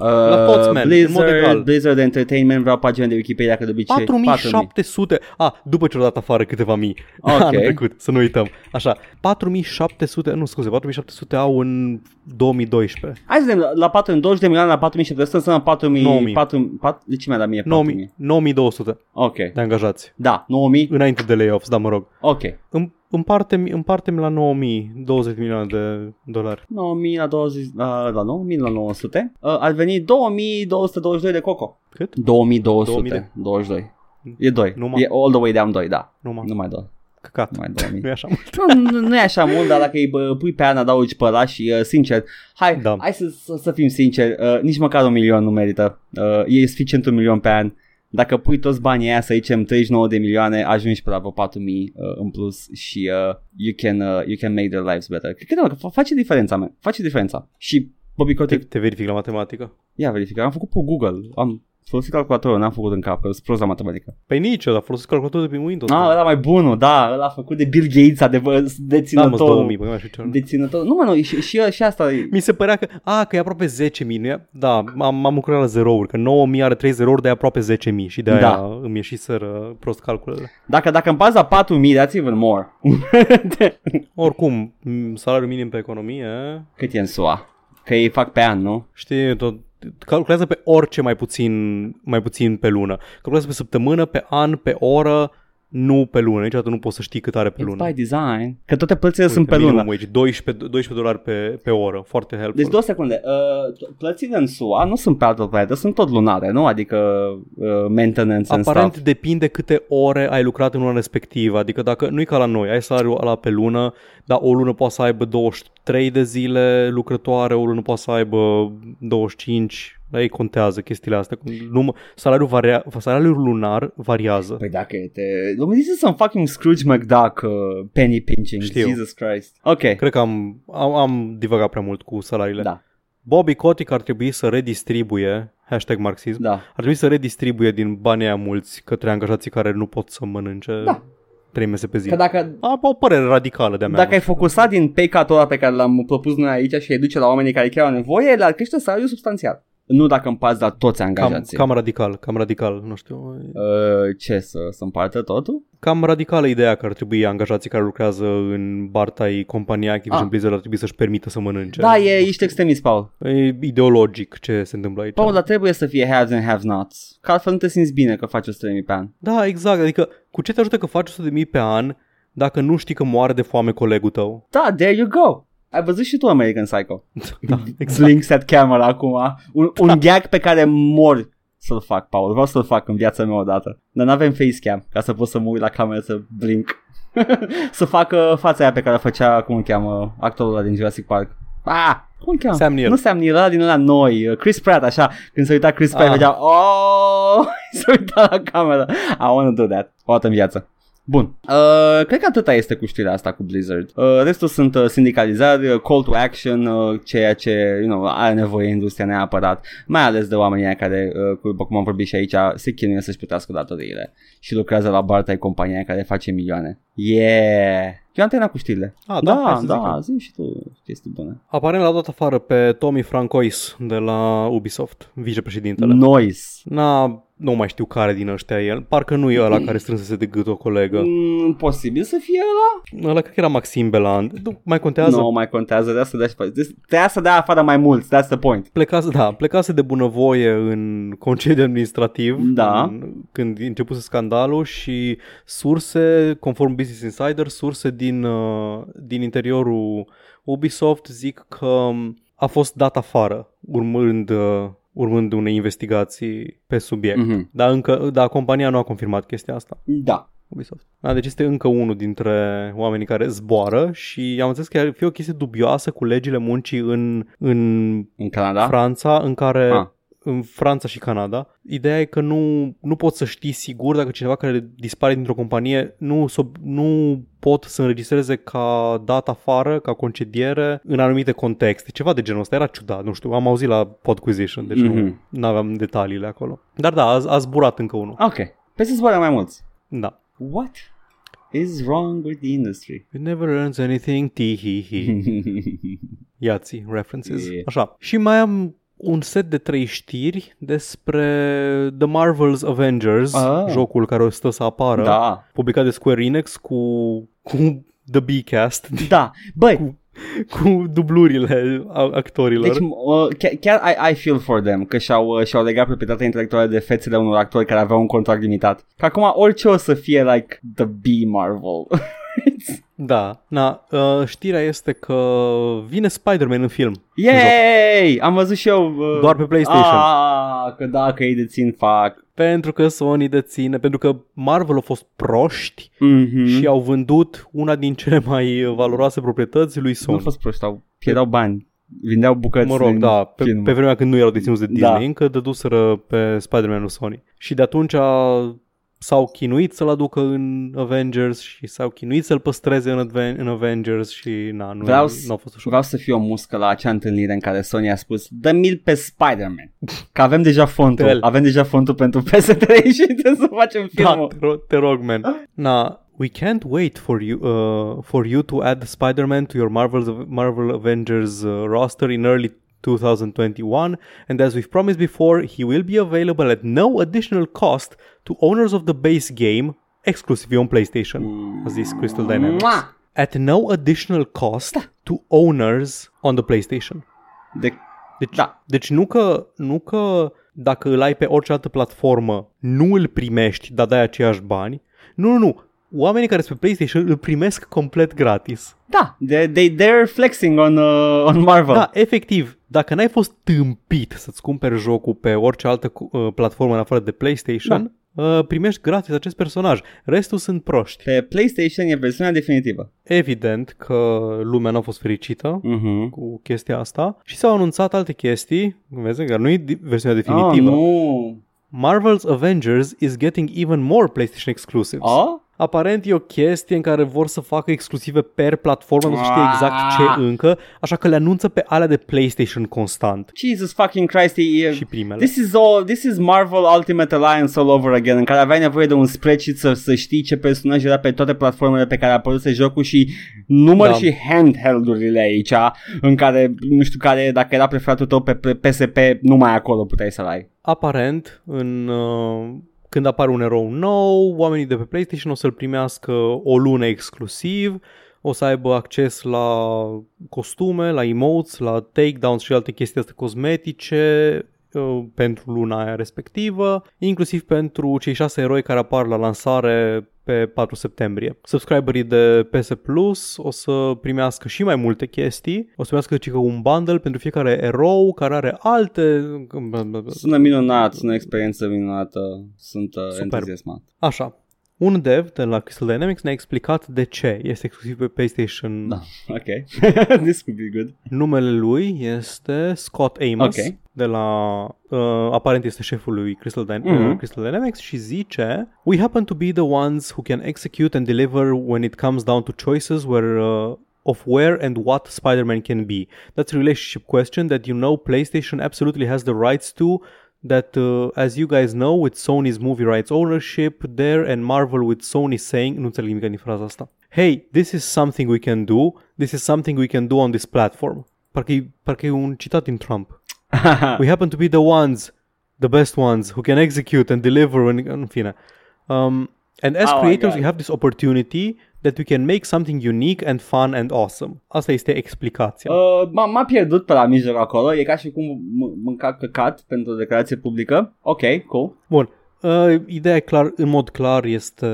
Uh, toți, man, în mod Blizzard, egal. Blizzard Entertainment, vreau pagina de Wikipedia, că de obicei 4700, a, după ce au dat afară câteva mii Ok. anul trecut, să nu uităm. Așa, 4700, nu scuze, 4700 au în 2012. Hai să vedem, la- la 4, 20 de milioane la 4700 înseamnă 4000, 9000. 4, 4, de ce mi-a dat mie 9000, 4000? 9200 Ok, de angajați. da, 9000, Înainte de layoffs, da, mă rog. ok. Îm- Împarte-mi, împarte-mi la 9000, 20 de milioane de dolari. 9000 la 20, la, la 9000 la 900, uh, ar veni 2222 de coco. Cât? 2222. E 2. Numai. E all the way down 2, da. Numai. Nu mai 2. Căcat. Nu mai 2000. Nu e așa mult. nu, nu, nu e așa mult, dar dacă îi bă, pui pe an, adaugi pe ăla și uh, sincer, hai, Da. hai să, să, să fim sinceri, uh, nici măcar un milion nu merită. Uh, e suficient un milion pe an. Dacă pui toți banii aia, să zicem 39 de milioane, ajungi pe la vreo 4000 uh, în plus și uh, you, can, uh, you can make their lives better. Cred că, da, că fa- face diferența, man. Face diferența. Și Bobby Te, Kotick, te verific la matematică. ia verifică, am făcut pe Google, am folosit calculatorul, n-am făcut în cap, că sunt prost la matematică. Păi nici, dar folosesc calculatorul de pe Windows. Ah, mă. ăla mai bunul, da, ăla a făcut de Bill Gates, adevăr, da, mă, deținătorul. 2000, băi, mai știu ce. Deținător. Nu, mă, nu, și, și, și asta e... Mi se părea că, a, că e aproape 10.000, nu e? Da, am, am lucrat la zerouri, că 9.000 are 3 zerouri, de aproape 10.000 și de aia Da. îmi ieșiseră prost calculele. Dacă, dacă îmi bazi la 4000, that's even more. Oricum, m, salariul minim pe economie, Cât e în SUA? Că ei fac pe an, nu? Știi, tot, calculează pe orice mai puțin, mai puțin pe lună. Calculează pe săptămână, pe an, pe oră, nu pe lună. Niciodată nu poți să știi cât are pe It's lună. by design. Că toate plățile Uite, sunt pe minimum lună. Wage, 12, 12 dolari pe, pe oră. Foarte helpful. Deci două secunde. Uh, plățile în SUA nu sunt pe altă planetă, sunt tot lunare, nu? Adică uh, maintenance and Aparent stuff. depinde câte ore ai lucrat în luna respectivă. Adică dacă nu e ca la noi, ai salariul ăla pe lună, dar o lună poate să aibă 23 de zile lucrătoare, o lună poate să aibă 25. La ei contează chestiile astea. Num- salariul, varia- salariul lunar variază. Păi dacă te... Dom'le, this is some fucking Scrooge McDuck uh, penny pinching. Știu. Jesus Christ. Ok. Cred că am, am, am divagat prea mult cu salariile. Da, Bobby Kotick ar trebui să redistribuie, hashtag marxism, da. ar trebui să redistribuie din banii aia mulți către angajații care nu pot să mănânce Da. trei mese pe zi. Că dacă, Am o părere radicală de-a mea. dacă ai focusat din pay cut ăla pe care l-am propus noi aici și ai duce la oamenii care chiar au nevoie, le-ar crește salariul substanțial. Nu dacă împați la toți cam, angajații. cam radical, cam radical, nu știu. Uh, ce, să, să împartă totul? Cam radicală ideea că ar trebui angajații care lucrează în Bartai, compania Activision Ah. Blizzard ar trebui să-și permită să mănânce. Da, e, ești extremist, Paul. E ideologic ce se întâmplă aici. Paul, dar trebuie să fie haves and have-nots. Că altfel nu te simți bine că faci 100.000 pe an. Da, exact. Adică cu ce te ajută că faci 100 de mii pe an dacă nu știi că moare de foame colegul tău? Da, there you go. Ai văzut și tu American Psycho. Da, Blinks at camera acum. Un, un gag pe care mor să-l fac, Paul. Vreau să-l fac în viața mea odată. Dar n-avem facecam ca să pot să mă uit la cameră să blink. să fac uh, fața aia pe care o făcea, cum îl cheamă, actorul ăla din Jurassic Park. Ah, cum îl cheamă? Sam Neill. Nu Sam Neill, ăla din ăla noi. uh, Chris Pratt, așa. Când se uita Chris Pratt, Ah. vedea, oh, se uita la cameră. I wanna do that. O dată în viață. Bun. Uh, cred că atâta este cu știrea asta cu Blizzard. Uh, restul sunt uh, sindicalizări, uh, call to action, uh, ceea ce you know, are nevoie industria neapărat, mai ales de oamenii aia care, uh, cu- după cum am vorbit și aici, se chinuie să-și plătească datoriile și lucrează la Bartai, compania care face milioane. Yeah! Eu am terminat cu știrile. Ah, da, hai da, să da, zicem. zi și tu chestii bune. Aparent l-a dat afară pe Tommy Francois de la Ubisoft, vicepreședintele. Noise. Na, nu mai știu care din ăștia e el. Parcă nu e ăla care strânsese de gât o colegă. Mm, posibil să fie ăla? Ăla cred că era Maxim Beland. Nu mai contează. Nu mai contează, de asta de Trebuia să dea afară mai mulți, that's the point. Plecase, da, plecase de bunăvoie în concediu administrativ Da. în, când începuse scandalul și surse, conform Business Insider, surse din, uh, din interiorul Ubisoft zic că um, a fost dat afară urmând, uh, urmând unei investigații pe subiect. Mhm. Dar încă, dar compania nu a confirmat chestia asta. Da. Ubisoft. Da, deci este încă unul dintre oamenii care zboară și am înțeles că ar fi o chestie dubioasă cu legile muncii în, în În Canada? Franța, în care Ah. În Franța și Canada. Ideea e că nu, nu poți să știi sigur dacă cineva care dispare dintr-o companie nu, sob- nu pot să înregistreze ca dat afară, ca concediere în anumite contexte. Ceva de genul ăsta. Era ciudat, nu știu. Am auzit la Podquisition, deci Mhm. nu aveam detaliile acolo. Dar da, a, a zburat încă unul. Ok. Pe să zboare mai mulți. Da. What is wrong with the industry? It never earns anything, ti-hi-hi. Iații, references. Yeah. Așa. Și mai am un set de trei știri despre The Marvel's Avengers, Ah. jocul care o stă să apară, da. publicat de Square Enix cu, cu The B-Cast, Da. Băi, cu dublurile a- actorilor. deci uh, chiar, chiar I, I feel for them că și-au, uh, și-au legat proprietatea intelectuală de fețele unor actori care aveau un contract limitat. Că acum orice o să fie like the B-Marvel. Da. Na, uh, știrea este că vine Spider-Man în film. Yay! Am văzut și eu. Uh, Doar pe PlayStation. Ah, că dacă ei dețin fac. Pentru că Sony deține, pentru că Marvel au fost proști Mm-hmm. și au vândut una din cele mai valoroase proprietăți lui Nu Sony. au fost proști, au pierdeau bani. Vindeau bucăți Mă rog, din da, pe, film. pe vremea când nu erau deținuți de Disney, Da. încă dăduseră pe Spider-Man lui Sony. Și de atunci a- s-au chinuit să-l aducă în Avengers și s-au chinuit să-l păstreze în, Adven- în Avengers și na, nu, Vreau, nu a fost ușor. vreau să fiu o muscă la acea întâlnire în care Sony a spus dă-mi pe Spider-Man. Că avem deja fontul. Dă-l. Avem deja fontul pentru PS3 și trebuie să facem Da, filmul. te, ro- te rog, man. Na, we can't wait for you uh, for you to add Spider-Man to your Marvel Marvel Avengers uh, roster in early 2021 and as we've promised before he will be available at no additional cost to owners of the base game exclusively on PlayStation as zis Crystal Dynamics Mua! at no additional cost to owners on the PlayStation De... Deci, Da. deci nu, că, nu că dacă îl ai pe orice altă platformă, nu îl primești, dar dai aceiași bani. Nu, nu, nu. Oamenii care sunt pe PlayStation îl primesc complet gratis. Da, they, they, they're flexing on, uh, on Marvel. Da, efectiv, dacă n-ai fost tâmpit să-ți cumperi jocul pe orice altă cu- uh, platformă în afară de PlayStation, uh, primești gratis acest personaj. Restul sunt proști. Pe PlayStation e versiunea definitivă. Evident că lumea nu a fost fericită Mhm. cu chestia asta și s-au anunțat alte chestii, vezi, că nu e di- versiunea Ah, definitivă. nu. Marvel's Avengers is getting even more PlayStation exclusives. A? Aparent e o chestie în care vor să facă exclusive per platformă, nu se știe exact Ah. ce încă, așa că le anunță pe alea de PlayStation constant. Jesus fucking Christ, e, Și primele. This is all, this is Marvel Ultimate Alliance all over again, în care aveai nevoie de un spreadsheet să, să știi ce personaj era pe toate platformele pe care apăruse jocul și număr Da. și handheld-urile aici, în care, nu știu care, dacă era preferatul tău pe, pe PSP, numai acolo puteai să-l ai. Aparent, în, uh, când apare un erou nou, oamenii de pe PlayStation o să-l primească o lună exclusiv, o să aibă acces la costume, la emotes, la takedowns și alte chestii astea cosmetice. uh, pentru luna aia respectivă, inclusiv pentru cei șase eroi care apar la lansare pe 4 septembrie. Subscriberii de PS Plus o să primească și mai multe chestii, o să primească cică un bundle pentru fiecare erou care are alte... Sună minunat, sună o experiență minunată, sunt uh, Superb. entuziasmat. Așa. Un dev de la Crystal Dynamics ne-a explicat de ce este exclusiv pe PlayStation. Da, ok. This could be good. Numele lui este Scott Amos. Ok. De la, uh, aparent este șeful lui Crystal, Dy- Mhm. uh, Crystal Dynamics și zice We happen to be the ones who can execute and deliver when it comes down to choices where uh, of where and what Spider-Man can be. That's a relationship question that you know PlayStation absolutely has the rights to that uh, as you guys know with Sony's movie rights ownership there and Marvel with Sony saying nu înțeleg nimic din fraza asta. Hey, this is something we can do. This is something we can do on this platform. Parcă e, parcă e un citat din Trump. We happen to be the ones, the best ones who can execute and deliver when în fine. Um, and as Oh my creators God. we have this opportunity that we can make something unique and fun and awesome. Asta este explicația. Uh, m- m-a pierdut pe la mijloc acolo, e ca și cum m- mânca căcat pentru o declarație publică. Ok, cool. Bun. Uh, ideea clar, în mod clar este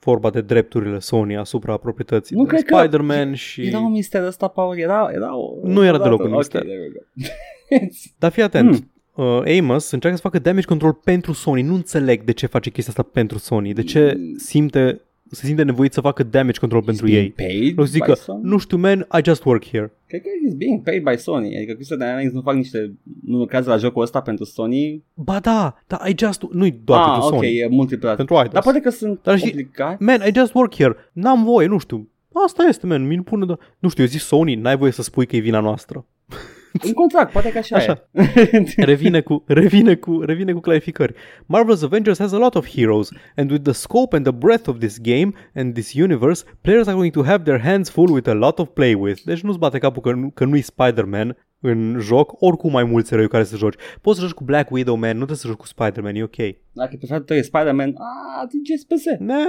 vorba de drepturile Sony asupra proprietății Nu de cred că- Spider-Man și... Era un mister ăsta, Paul, era, era o... Nu era deloc un Ok, mister. there we go. Dar fii atent. Hmm. Uh, Amos încearcă să facă damage control pentru Sony. Nu înțeleg de ce face chestia asta pentru Sony. De ce Hmm. simte, se simte nevoit să facă damage control pentru He's ei. being paid O să zică, by Sony? nu știu, man, I just work here. Cred că he's being paid by Sony. Adică Crystal Dynamics nu fac niște... Nu lucrează la jocul ăsta pentru Sony. Ba da, dar I just... Nu-i doar ah, pentru ok, Sony. e multiplat. Pentru Eidos. Dar poate că sunt Dar știi- obligați. Man, I just work here. N-am voie, nu știu. Asta este, man. Mi pune de... Nu știu, eu zic Sony, n-ai voie să spui că e vina noastră. În contract, poate că așa, Așa. e. revine cu, revine cu, revine cu clarificări. Marvel's Avengers has a lot of heroes, and with the scope and the breadth of this game and this universe, players are going to have their hands full with a lot of play with. Deci nu-ți bate capul că, nu, că nu-i Spider-Man în joc, oricum mai mulți eroi care să joci. Poți să joci cu Black Widow, man, nu trebuie să joci cu Spider-Man, e ok. Dacă preferatul tău e Spider-Man, a, atingeți PS. Ne.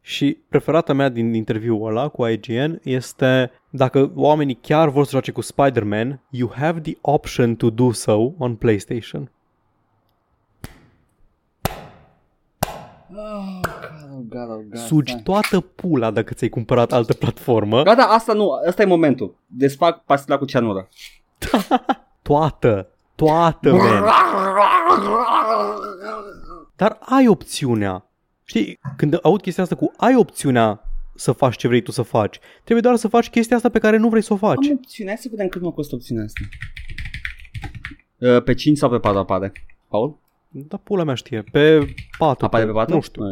Și preferata mea din interviul ăla cu IGN este dacă oamenii chiar vor să joace cu Spider-Man, you have the option to do so on PlayStation. Oh, God, oh, God, oh, God. Sugi stai. toată pula dacă ți-ai cumpărat altă platformă. Gata, asta nu, ăsta e momentul. Desfac pastila cu cianură. Toată. Toată, man. Dar ai opțiunea. Știi, când aud chestia asta cu ai opțiunea să faci ce vrei tu să faci, trebuie doar să faci chestia asta pe care nu vrei să o faci. Am opțiune, hai să vedem cât mă costă opțiunea asta. Uh, pe 5 sau pe 4 apare? Paul? Da, pula mea știe. Pe 4. Apare pe 4? Nu știu.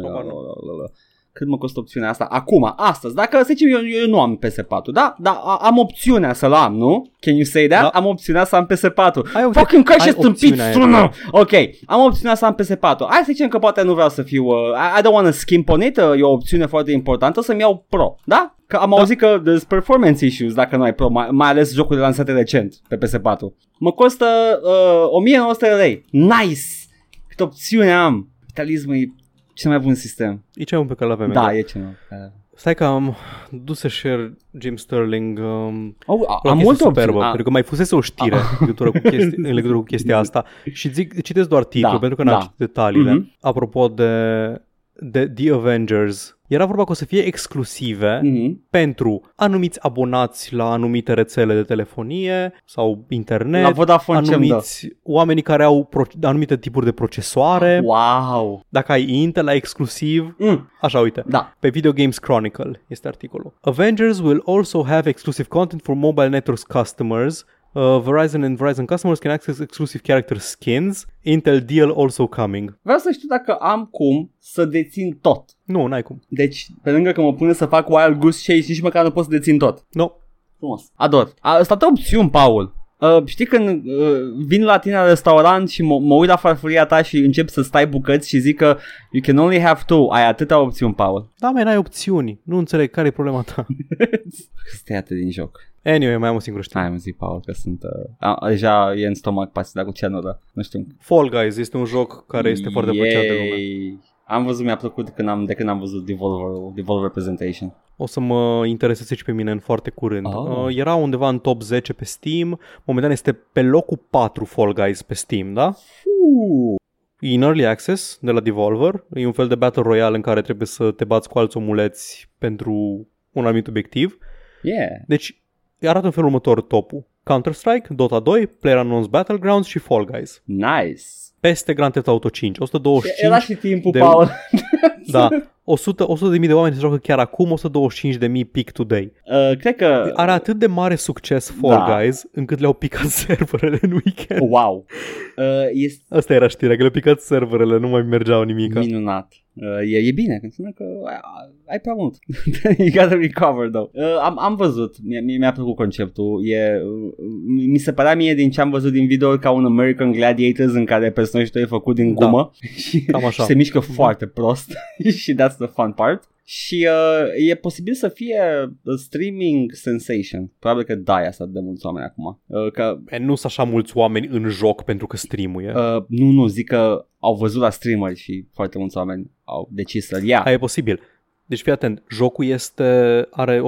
La, la, habar la, nu. la, la. Cât mă costă opțiunea asta? Acum, astăzi. Dacă, să zicem, eu, eu nu am PS4, da? Dar a- am opțiunea să-l am, nu? Can you say that? Da. Am opțiunea să am PS4. Ai opțiune- Fucking ca ai și stâmpit opțiunea aia. sună! Ok, am opțiunea să am PS4. Hai să zicem că poate nu vreau să fiu... Uh, I, I don't want to skimp on it, uh, e o opțiune foarte importantă să-mi iau Pro, da? Că am auzit că there's performance issues dacă nu ai Pro, mai, mai ales jocurile lansate recent pe PS4. Mă costă uh, 1900 lei. Nice! Cât opțiune am! Capitalismul e cel mai bun sistem. E ce pe care l-avem. Da, exact. e cel mai bun. Stai că am dus să share Jim Sterling um, Oh, o am chestie multe superbă, opțiuni. Ah, pentru că mai fusese o știre în legătură cu, chestia, în legătură cu chestia asta și zic, citesc doar titlul Da, pentru că n-am da. citit detaliile. Mhm. Apropo de, de The Avengers, era vorba că o să fie exclusive mhm. pentru anumiți abonați la anumite rețele de telefonie sau internet, La Vodafone ce-mi dă? anumiți oameni care au pro- anumite tipuri de procesoare, Wow. dacă ai Intel, ai exclusiv, Mm, așa uite. da. Pe Video Games Chronicle este articolul. Avengers will also have exclusive content for mobile networks customers. Uh, Verizon and Verizon customers can access exclusive character skins. Intel deal also coming. Vreau să știu dacă am cum să dețin tot. Nu, n-ai cum. Deci, pe lângă că mă pune să fac Wild Goose Chase, nici măcar nu pot să dețin tot. No. Frumos. Ador. A, sunt atâtea opțiuni, Paul. Uh, știi când uh, vin la tine la restaurant și mă, mă uit la farfuria ta și încep să stai bucăți și zic că you can only have two. Ai atâtea opțiuni, Paul. Da, mai n-ai opțiuni. Nu înțeleg care e problema ta. Stai atât din joc. Anyway, mai am o singură știre. Hai mă zi, Paul, că sunt... Uh, a, deja e în stomac pastia cu cianură. Nu știu. Fall Guys este un joc care este foarte apreciat de lume. Yay. Am văzut, mi-a plăcut când am, de când am văzut Devolver, Devolver Presentation. O să mă intereseze și pe mine în foarte curând. Oh. Uh, era undeva în top 10 pe Steam. Momentan este pe locul 4 Fall Guys pe Steam, da? Uh. E în Early Access de la Devolver. E un fel de Battle Royale în care trebuie să te bați cu alți omuleți pentru un anumit obiectiv. Yeah. Deci arată în felul următor topul. Counter-Strike, Dota 2, PlayerUnknown's Battlegrounds și Fall Guys. Nice. Peste Grand Theft Auto 5. 125 Era și timpul, de- Paul. Da, 100, 100 de mii de oameni se joacă chiar acum, 125 de mii peak today. Uh, cred că... Are atât de mare succes Fall Da. Guys încât le-au picat serverele în weekend. Wow. Uh, este Asta era știrea, că le-au picat serverele, nu mai mergeau nimic. minunat. Uh, e, e bine, că înseamnă că ai, ai prea mult. you gotta recover, though. Uh, am, am văzut, mie, mie mi-a plăcut conceptul. E, uh, mi mi se părea mie din ce am văzut din video ca un American Gladiators în care personajul tău e făcut din Da. gumă și, Cam așa. și se mișcă foarte prost și that's the fun part. Și uh, e posibil să fie a streaming sensation. Probabil că da, asta de mulți oameni acum. Uh, că E, nu sunt așa mulți oameni în joc pentru că streamuie. Uh, Uh, nu, nu, zic că au văzut la streamer și foarte mulți oameni au decis să-l ia. Aia e posibil. Deci fii atent, jocul este, are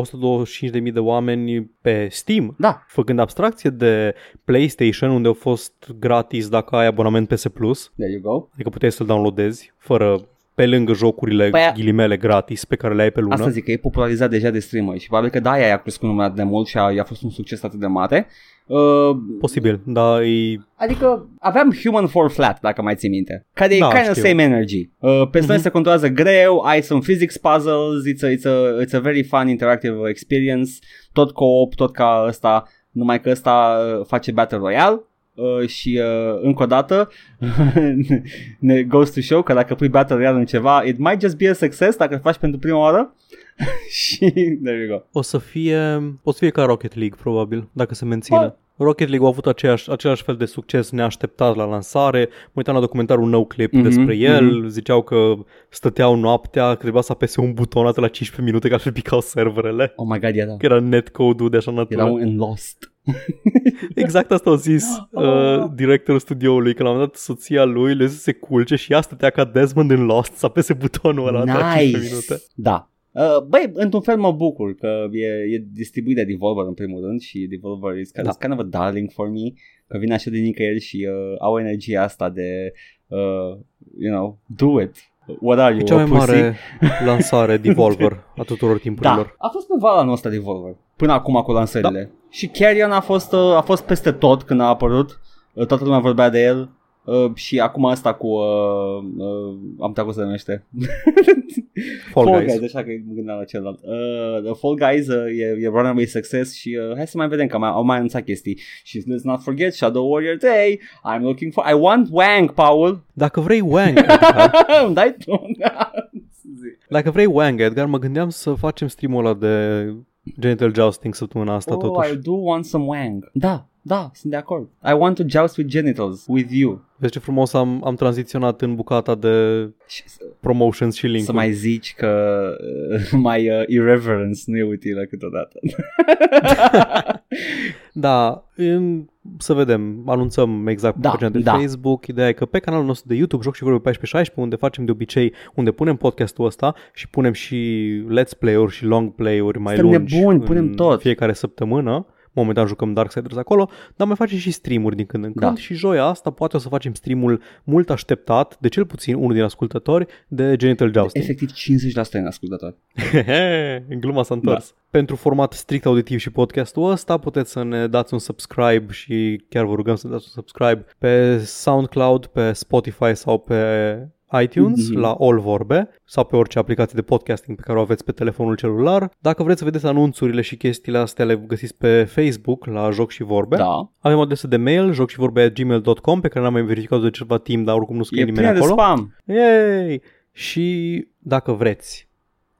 125.000 de oameni pe Steam, Da, făcând abstracție de PlayStation, unde au fost gratis dacă ai abonament PS Plus, there you go. adică puteai să-l downloadezi fără pe lângă jocurile Păi a- ghilimele gratis pe care le ai pe lună. Asta zic că e popularizat deja de streamer și probabil că da, aia a crescut numai atât de mult și a, i-a fost un succes atât de mare. Uh, Posibil, dar e... adică aveam Human Fall Flat, dacă mai ții minte, care Da, e kind of știu. same energy. Uh, personajul Mhm. se controlează greu, ai some physics puzzles, it's a, it's a, it's a very fun interactive experience, tot co-op, tot ca ăsta, numai că ăsta uh, face Battle Royale. Uh, și uh, încă o dată ne goes to show că dacă pui Battle Royale în ceva it might just be a success dacă îl faci pentru prima oară și there you go O să fie, o să fie ca Rocket League, probabil, dacă se menține. Rocket League a avut aceeași, același fel de succes neașteptat la lansare. Mă uitam la documentarul No Clip Mhm, despre el. mhm. Ziceau că stăteau noaptea, că trebuia să apese un buton atât la 15 minute că altfel picau serverele. oh my god era Că era netcode-ul de așa natură. erau în Lost Exact asta au zis Oh. uh, directorul studioului, că la un moment dat soția lui le zis să se culce și ea stătea ca Desmond în Lost să apese butonul ăla atât la 15 nice minute. da Uh, băi, într-un fel mă bucur că e, e distribuit de Devolver în primul rând și Devolver is kind, Da. is kind of a darling for me că vine așa de nicăieri și uh, au energia asta de uh, you know, do it What are you, E cea mai a pussy? mare lansare Devolver a tuturor timpurilor. Da, a fost pe vala noastră Devolver Până acum cu lansările da. Și Carrion a fost, uh, a fost peste tot când a apărut Uh, Toată lumea vorbea de el Uh, și acum asta cu uh, uh, am uitat cum se numește. Fall, Fall Guys. Guys, așa că mă gândeam la celălalt. Uh, The Fall Guys uh, e, e runaway success și uh, hai să mai vedem că mai, au mai anunțat chestii. Și let's not forget Shadow Warrior Day. I'm looking for I want Wang Paul. Dacă vrei Wang, Edgar, Îmi dai tu dacă vrei Wang, Edgar, mă gândeam să facem streamul ăla de Genital Jousting săptămâna asta Oh, totuși. I do want some Wang. Da, da, sunt de acord I want to joust with genitals with you Vezi ce frumos am, am tranziționat în bucata de și să, promotions și link să mai zici că uh, mai uh, irreverence nu e utilă câteodată Da, în să vedem, anunțăm exact pe Da, pagina de da. Facebook. Ideea e că pe canalul nostru de YouTube, Joc și Vorbe 1416, unde facem de obicei, unde punem podcastul ăsta și punem și let's play-uri și long play-uri mai Suntem lungi nebuni, în punem tot. fiecare săptămână. Momentan jucăm Darksiders acolo, dar mai facem și streamuri din când în Da. când și joia asta poate o să facem streamul mult așteptat, de cel puțin unul din ascultători, de Genital Jousting. Efectiv 50% în ascultători. Hehe, gluma s-a întors. Da. Pentru format strict auditiv și podcastul ăsta puteți să ne dați un subscribe și chiar vă rugăm să ne dați un subscribe pe SoundCloud, pe Spotify sau pe iTunes Mhm. la All Vorbe sau pe orice aplicație de podcasting pe care o aveți pe telefonul celular. Dacă vreți să vedeți anunțurile și chestiile astea le găsiți pe Facebook la Joc și Vorbe. Da. Avem o adresă de mail jocșivorbe@gmail.com pe care n-am mai verificat de ceva timp, dar oricum nu scrie E nimeni plină de acolo. spam. Yay! Și dacă vreți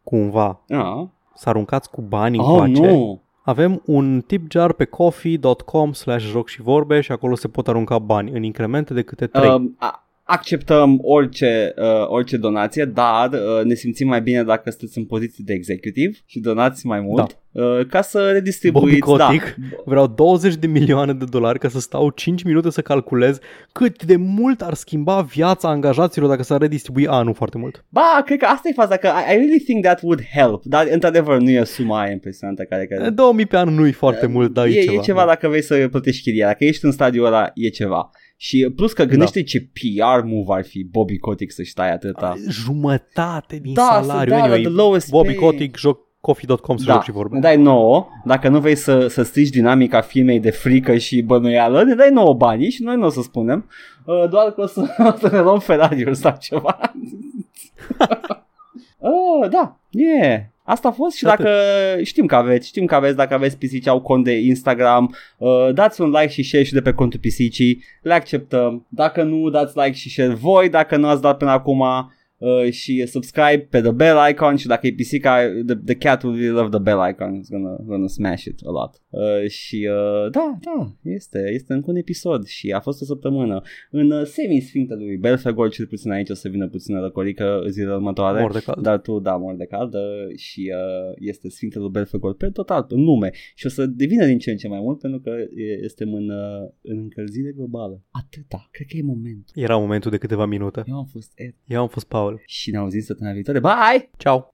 cumva Ah. să aruncați cu bani Oh, încoace, nu. avem un tip jar pe coffee.com slash joc și vorbe și acolo se pot arunca bani în incremente de câte 3. Uh, Um, a- acceptăm orice, uh, orice donație, dar uh, ne simțim mai bine dacă sunteți în poziție de executive și donați mai mult uh, ca să Bobby redistribuiți. Da. Kotick, vreau 20 de milioane de dolari ca să stau 5 minute să calculez cât de mult ar schimba viața angajaților dacă s-ar redistribui. A, nu foarte mult. Ba, cred că asta e faza, că I, I really think that would help, dar într-adevăr nu e suma aia impresionantă care... care... 2000 pe an nu-i foarte mult, dar e, e, ceva. e ceva dacă vrei să plătești chiria, dacă ești în stadiul ăla, e ceva. Și plus că gândește Da. ce PR move ar fi Bobby Kotick să-și tai atâta. Jumătate din Da, salariu. să dea la anyway, the lowest Bobby pay. Kotick, joc coffee.com să Da, joc și vorbe. ne dai nouă, dacă nu vrei să, să strici dinamica firmei de frică și bănuială, ne dai nouă banii și noi nu o să spunem, uh, doar că o să, o să ne luăm Ferrari-uri sau ceva. uh, da, yeah. Asta a fost și Atât. dacă știm că aveți, știm că aveți, dacă aveți pisici au cont de Instagram, uh, dați un like și share și de pe contul pisicii, le acceptăm. Dacă nu, dați like și share voi, dacă nu ați dat până acum uh, și subscribe pe the bell icon și dacă e pisica, the, the cat will really love the bell icon, it's gonna, gonna smash it a lot. Uh, și uh, da, da, este, este încă un episod și a fost o săptămână. În uh, semi-sfinctă lui Belfagor, cel puțin aici o să vină puțină răcorică zilele următoare. Mor de cald. Dar tu, da, mor de cald uh, și uh, este Sfintele lui Belfagor pe total, în lume. Și o să devină din ce în ce mai mult pentru că e- suntem în, uh, în încălzire globală. Atâta. Cred că e momentul. Era momentul de câteva minute. Eu am fost Ed Eu am fost Paul. și ne auzim săptămâna viitoare. Bye! Ciao!